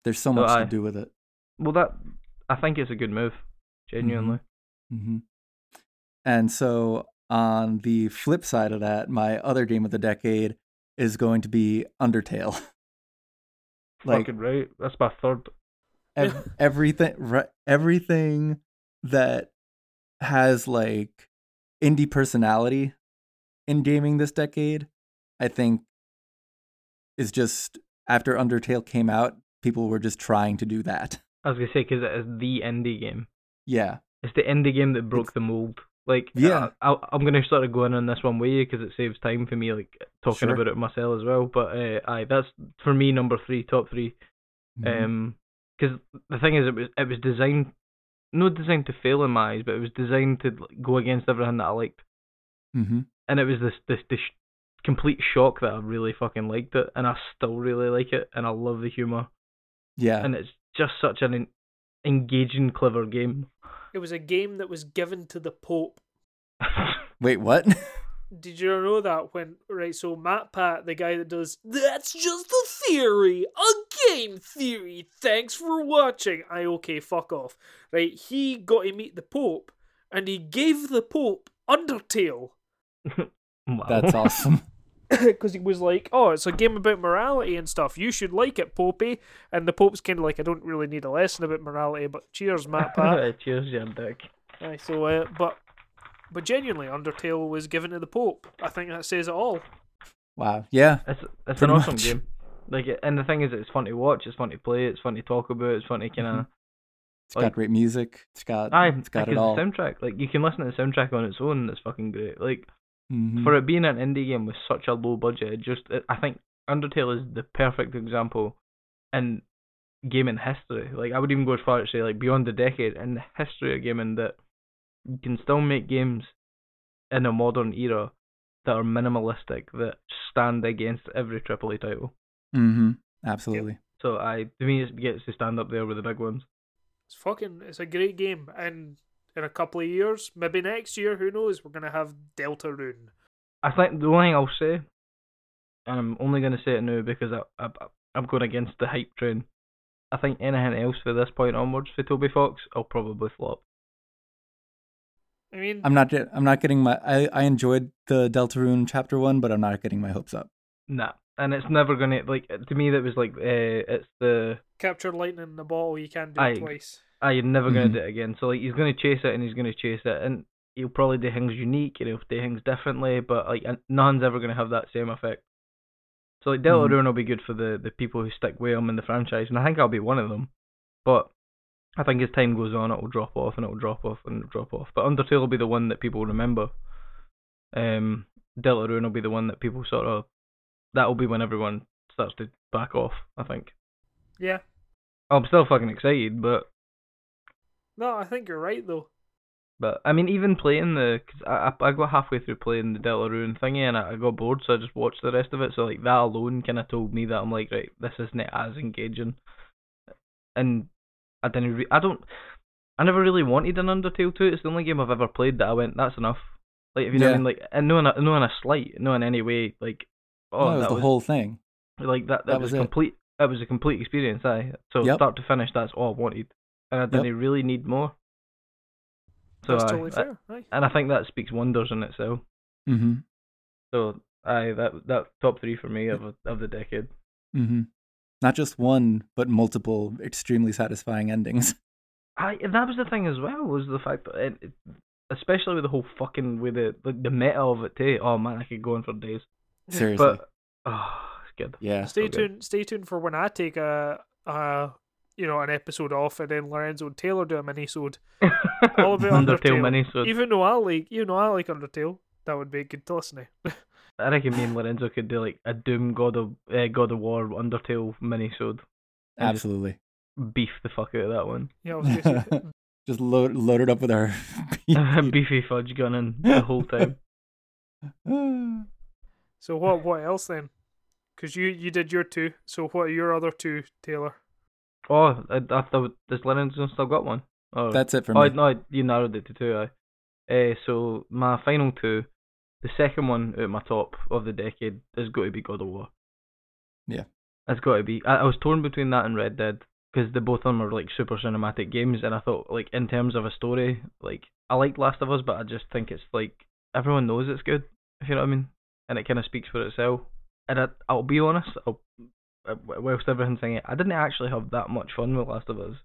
There's so much I- to do with it. well that I think it's a good move, genuinely. Mm-hmm. And so on the flip side of that, my other game of the decade is going to be Undertale. like Fucking right, that's my third. ev- everything ri- everything that has like indie personality in gaming this decade i think is just after undertale came out people were just trying to do that I was gonna say because it is the indie game. yeah It's the indie game that broke It's- the mold. Like, Yeah. I, I'm gonna sort of go in on this one way because it saves time for me, like talking Sure. about it myself as well. But uh, aye, that's for me number three, top three. Mhm. Um, because the thing is, it was it was designed, not designed to fail in my eyes, but it was designed to go against everything that I liked, Mhm. And it was this this this complete shock that I really fucking liked it, and I still really like it, and I love the humor, yeah and it's just such an engaging, clever game. It was a game that was given to the Pope. wait what Did you know that when right? So MatPat, the guy that does that's just a theory, a game theory. Thanks for watching. I okay, fuck off. Right? He got to meet the Pope, and he gave the Pope Undertale wow. that's awesome because he was like, "Oh, it's a game about morality and stuff. You should like it, Popey." And the Pope's kind of like, "I don't really need a lesson about morality, but cheers, MatPat." Cheers, Jan Dick. Aye, so, uh, but but genuinely, Undertale was given to the Pope. I think that says it all. wow yeah It's it's an awesome much. game. Like, and the thing is, it's fun to watch. It's fun to play. It's fun to talk about. It's fun to kind of. Mhm. it's like- got great music it's got Aye, it's got like, it all The soundtrack, like you can listen to the soundtrack on its own. and It's fucking great. Like Mhm. for it being an indie game with such a low budget, it just it, I think Undertale is the perfect example in gaming history. Like I would even go as far as say like beyond the decade in the history of gaming that you can still make games in a modern era that are minimalistic that stand against every AAA title. Mhm. absolutely So I to me it gets to stand up there with the big ones. It's fucking. It's a great game, and in a couple of years, maybe next year, who knows? We're gonna have Deltarune. I think the only thing I'll say, and I'm only going to say it now because I, I I'm going against the hype train, I think anything else for this point onwards for Toby Fox, I'll probably flop. I mean, I'm not. I'm not getting my. I I enjoyed the Deltarune chapter one, but I'm not getting my hopes up. Nah, and it's never gonna like to me. That was like uh, it's the capture lightning in the bottle. You can't do Aye. it twice. Ah, you're never gonna Mhm. do it again. So like he's gonna chase it and he's gonna chase it, and he'll probably do things unique and he'll do things differently, but like none's ever gonna have that same effect. So like Deltarune will be good for the the people who stick with him in the franchise, and I think I'll be one of them. But I think as time goes on, it will drop off and it will drop off and it'll drop off. But Undertale will be the one that people remember. Um, Deltarune will be the one that people sort of. That will be when everyone starts to back off. I think. Yeah. I'm still fucking excited, but No, I think you're right though. But I mean, even playing the, cause I I I got halfway through playing the Deltarune thingy and I, I got bored, so I just watched the rest of it. So like that alone kind of told me that I'm like, right, this isn't as engaging. And I didn't, re- I don't, I never really wanted an Undertale 2. It's the only game I've ever played that I went, that's enough. Like if you know what I mean, like and no in a, no in a slight, no in any way, like oh no, it was that the was whole thing. like that. That, that was, was it. complete. That was a complete experience. I so Yep. start to finish, that's all I wanted, and I didn't really need more. So That's aye, totally I- fair. Aye. and I think that speaks wonders in itself. Mm-hmm. So aye, that that top three for me of of the decade. Mm-hmm. Not just one, but multiple extremely satisfying endings. I that was the thing as well was the fact that it, it, especially with the whole fucking with the the, the meta of it too. Oh man, I could go on for days. Seriously. But oh, it's good. yeah. Stay so good. tuned. Stay tuned for when I take a, a you know, an episode off, and then Lorenzo and Taylor do a mini-sode. All about Undertale Undertale. mini. Even though I like, you know, I like Undertale. That would be good to listen to. I reckon me and Lorenzo could do like a Doom God of uh, God of War Undertale mini sode. Absolutely. Beef the fuck out of that one. Yeah, I was gonna say, Just load loaded up with our. Beefy fudge gunning the whole time. so what? What else then? Because you you did your two. So what are your other two, Taylor? Oh, I, I thought does Lorenzo still got one? Oh, That's it for me. Oh me. no, you narrowed it to two. Aye. Uh, so my final two, the second one at my top of the decade is got to be God of War. Yeah. it's got to be. I, I was torn between that and Red Dead because the both of them are like super cinematic games, and I thought like in terms of a story, like I like Last of Us, but I just think it's like everyone knows it's good. If you know what I mean, and it kind of speaks for itself. And I, I'll be honest, I'll, whilst everyone's saying it, I didn't actually have that much fun with Last of Us.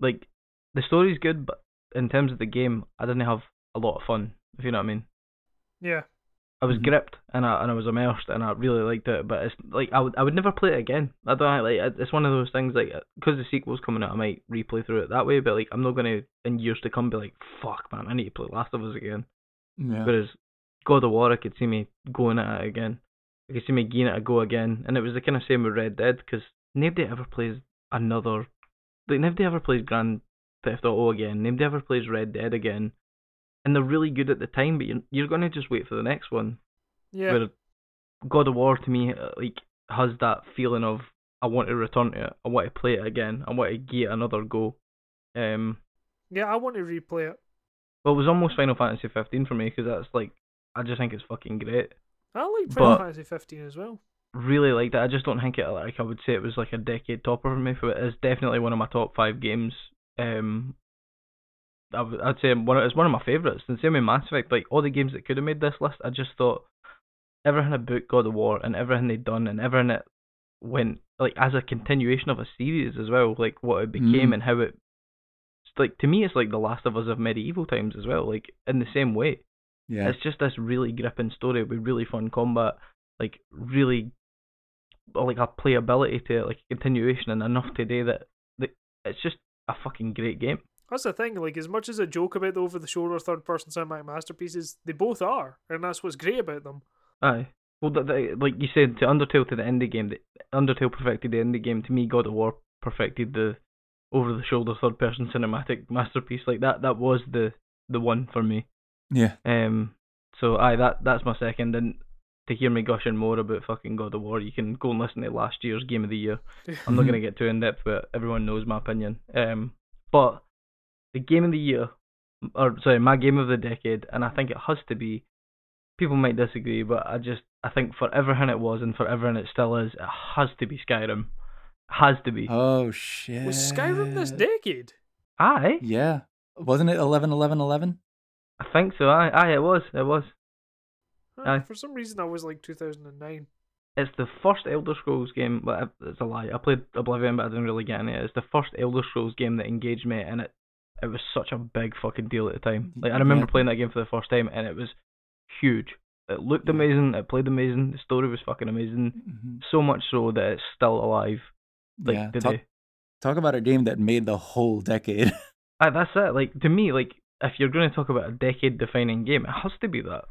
Like the story's good, but in terms of the game, I didn't have a lot of fun. If you know what I mean. Yeah. I was Mhm. gripped and I and I was immersed and I really liked it. But it's like I would I would never play it again. I don't like it's one of those things like because the sequel's coming out, I might replay through it that way. But like I'm not gonna in years to come be like fuck man, I need to play Last of Us again. yeah. Whereas God of War, I could see me going at it again. I could see me giving it a go again, and it was the kind of same with Red Dead because nobody ever plays another. Like nobody ever plays Grand Theft Auto again. Nobody ever plays Red Dead again, and they're really good at the time. But you're you're gonna just wait for the next one. Yeah. Where God of War to me uh, like has that feeling of I want to return to it. I want to play it again. I want to give it another go. Um, Yeah, I want to replay it. well, it was almost Final Fantasy 15 for me because that's like I just think it's fucking great. I like Final But- Fantasy 15 as well. really liked it. I just don't think it like I would say it was like a decade topper for me. But it's definitely one of my top five games. Um, I would, say one of, it's one of my favorites. And same with Mass Effect. Like all the games that could have made this list, I just thought everything about God of War and everything they'd done and everything it went like as a continuation of a series as well. Like what it became Mm. and how it. Like to me, it's like the Last of Us of medieval times as well. Like in the same way. Yeah. It's just this really gripping story with really fun combat, like really uh, like a playability to it, like a continuation and enough today that, that it's just a fucking great game. That's the thing. Like, as much as a joke about the over-the-shoulder third-person cinematic masterpieces, they both are, and that's what's great about them. Aye. Well, the, the, like you said, to Undertale to the indie game, the, Undertale perfected the indie game. To me, God of War perfected the over-the-shoulder third-person cinematic masterpiece. Like that, that was the the one for me. Yeah. Um, so aye, that that's my second. And to hear me gushing more about fucking God of War, you can go and listen to last year's Game of the Year. I'm not gonna get too in depth, but everyone knows my opinion. Um, but the Game of the Year, or sorry, my Game of the Decade, and I think it has to be. People might disagree, but I just I think for everything it was and for everything it still is, it has to be Skyrim. Has to be. Oh shit. Was Skyrim this decade? Aye, Yeah. Wasn't it 11 11 11? I think so. Aye, aye, it was. It was. Huh, Aye. For some reason, I was like 2009. It's the first Elder Scrolls game. But it's a lie. I played Oblivion, but I didn't really get into it. It's the first Elder Scrolls game that engaged me, and it it was such a big fucking deal at the time. Like I remember Yeah. playing that game for the first time, and it was huge. It looked Yeah. amazing. It played amazing. The story was fucking amazing. Mhm. So much so that it's still alive. Like yeah. today. Talk, talk about a game that made the whole decade. Aye, that's it. Like to me, like if you're going to talk about a decade-defining game, it has to be that.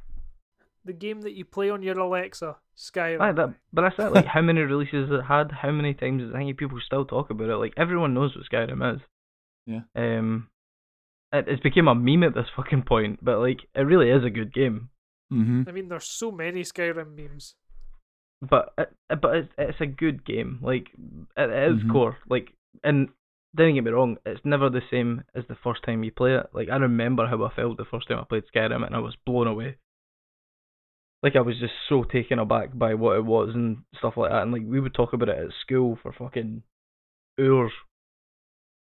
The game that you play on your Alexa, Skyrim. Aye, that. But that's it. Like how many releases it had, how many times I think people still talk about it. Like everyone knows what Skyrim is. Yeah. Um, it, it's became a meme at this fucking point, but like it really is a good game. Mm-hmm. I mean, there's so many Skyrim memes. But it, but it's it's a good game. Like at its Mhm. core, like and don't get me wrong, it's never the same as the first time you play it. Like I remember how I felt the first time I played Skyrim, and I was blown away. Like I was just so taken aback by what it was and stuff like that. And like we would talk about it at school for fucking hours,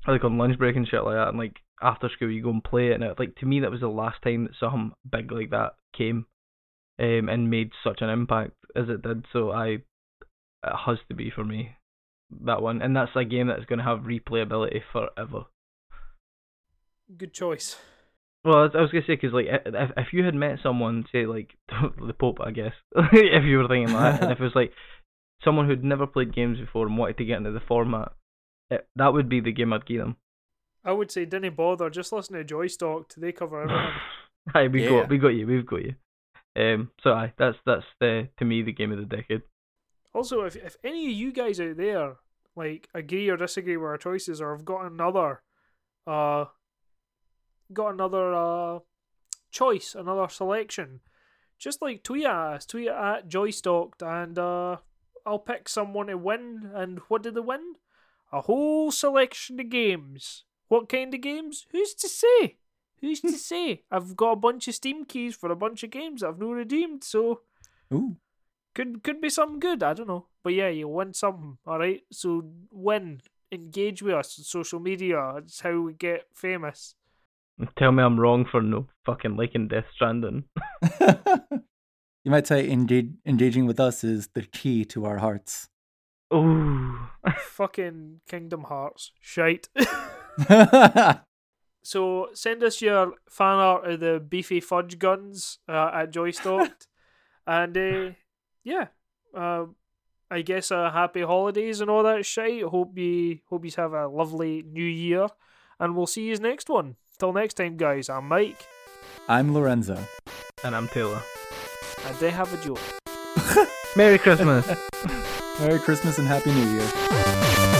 like on lunch break and shit like that. And like after school, you go and play it. And it, like to me, that was the last time that something big like that came, um, and made such an impact as it did. So I, it has to be for me, that one. And that's a game that's going to have replayability forever. Good choice. Well, I was- gonna say because like if if you had met someone, say like the Pope, I guess, if you were thinking that, and if it was like someone who'd never played games before and wanted to get into the format, it, that would be the game I'd give them. I would say, didn't bother. Just listen to Joystock. They cover everything. Aye, we Yeah. got we got you, we've got you. Um, so aye, that's that's the to me the game of the decade. Also, if if any of you guys out there like agree or disagree with our choices, or have got another, uh, got another uh choice, another selection, just like tweet at us, tweet at Joystocked, and uh, I'll pick someone to win. And what did they win? A whole selection of games. What kind of games? Who's to say? Who's to say? I've got a bunch of Steam keys for a bunch of games that I've not redeemed, so Ooh. Could could be something good. I don't know, but yeah, you win something. All right, so win, engage with us on social media. It's how we get famous. Tell me I'm wrong for no fucking liking Death Stranding. you might say engage, engaging with us is the key to our hearts. Oh, Fucking Kingdom Hearts, shite. so send us your fan art of the beefy fudge guns uh, at Joystocked, and uh, yeah, uh, I guess uh, happy holidays and all that shite. Hope you hope you have a lovely new year, and we'll see you next one. Till next time, guys. I'm Mike, I'm Lorenzo. and I'm Taylor. and they have a joke. Merry Christmas. Merry Christmas and Happy New Year.